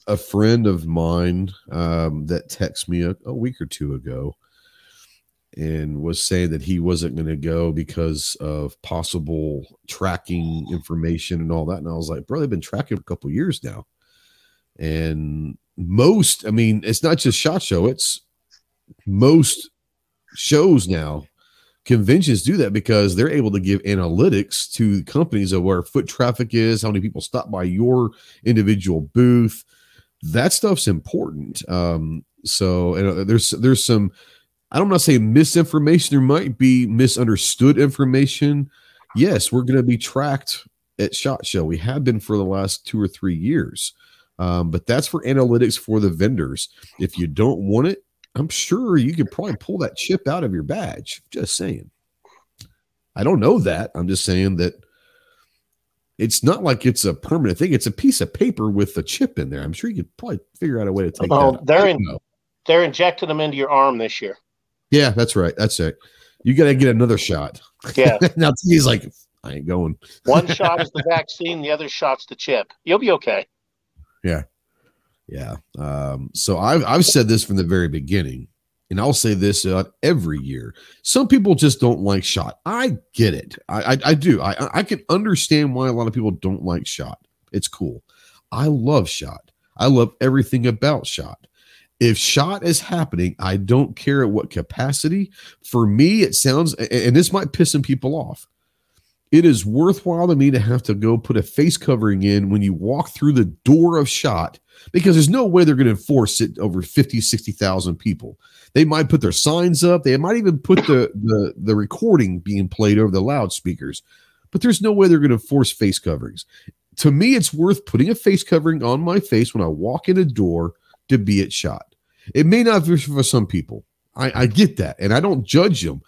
a friend of mine um, that texted me a, a week or two ago and was saying that he wasn't going to go because of possible tracking information and all that. And I was like, bro, they've been tracking for a couple years now. And most, I mean, it's not just Shot Show, it's most shows now. Conventions do that because they're able to give analytics to companies of where foot traffic is, how many people stop by your individual booth. That stuff's important. Um, so and uh, there's there's some I don't want to say misinformation. There might be misunderstood information. Yes, we're going to be tracked at Shot Show. We have been for the last two or three years. Um, but that's for analytics for the vendors. If you don't want it, I'm sure you could probably pull that chip out of your badge. Just saying. I don't know that. I'm just saying that it's not like it's a permanent thing. It's a piece of paper with a chip in there. I'm sure you could probably figure out a way to take that. out. they're in-. They're injecting them into your arm this year. Yeah, that's right. That's it. You got to get another shot. Yeah. now he's like, I ain't going. One shot is the vaccine, the other shot's the chip. You'll be okay. Yeah. Yeah. Um, so I've I've said this from the very beginning, and I'll say this uh, every year. Some people just don't like shot. I get it. I I, I do. I I- I can understand why a lot of people don't like shot. It's cool. I love shot. I love everything about shot. If shot is happening, I don't care at what capacity. For me, it sounds, and this might piss some people off. It is worthwhile to me to have to go put a face covering in when you walk through the door of shot because there's no way they're going to enforce it over 50 60,000 people. They might put their signs up, they might even put the the the recording being played over the loudspeakers. But there's no way they're going to force face coverings. To me it's worth putting a face covering on my face when I walk in a door to be at shot. It may not be for some people. I, I get that and I don't judge them.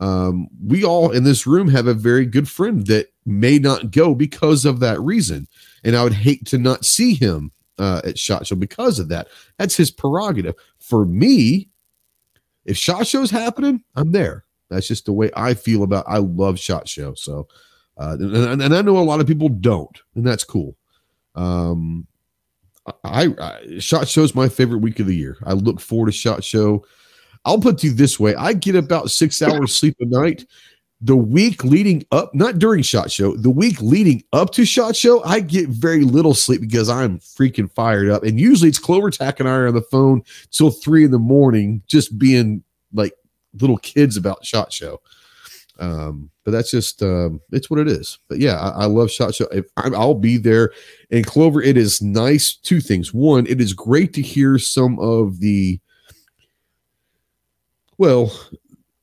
Um, we all in this room have a very good friend that may not go because of that reason. And I would hate to not see him uh, at Shot Show because of that. That's his prerogative. For me, if Shot Show's happening, I'm there. That's just the way I feel about. I love Shot Show. So, uh, and, and I know a lot of people don't, and that's cool. Um, I, I Shot is my favorite week of the year. I look forward to Shot Show. I'll put to you this way: I get about six hours sleep a night. The week leading up, not during Shot Show, the week leading up to Shot Show, I get very little sleep because I'm freaking fired up. And usually it's Clover Tack and I are on the phone till three in the morning, just being like little kids about Shot Show. Um, but that's just um, it's what it is. But yeah, I, I love Shot Show. If I'm, I'll be there. And Clover, it is nice. Two things. One, it is great to hear some of the well,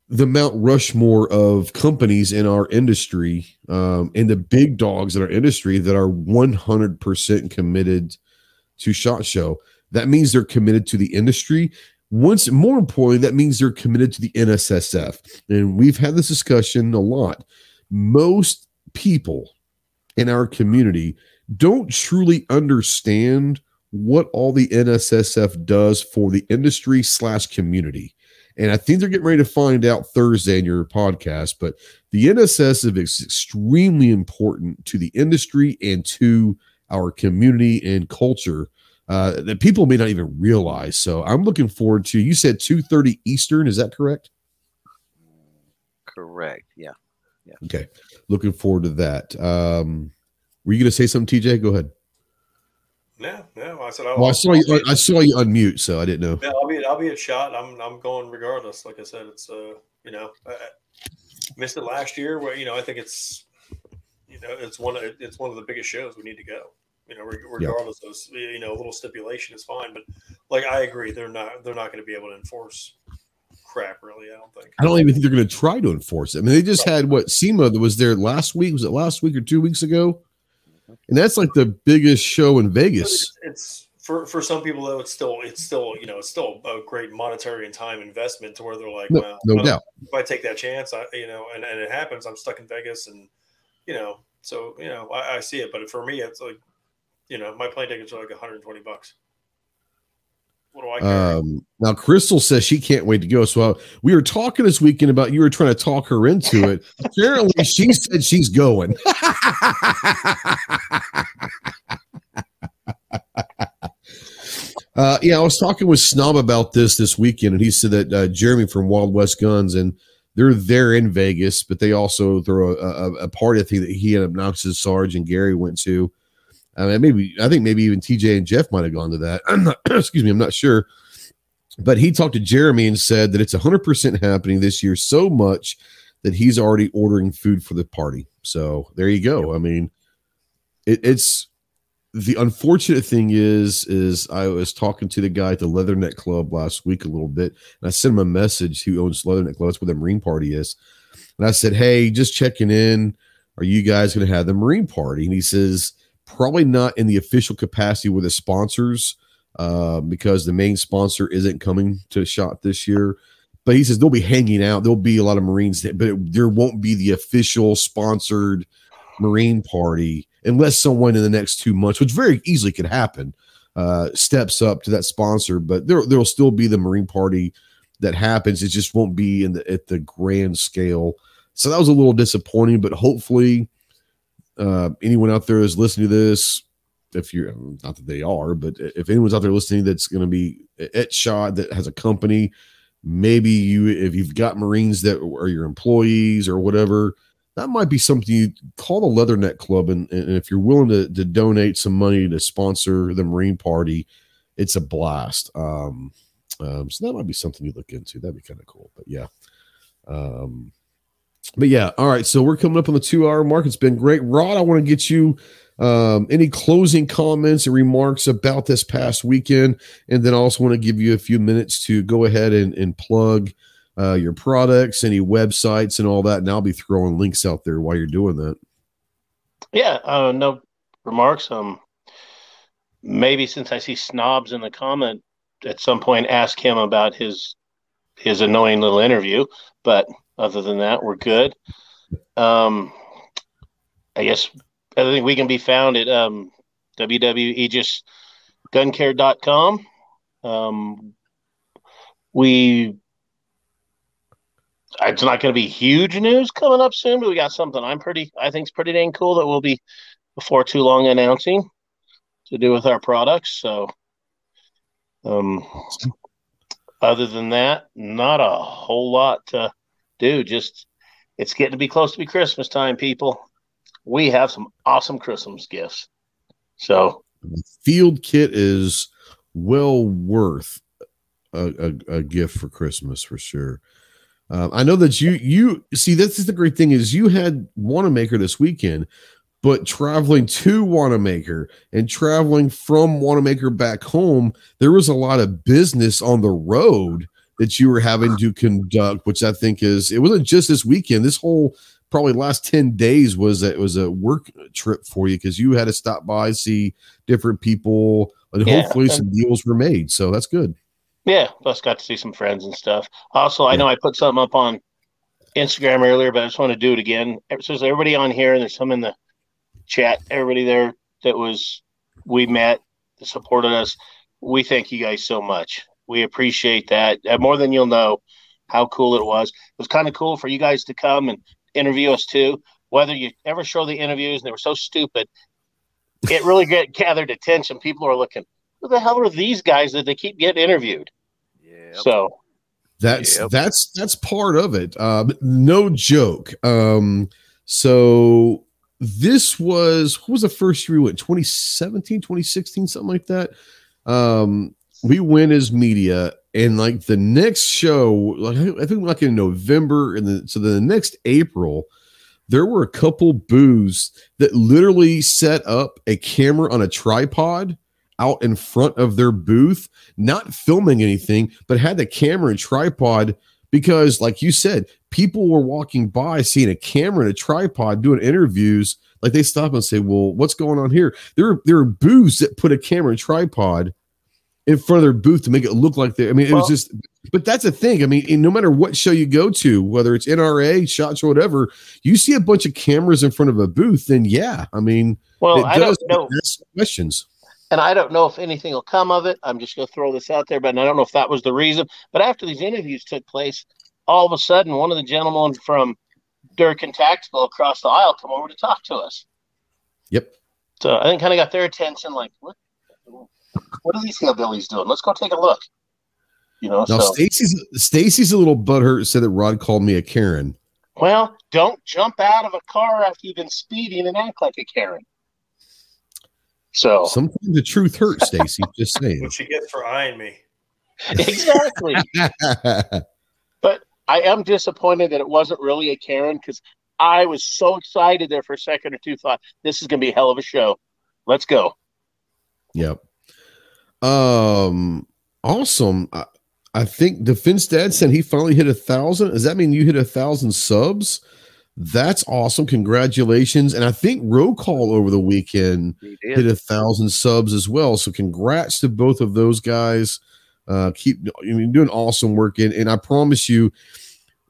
the Mount Rushmore of companies in our industry um, and the big dogs in our industry that are 100% committed to Shot Show. That means they're committed to the industry. Once more importantly, that means they're committed to the NSSF. And we've had this discussion a lot. Most people in our community don't truly understand what all the NSSF does for the industry slash community. And I think they're getting ready to find out Thursday in your podcast. But the NSSF is extremely important to the industry and to our community and culture uh, that people may not even realize. So I'm looking forward to. You said 2:30 Eastern. Is that correct? Correct. Yeah. Yeah. Okay. Looking forward to that. Um, were you going to say something, TJ? Go ahead. No, no. I said. I'll, well, I saw you. I saw you unmute, so I didn't know. Yeah, I'll be. I'll be at shot. I'm. I'm going regardless. Like I said, it's. Uh, you know, I missed it last year. Where you know, I think it's. You know, it's one. Of, it's one of the biggest shows. We need to go. You know, regardless yeah. of you know, a little stipulation is fine. But like, I agree. They're not. They're not going to be able to enforce crap. Really, I don't think. I don't even think they're going to try to enforce it. I mean, they just had what SEMA that was there last week. Was it last week or two weeks ago? and that's like the biggest show in Vegas. It's, it's, for for some people though. It's still it's still you know it's still a great monetary and time investment to where they're like, no, well, no doubt. If I take that chance, I you know, and, and it happens, I'm stuck in Vegas, and you know, so you know, I, I see it. But for me, it's like, you know, my plane tickets are like 120 bucks. What do I care? Um, now, Crystal says she can't wait to go. So uh, we were talking this weekend about you were trying to talk her into it. Apparently, she said she's going. uh, yeah, I was talking with Snob about this this weekend, and he said that uh, Jeremy from Wild West Guns and they're there in Vegas, but they also throw a, a, a party. I think that he and Obnoxious Sarge and Gary went to I mean, maybe I think maybe even TJ and Jeff might have gone to that. I'm not, excuse me, I'm not sure. But he talked to Jeremy and said that it's 100% happening this year so much that he's already ordering food for the party. So there you go. I mean, it, it's the unfortunate thing is is I was talking to the guy at the Leatherneck Club last week a little bit, and I sent him a message who owns Leatherneck Club. That's where the Marine Party is, and I said, "Hey, just checking in. Are you guys going to have the Marine Party?" And he says, probably not in the official capacity with the sponsors uh, because the main sponsor isn't coming to shot this year. But he says they'll be hanging out. There'll be a lot of Marines, there, but it, there won't be the official sponsored Marine party unless someone in the next two months, which very easily could happen, uh, steps up to that sponsor. But there there'll still be the Marine party that happens. It just won't be in the at the grand scale. So that was a little disappointing, but hopefully uh, anyone out there is listening to this, if you're not that they are, but if anyone's out there listening that's going to be at shot that has a company, maybe you if you've got Marines that are your employees or whatever, that might be something you call the Leatherneck Club, and, and if you're willing to, to donate some money to sponsor the Marine Party, it's a blast. Um, um, so that might be something you look into. That'd be kind of cool. But yeah, um, but yeah, all right. So we're coming up on the two hour mark. It's been great. Rod, I want to get you um, any closing comments and remarks about this past weekend. And then I also want to give you a few minutes to go ahead and, and plug uh, your products, any websites, and all that. And I'll be throwing links out there while you're doing that. Yeah, uh, no remarks. Um, maybe since I see snobs in the comment, at some point ask him about his his annoying little interview. But other than that, we're good. Um, I guess I think we can be found at um, www.aegisguncare.com. Um, we it's not going to be huge news coming up soon, but we got something I'm pretty I think is pretty dang cool that we'll be before too long announcing to do with our products. So, um, other than that, not a whole lot to do. Just it's getting to be close to be Christmas time, people. We have some awesome Christmas gifts. So field kit is well worth a, a, a gift for Christmas for sure. Um, I know that you you see this is the great thing is you had Wanenmacher this weekend, but traveling to Wanenmacher and traveling from Wanenmacher back home, there was a lot of business on the road that you were having to conduct, which I think is it wasn't just this weekend. This whole probably last 10 days was a, it was a work trip for you because you had to stop by, see different people, and yeah, hopefully and, some deals were made. So that's good. Yeah, plus got to see some friends and stuff. Also, I know I put something up on Instagram earlier, but I just want to do it again. So there's everybody on here, and there's some in the chat. Everybody there that was we met supported us. We thank you guys so much. We appreciate that uh, more than you'll know. How cool it was! It was kind of cool for you guys to come and interview us too. Whether you ever show the interviews, and they were so stupid, it really get, gathered attention. People are looking, who the hell are these guys that they keep getting interviewed? Yeah. So That's Yep. that's that's part of it. Um, no joke. Um, so this was what was the first year we went 2017 2016 something like that um we went as media and like the next show like i think like in november and then so the next april there were a couple booths that literally set up a camera on a tripod out in front of their booth not filming anything but had the camera and tripod because like you said people were walking by seeing a camera and a tripod doing interviews. Like they stop and say well what's going on here? There are there are booths that put a camera and tripod in front of their booth to make it look like they i mean it Well- was just but that's the thing i mean no matter what show you go to whether it's nra shots or whatever you see a bunch of cameras in front of a booth then yeah i mean well, it I don't know. questions and I don't know if anything will come of it. I'm just going to throw this out there, but I don't know if that was the reason. But after these interviews took place, all of a sudden, one of the gentlemen from Durkin Tactical across the aisle come over to talk to us. yep So I think kind of got their attention. Like, what? What are these hillbillies doing? Let's go take a look. You know. now so stacy's stacy's a little butthurt said that rod called me a karen well, don't jump out of a car after you've been speeding and act like a Karen. So sometimes the truth hurts stacy just saying What she gets for eyeing me. exactly. But I am disappointed that it wasn't really a Karen because I was so excited there for a second or two. Thought this is going to be a hell of a show. Let's go. Yep. Um. Awesome. I, I think Defense Dad said he finally hit a thousand. Does that mean you hit a thousand subs? That's awesome. Congratulations. And I think Roll Call over the weekend hit a thousand subs as well. So congrats to both of those guys. Uh, keep I mean, doing awesome work. And, and I promise you,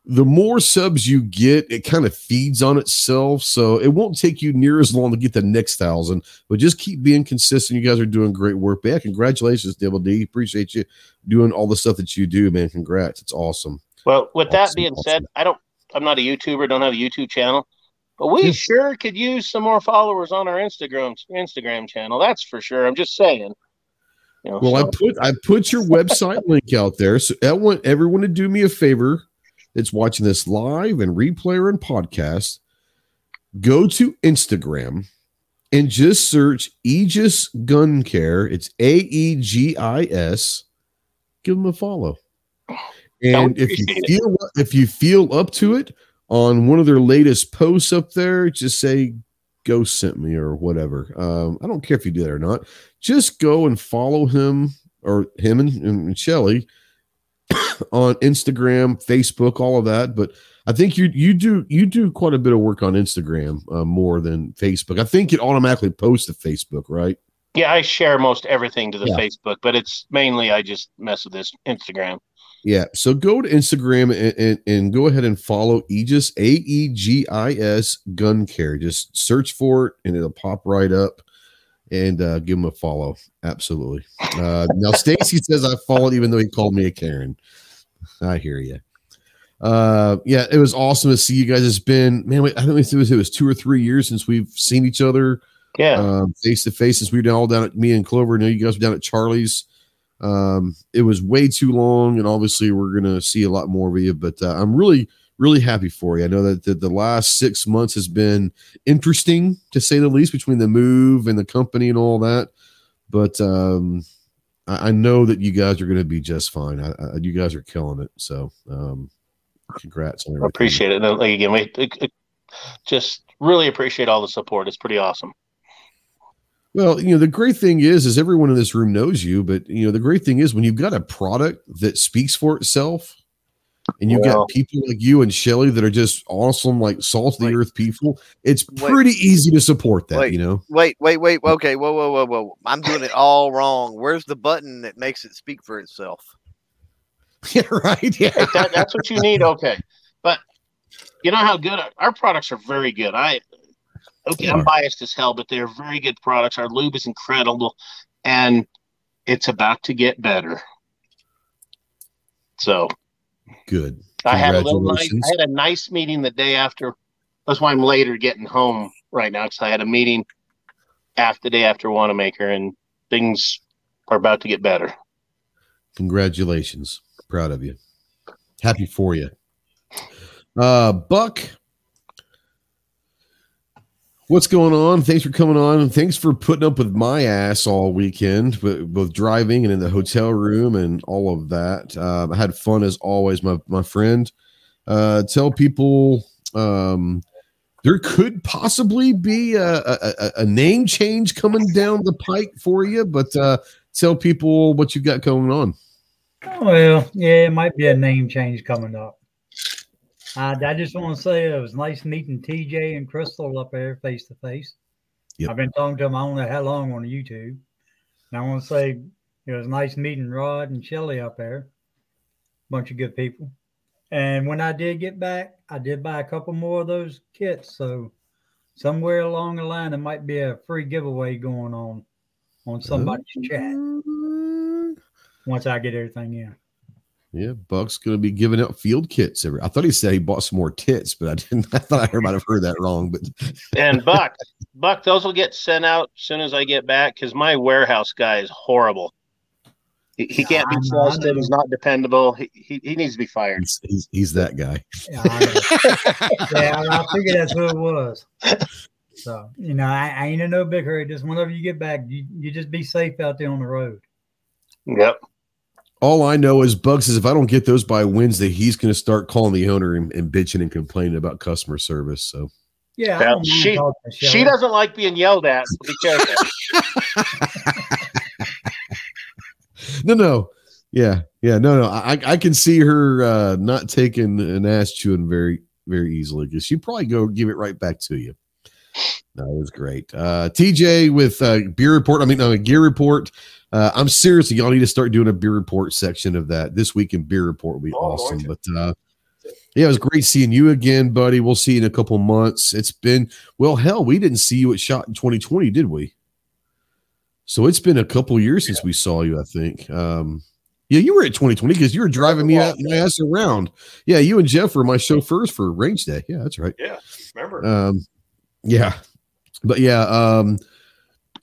the more subs you get, it kind of feeds on itself. So it won't take you near as long to get the next thousand, but just keep being consistent. You guys are doing great work. But yeah, congratulations, Double D. Appreciate you doing all the stuff that you do, man. Congrats. It's awesome. Well, with that being awesome. said, I don't. I'm not a YouTuber. Don't have a YouTube channel, but we Yeah. sure could use some more followers on our Instagram Instagram channel. That's for sure. I'm just saying. You know, Well, I put I put your website link out there. So I want everyone to do me a favor that's watching this live and replayer and podcast. Go to Instagram and just search Aegis Gun Care. It's A E G I S. Give them a follow. And if you it. feel if you feel up to it on one of their latest posts up there, just say go sent me or whatever. Um, I don't care if you do that or not. Just go and follow him or him and, and Shelly on Instagram, Facebook, all of that. But I think you you do you do quite a bit of work on Instagram uh, more than Facebook. I think it automatically posts to Facebook, right? yeah, I share most everything to the Yeah. Facebook, but it's mainly I just mess with this Instagram. Yeah. So go to Instagram and, and, and go ahead and follow Aegis A E G I S Gun Care. Just search for it and it'll pop right up. And uh, give him a follow. Absolutely. Uh, now Stacy says I followed even though he called me a Karen. I hear you. Uh, yeah, it was awesome to see you guys. It's been man, wait, I think it was it was two or three years since we've seen each other Yeah, um, face to face since we were all down at me and Clover. I know you guys were down at Charlie's. Um, it was way too long, and obviously we're gonna see a lot more of you. But uh, I'm really, really happy for you. I know that the, the last six months has been interesting to say the least between the move and the company and all that. But um, I, I know that you guys are gonna be just fine. I, I, you guys are killing it. So um, congrats on everything. appreciate it. And like again, we it, it- just really appreciate all the support. It's pretty awesome. Well, you know, the great thing is, is everyone in this room knows you, but you know, the great thing is when you've got a product that speaks for itself, and you've Well- got people like you and Shelly that are just awesome, like salt of the earth people. It's Wait. pretty easy to support that, Wait. you know. Wait, wait, wait. Okay, whoa, whoa, whoa, whoa. I'm doing it all wrong. Where's the button that makes it speak for itself? yeah, right. Yeah, that, that's what you need. Okay, but you know how good our, our products are. Very good. I okay. I'm biased as hell, but they're very good products. Our lube is incredible. and it's about to get better. So Good. I had a little nice, I had a nice meeting the day after. That's why I'm later getting home right now because I had a meeting after the day after Wanenmacher, and things are about to get better. Congratulations. Proud of you. Happy for you. Uh Buck. What's going on? Thanks for coming on and thanks for putting up with my ass all weekend, both driving and in the hotel room and all of that. Uh, I had fun as always, my my friend. Uh, tell people um, there could possibly be a, a, a- a name change coming down the pike for you, but uh, tell people what you've got going on. Oh, Well, yeah, it might be a name change coming up. Uh, I just want to say it was nice meeting TJ and Crystal up there face to face. I've been talking to them I don't know how long on YouTube. And I want to say it was nice meeting Rod and Shelly up there. Bunch of good people. And when I did get back, I did buy a couple more of those kits. So somewhere along the line, there might be a free giveaway going on on somebody's chat once I get everything in. Yeah, Buck's going to be giving out field kits. Every, I thought he said he bought some more tits, but I didn't. I thought I might have heard that wrong. But And Buck, Buck, those will get sent out as soon as I get back because my warehouse guy is horrible. He, he can't be I know, I trusted. He's not dependable. He, he, he needs to be fired. he's, he's, he's that guy. Yeah, I, know. yeah, I, I figured that's who it was. So you know, I, I ain't in no big hurry. Just whenever you get back, you, you just be safe out there on the road. Yep. All I know is Bugs says if I don't get those by Wednesday, he's going to start calling the owner and, and bitching and complaining about customer service. So Yeah, I Yeah, don't mind she- She doesn't like being yelled at. So be careful. no, no, yeah, yeah, no, no. I I can see her uh, not taking an ass chewing very very easily because she'd probably go give it right back to you. That was great. Uh, TJ with uh, beer report. I mean, no, a gear report. Uh, I'm serious. Y'all need to start doing a beer report section of that this week in beer report will be Oh, awesome. But uh, yeah, it was great seeing you again, buddy. We'll see you in a couple months. It's been well, hell, we didn't see you at Shot in 2020, did we? So it's been a couple years since we saw you. I think. Um, yeah, you were at 2020 because you were driving me out my ass around. Yeah, you and Jeff were my chauffeurs for range day. Yeah, that's right. Yeah, remember? Um, yeah, but yeah, um,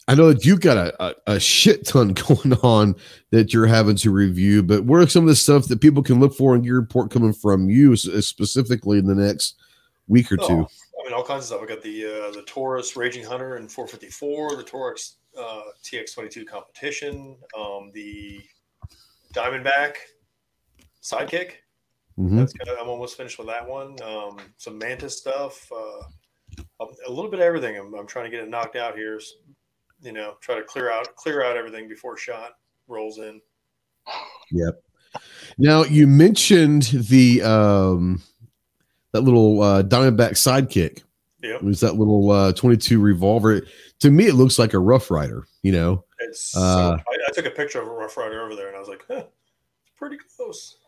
I know that you've got a, a, a shit ton going on that you're having to review. But what are some of the stuff that people can look for in your report coming from you specifically in the next week or two? Oh, I mean, all kinds of stuff. I got the uh, the Taurus Raging Hunter and 454, the Taurus uh, TX22 competition, um, the Diamondback Sidekick. Mhm. That's kind of, I'm almost finished with that one. Um, some Mantis stuff, uh, a, little bit of everything. I'm, I'm trying to get it knocked out here. You know, try to clear out clear out everything before shot rolls in. Yep. Now you mentioned the um that little uh Diamondback sidekick. Yeah, It was that little uh 22 revolver. To me, it looks like a Rough Rider. You know, It's Uh, so, I, I took a picture of a Rough Rider over there, and I was like, huh, it's pretty close.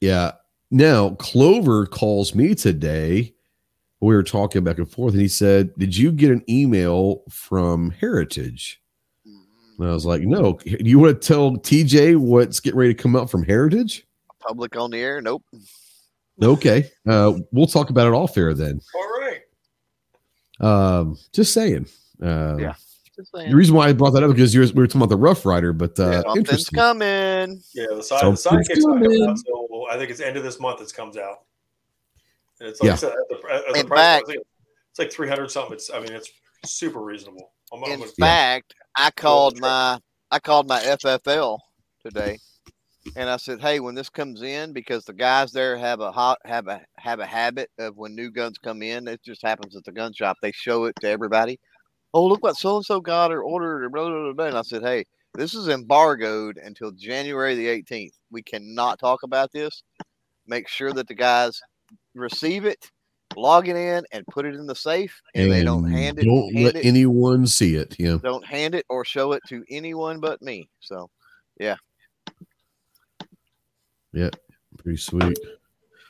Yeah. Now Clover calls me today. We were talking back and forth, and he said, "Did you get an email from Heritage?" And I was like, "No." You want to tell TJ what's getting ready to come out from Heritage? Public on the air? Nope. Okay, uh, we'll talk about it off air then. All right. Um, just saying. Uh, Yeah. Just saying. The reason why I brought that up because you were, we were talking about the Rough Rider, but uh, Something's interesting. coming. Yeah, the side the Something's sidekick's coming coming. out till I think it's end of this month. It comes out. And it's like Yeah. Said, at the, at the In price, fact- I think it's like three hundred something. It's I mean it's super reasonable. I'm, I'm In gonna- fact, I called my I called my FFL today, and I said, "Hey, when this comes in, because the guys there have a hot have a have a habit of when new guns come in, it just happens at the gun shop. They show it to everybody. Oh, look what so and so got or ordered or blah, blah blah blah. And I said, "Hey, this is embargoed until January the 18th. We cannot talk about this. Make sure that the guys receive it." Log it in and put it in the safe, and, they don't hand it. Don't hand let it, anyone see it. Yeah. don't hand it or show it to anyone but me. So yeah. Yeah. Pretty sweet.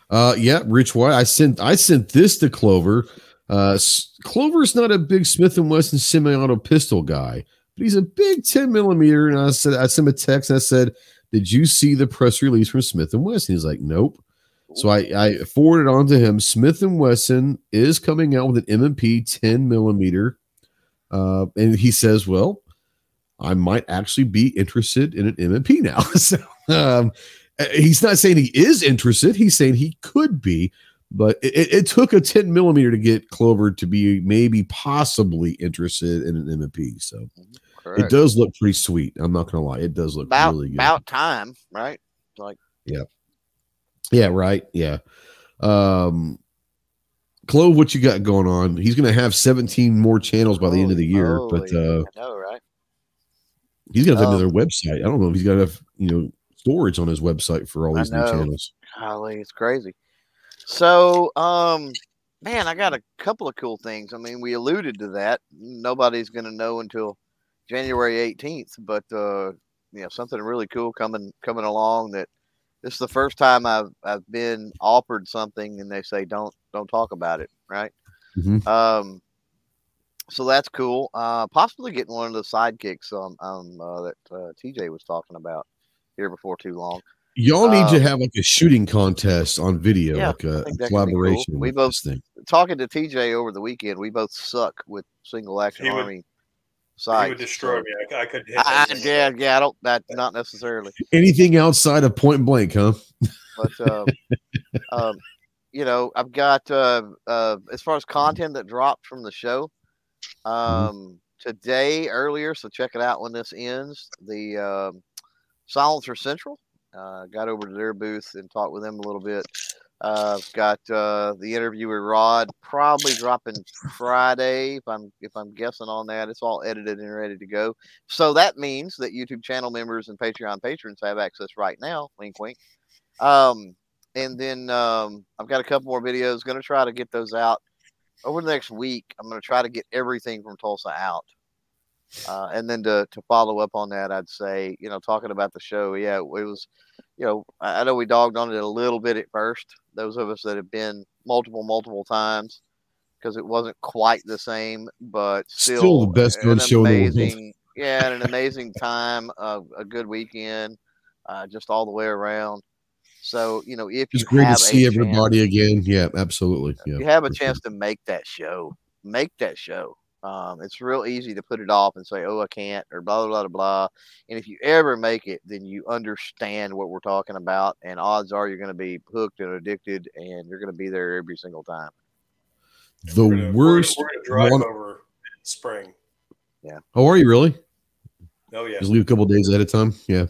Uh, yeah, Rich White. I sent I sent this to Clover. Uh, Clover's not a big Smith and Wesson semi-auto pistol guy. but he's a big 10 millimeter. And I said, I sent him a text and I said, Did you see the press release from Smith and Wesson? He's like, Nope. So I, I forwarded on to him. Smith and Wesson is coming out with an M&P 10 millimeter, uh, and he says, "Well, I might actually be interested in an M&P now." so um, he's not saying he is interested. He's saying he could be, but it, it, took a 10 millimeter to get Clover to be maybe possibly interested in an M&P. So Correct. it does look pretty sweet. I'm not gonna lie, it does look about, really good. About time, right? Like yeah. Yeah, right. Yeah. Um Clove, what you got going on? He's gonna have 17 more channels by the end of the year, but uh I know, right? He's gonna have um, another website. I don't know if he's gonna have you know storage on his website for all these new channels. Golly, it's crazy. So um man, I got a couple of cool things. I mean, we alluded to that. Nobody's gonna know until January 18th, but uh you know, something really cool coming coming along that this is the first time I've I've been offered something and they say don't don't talk about it, right? Mm-hmm. Um, so that's cool. Uh, possibly getting one of the sidekicks um, um uh, that uh, TJ was talking about here before too long. Y'all need um, to have like a shooting contest on video, yeah, like a, a collaboration. Cool. We both talking to TJ over the weekend. We both suck with single action he army side. He would destroy so, me. I, I could. I, yeah, yeah. I don't. That not necessarily. Anything outside of point blank, huh? But um, um, you know, I've got uh, uh, as far as content that dropped from the show mm-hmm. um, mm-hmm. today earlier. So check it out when this ends. The um, Silencer Central. Uh, got over to their booth and talked with them a little bit. I've got uh, the interview with Rod probably dropping Friday if I'm if I'm guessing on that. It's all edited and ready to go. So that means that YouTube channel members and Patreon patrons have access right now. Wink, wink. Um, and then um, I've got a couple more videos. Going to try to get those out over the next week. I'm going to try to get everything from Tulsa out. Uh, and then to, to follow up on that, I'd say, you know, talking about the show, yeah, it was you know, I know we dogged on it a little bit at first. Those of us that have been multiple, multiple times, because it wasn't quite the same, but still, still the best gun show amazing, Yeah, an amazing time, uh, a good weekend, uh, just all the way around. So you know, if it's great to see everybody again, yeah, absolutely. Yeah, you have a chance sure. to make that show, make that show. Um, it's real easy to put it off and say, "Oh, I can't," or blah blah blah blah. And if you ever make it, then you understand what we're talking about, and odds are you're going to be hooked and addicted, and you're going to be there every single time. The we're gonna, worst. We're, we're drive one... over spring. Yeah. Oh, are you really? Oh yeah. Just leave a couple days ahead of time. Yeah.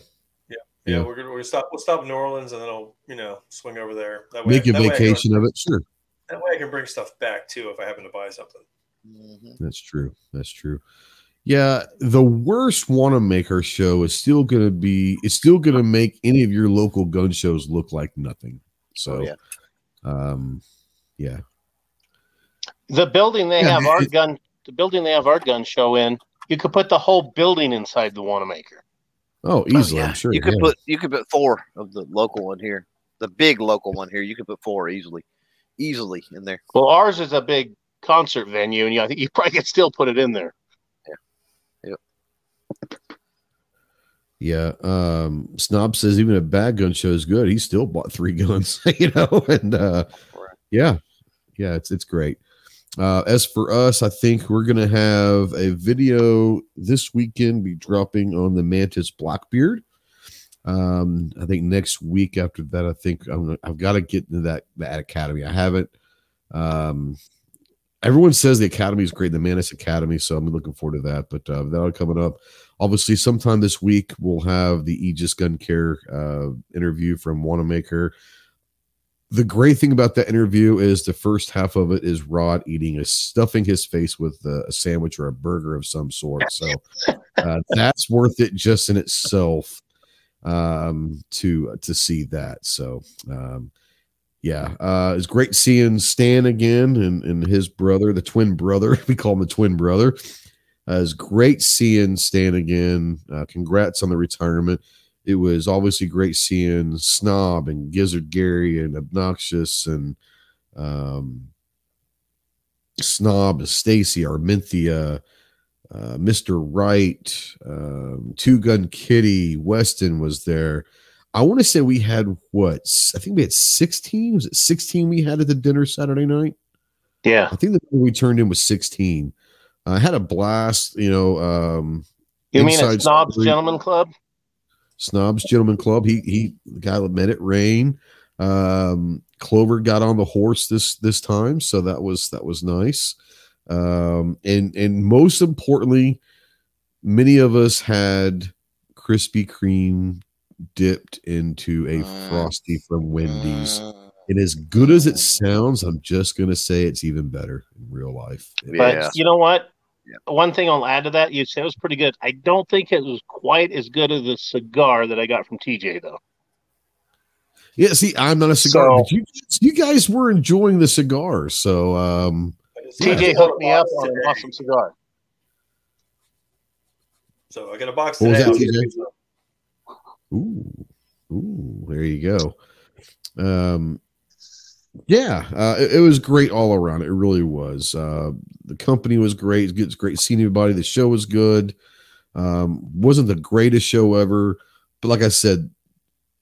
Yeah. Yeah. yeah. We're gonna we stop. We'll stop in New Orleans, and then I'll you know swing over there. That way, Make a vacation of it. Sure. That way, I can bring stuff back too if I happen to buy something. Mm-hmm. That's true. That's true. Yeah, the worst Wanenmacher show is still going to be. It's still going to make any of your local gun shows look like nothing. So, oh, yeah. um, yeah. The building they yeah, have art it, gun. The building they have art gun show in. You could put the whole building inside the Wanenmacher. Oh, easily. Oh, yeah. I'm sure you could yeah. put you could put four of the local one here. The big local one here. You could put four easily, easily in there. Well, ours is a big concert venue, and you, I think you probably could still put it in there. Yeah. Yep. Yeah. Um, Snob says even a bad gun show is good. He still bought three guns, you know, and uh, yeah, yeah, it's it's great. Uh, as for us, I think we're gonna have a video this weekend be dropping on the Mantis Blackbeard. Um, I think next week after that, I think I'm, I've got to get into that that academy. I haven't. Um, everyone says the academy is great, the Mantis Academy. So I'm looking forward to that. But uh, that'll coming up. Obviously, sometime this week we'll have the Aegis Gun Care uh, interview from Wanenmacher. The great thing about that interview is the first half of it is Rod eating a stuffing his face with a, a sandwich or a burger of some sort. So uh, that's worth it just in itself um, to to see that. So um, yeah, uh, it's great seeing Stan again and, and his brother, the twin brother. We call him the twin brother. Uh, it's great seeing Stan again. Uh, congrats on the retirement. It was obviously great seeing Snob and Gizzard Gary and Obnoxious and um, Snob, Stacy, Arminthia, uh, Mr. Wright, um, Two Gun Kitty, Weston was there. I want to say we had what? I think we had 16. Was it 16 we had at the dinner Saturday night? Yeah. I think the we turned in was 16. I had a blast, you know. Um, You mean a Snobs. Gentleman Club? Snobs Gentleman Club. He he the guy that met it rain. Um, Clover got on the horse this this time, so that was that was nice. Um, and and most importantly, many of us had Krispy Kreme dipped into a Mm. frosty from Wendy's. Mm, And as good as it sounds, I'm just gonna say it's even better in real life. But Yeah. you know what? Yeah. One thing I'll add to that, you said it was pretty good. I don't think it was quite as good as the cigar that I got from TJ, though. Yeah, see, I'm not a cigar. So- but you, you guys were enjoying the cigars, so um, I just- Yeah. TJ hooked me up box on an awesome cigar. So I got a box What was today. that, TJ? Ooh, ooh, there you go. Um, yeah, uh, it, it was great all around. It really was. Uh, the company was great. It's great seeing everybody. The show was good. Um, wasn't the greatest show ever, but like I said,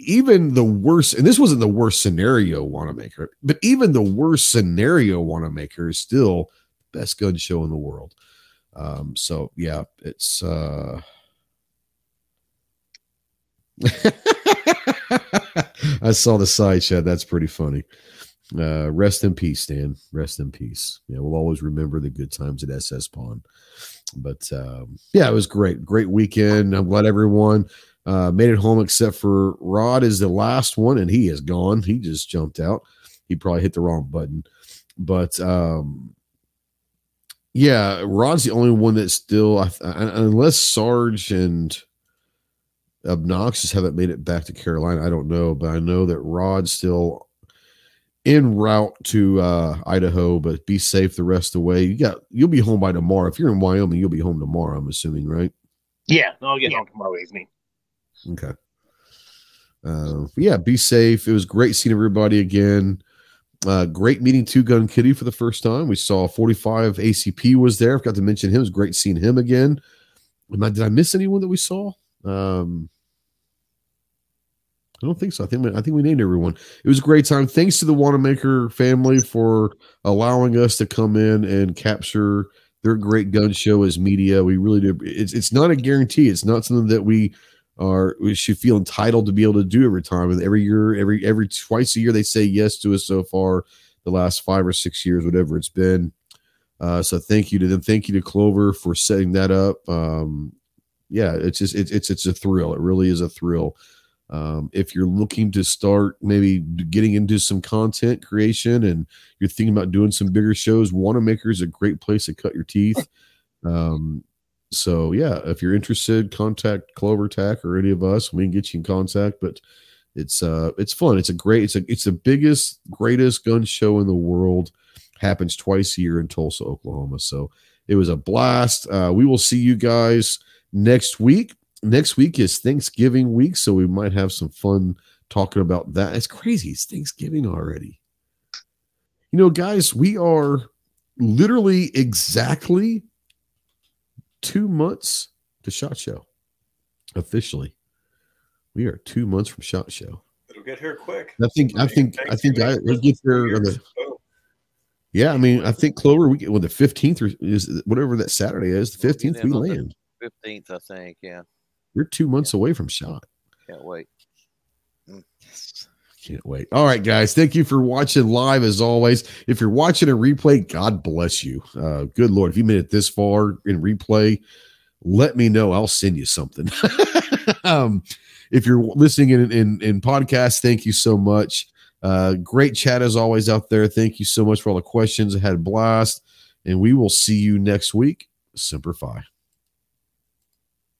even the worst, and this wasn't the worst scenario Wanenmacher, but even the worst scenario Wanenmacher is still best gun show in the world. Um, so yeah, it's uh I saw the side chat. That's pretty funny. Uh, rest in peace, Dan. Rest in peace. Yeah, we'll always remember the good times at SS Pawn. But um, yeah, it was great. Great weekend. I'm glad everyone uh, made it home except for Rod is the last one, and he is gone. He just jumped out. He probably hit the wrong button. But um, yeah, Rod's the only one that's still, I- I- unless Sarge and Obnoxious haven't made it back to Carolina. I don't know, but I know that Rod's still en route to uh, Idaho. But be safe the rest of the way. You got you'll be home by tomorrow. If you're in Wyoming, you'll be home tomorrow. I'm assuming, right? Yeah, I'll get home tomorrow evening. Okay. Uh, yeah, be safe. It was great seeing everybody again. Uh, great meeting Two Gun Kitty for the first time. We saw 45 ACP was there. I Forgot to mention him. It was great seeing him again. Did I miss anyone that we saw? Um, I don't think so. I think we, I think we named everyone. It was a great time. Thanks to the Wanenmacher family for allowing us to come in and capture their great gun show as media. We really do. It's it's not a guarantee. It's not something that we are we should feel entitled to be able to do every time. And every year, every every twice a year, they say yes to us so far. The last five or six years, whatever it's been. Uh, so thank you to them. Thank you to Clover for setting that up. Um, yeah, it's just it's it's it's a thrill. It really is a thrill. Um, if you're looking to start maybe getting into some content creation and you're thinking about doing some bigger shows, Wanenmacher is a great place to cut your teeth. Um, so yeah, if you're interested, contact Clover Tack or any of us. We can get you in contact. But it's uh it's fun. It's a great. It's a it's the biggest, greatest gun show in the world. Happens twice a year in Tulsa, Oklahoma. So it was a blast. Uh, we will see you guys next week. Next week is Thanksgiving week, so we might have some fun talking about that. It's crazy. It's Thanksgiving already. You know, guys, we are literally exactly two months to Shot Show. Officially, we are two months from Shot Show. It'll get here quick. I think. I think. I think. I it gets there on the. Yeah, I mean, I think Clover. We get well, the fifteenth or is whatever that Saturday is. The fifteenth, we Yeah, on the- land. Fifteenth, I think. Yeah, We're two months away from Shot. can't wait. Can't wait. All right, guys. Thank you for watching live as always. If you're watching a replay, God bless you. Uh, good Lord. If you made it this far in replay, let me know. I'll send you something. um, if you're listening in, in, in podcast, thank you so much. Uh, great chat as always out there. Thank you so much for all the questions. I had a blast. And we will see you next week. Semper Fi.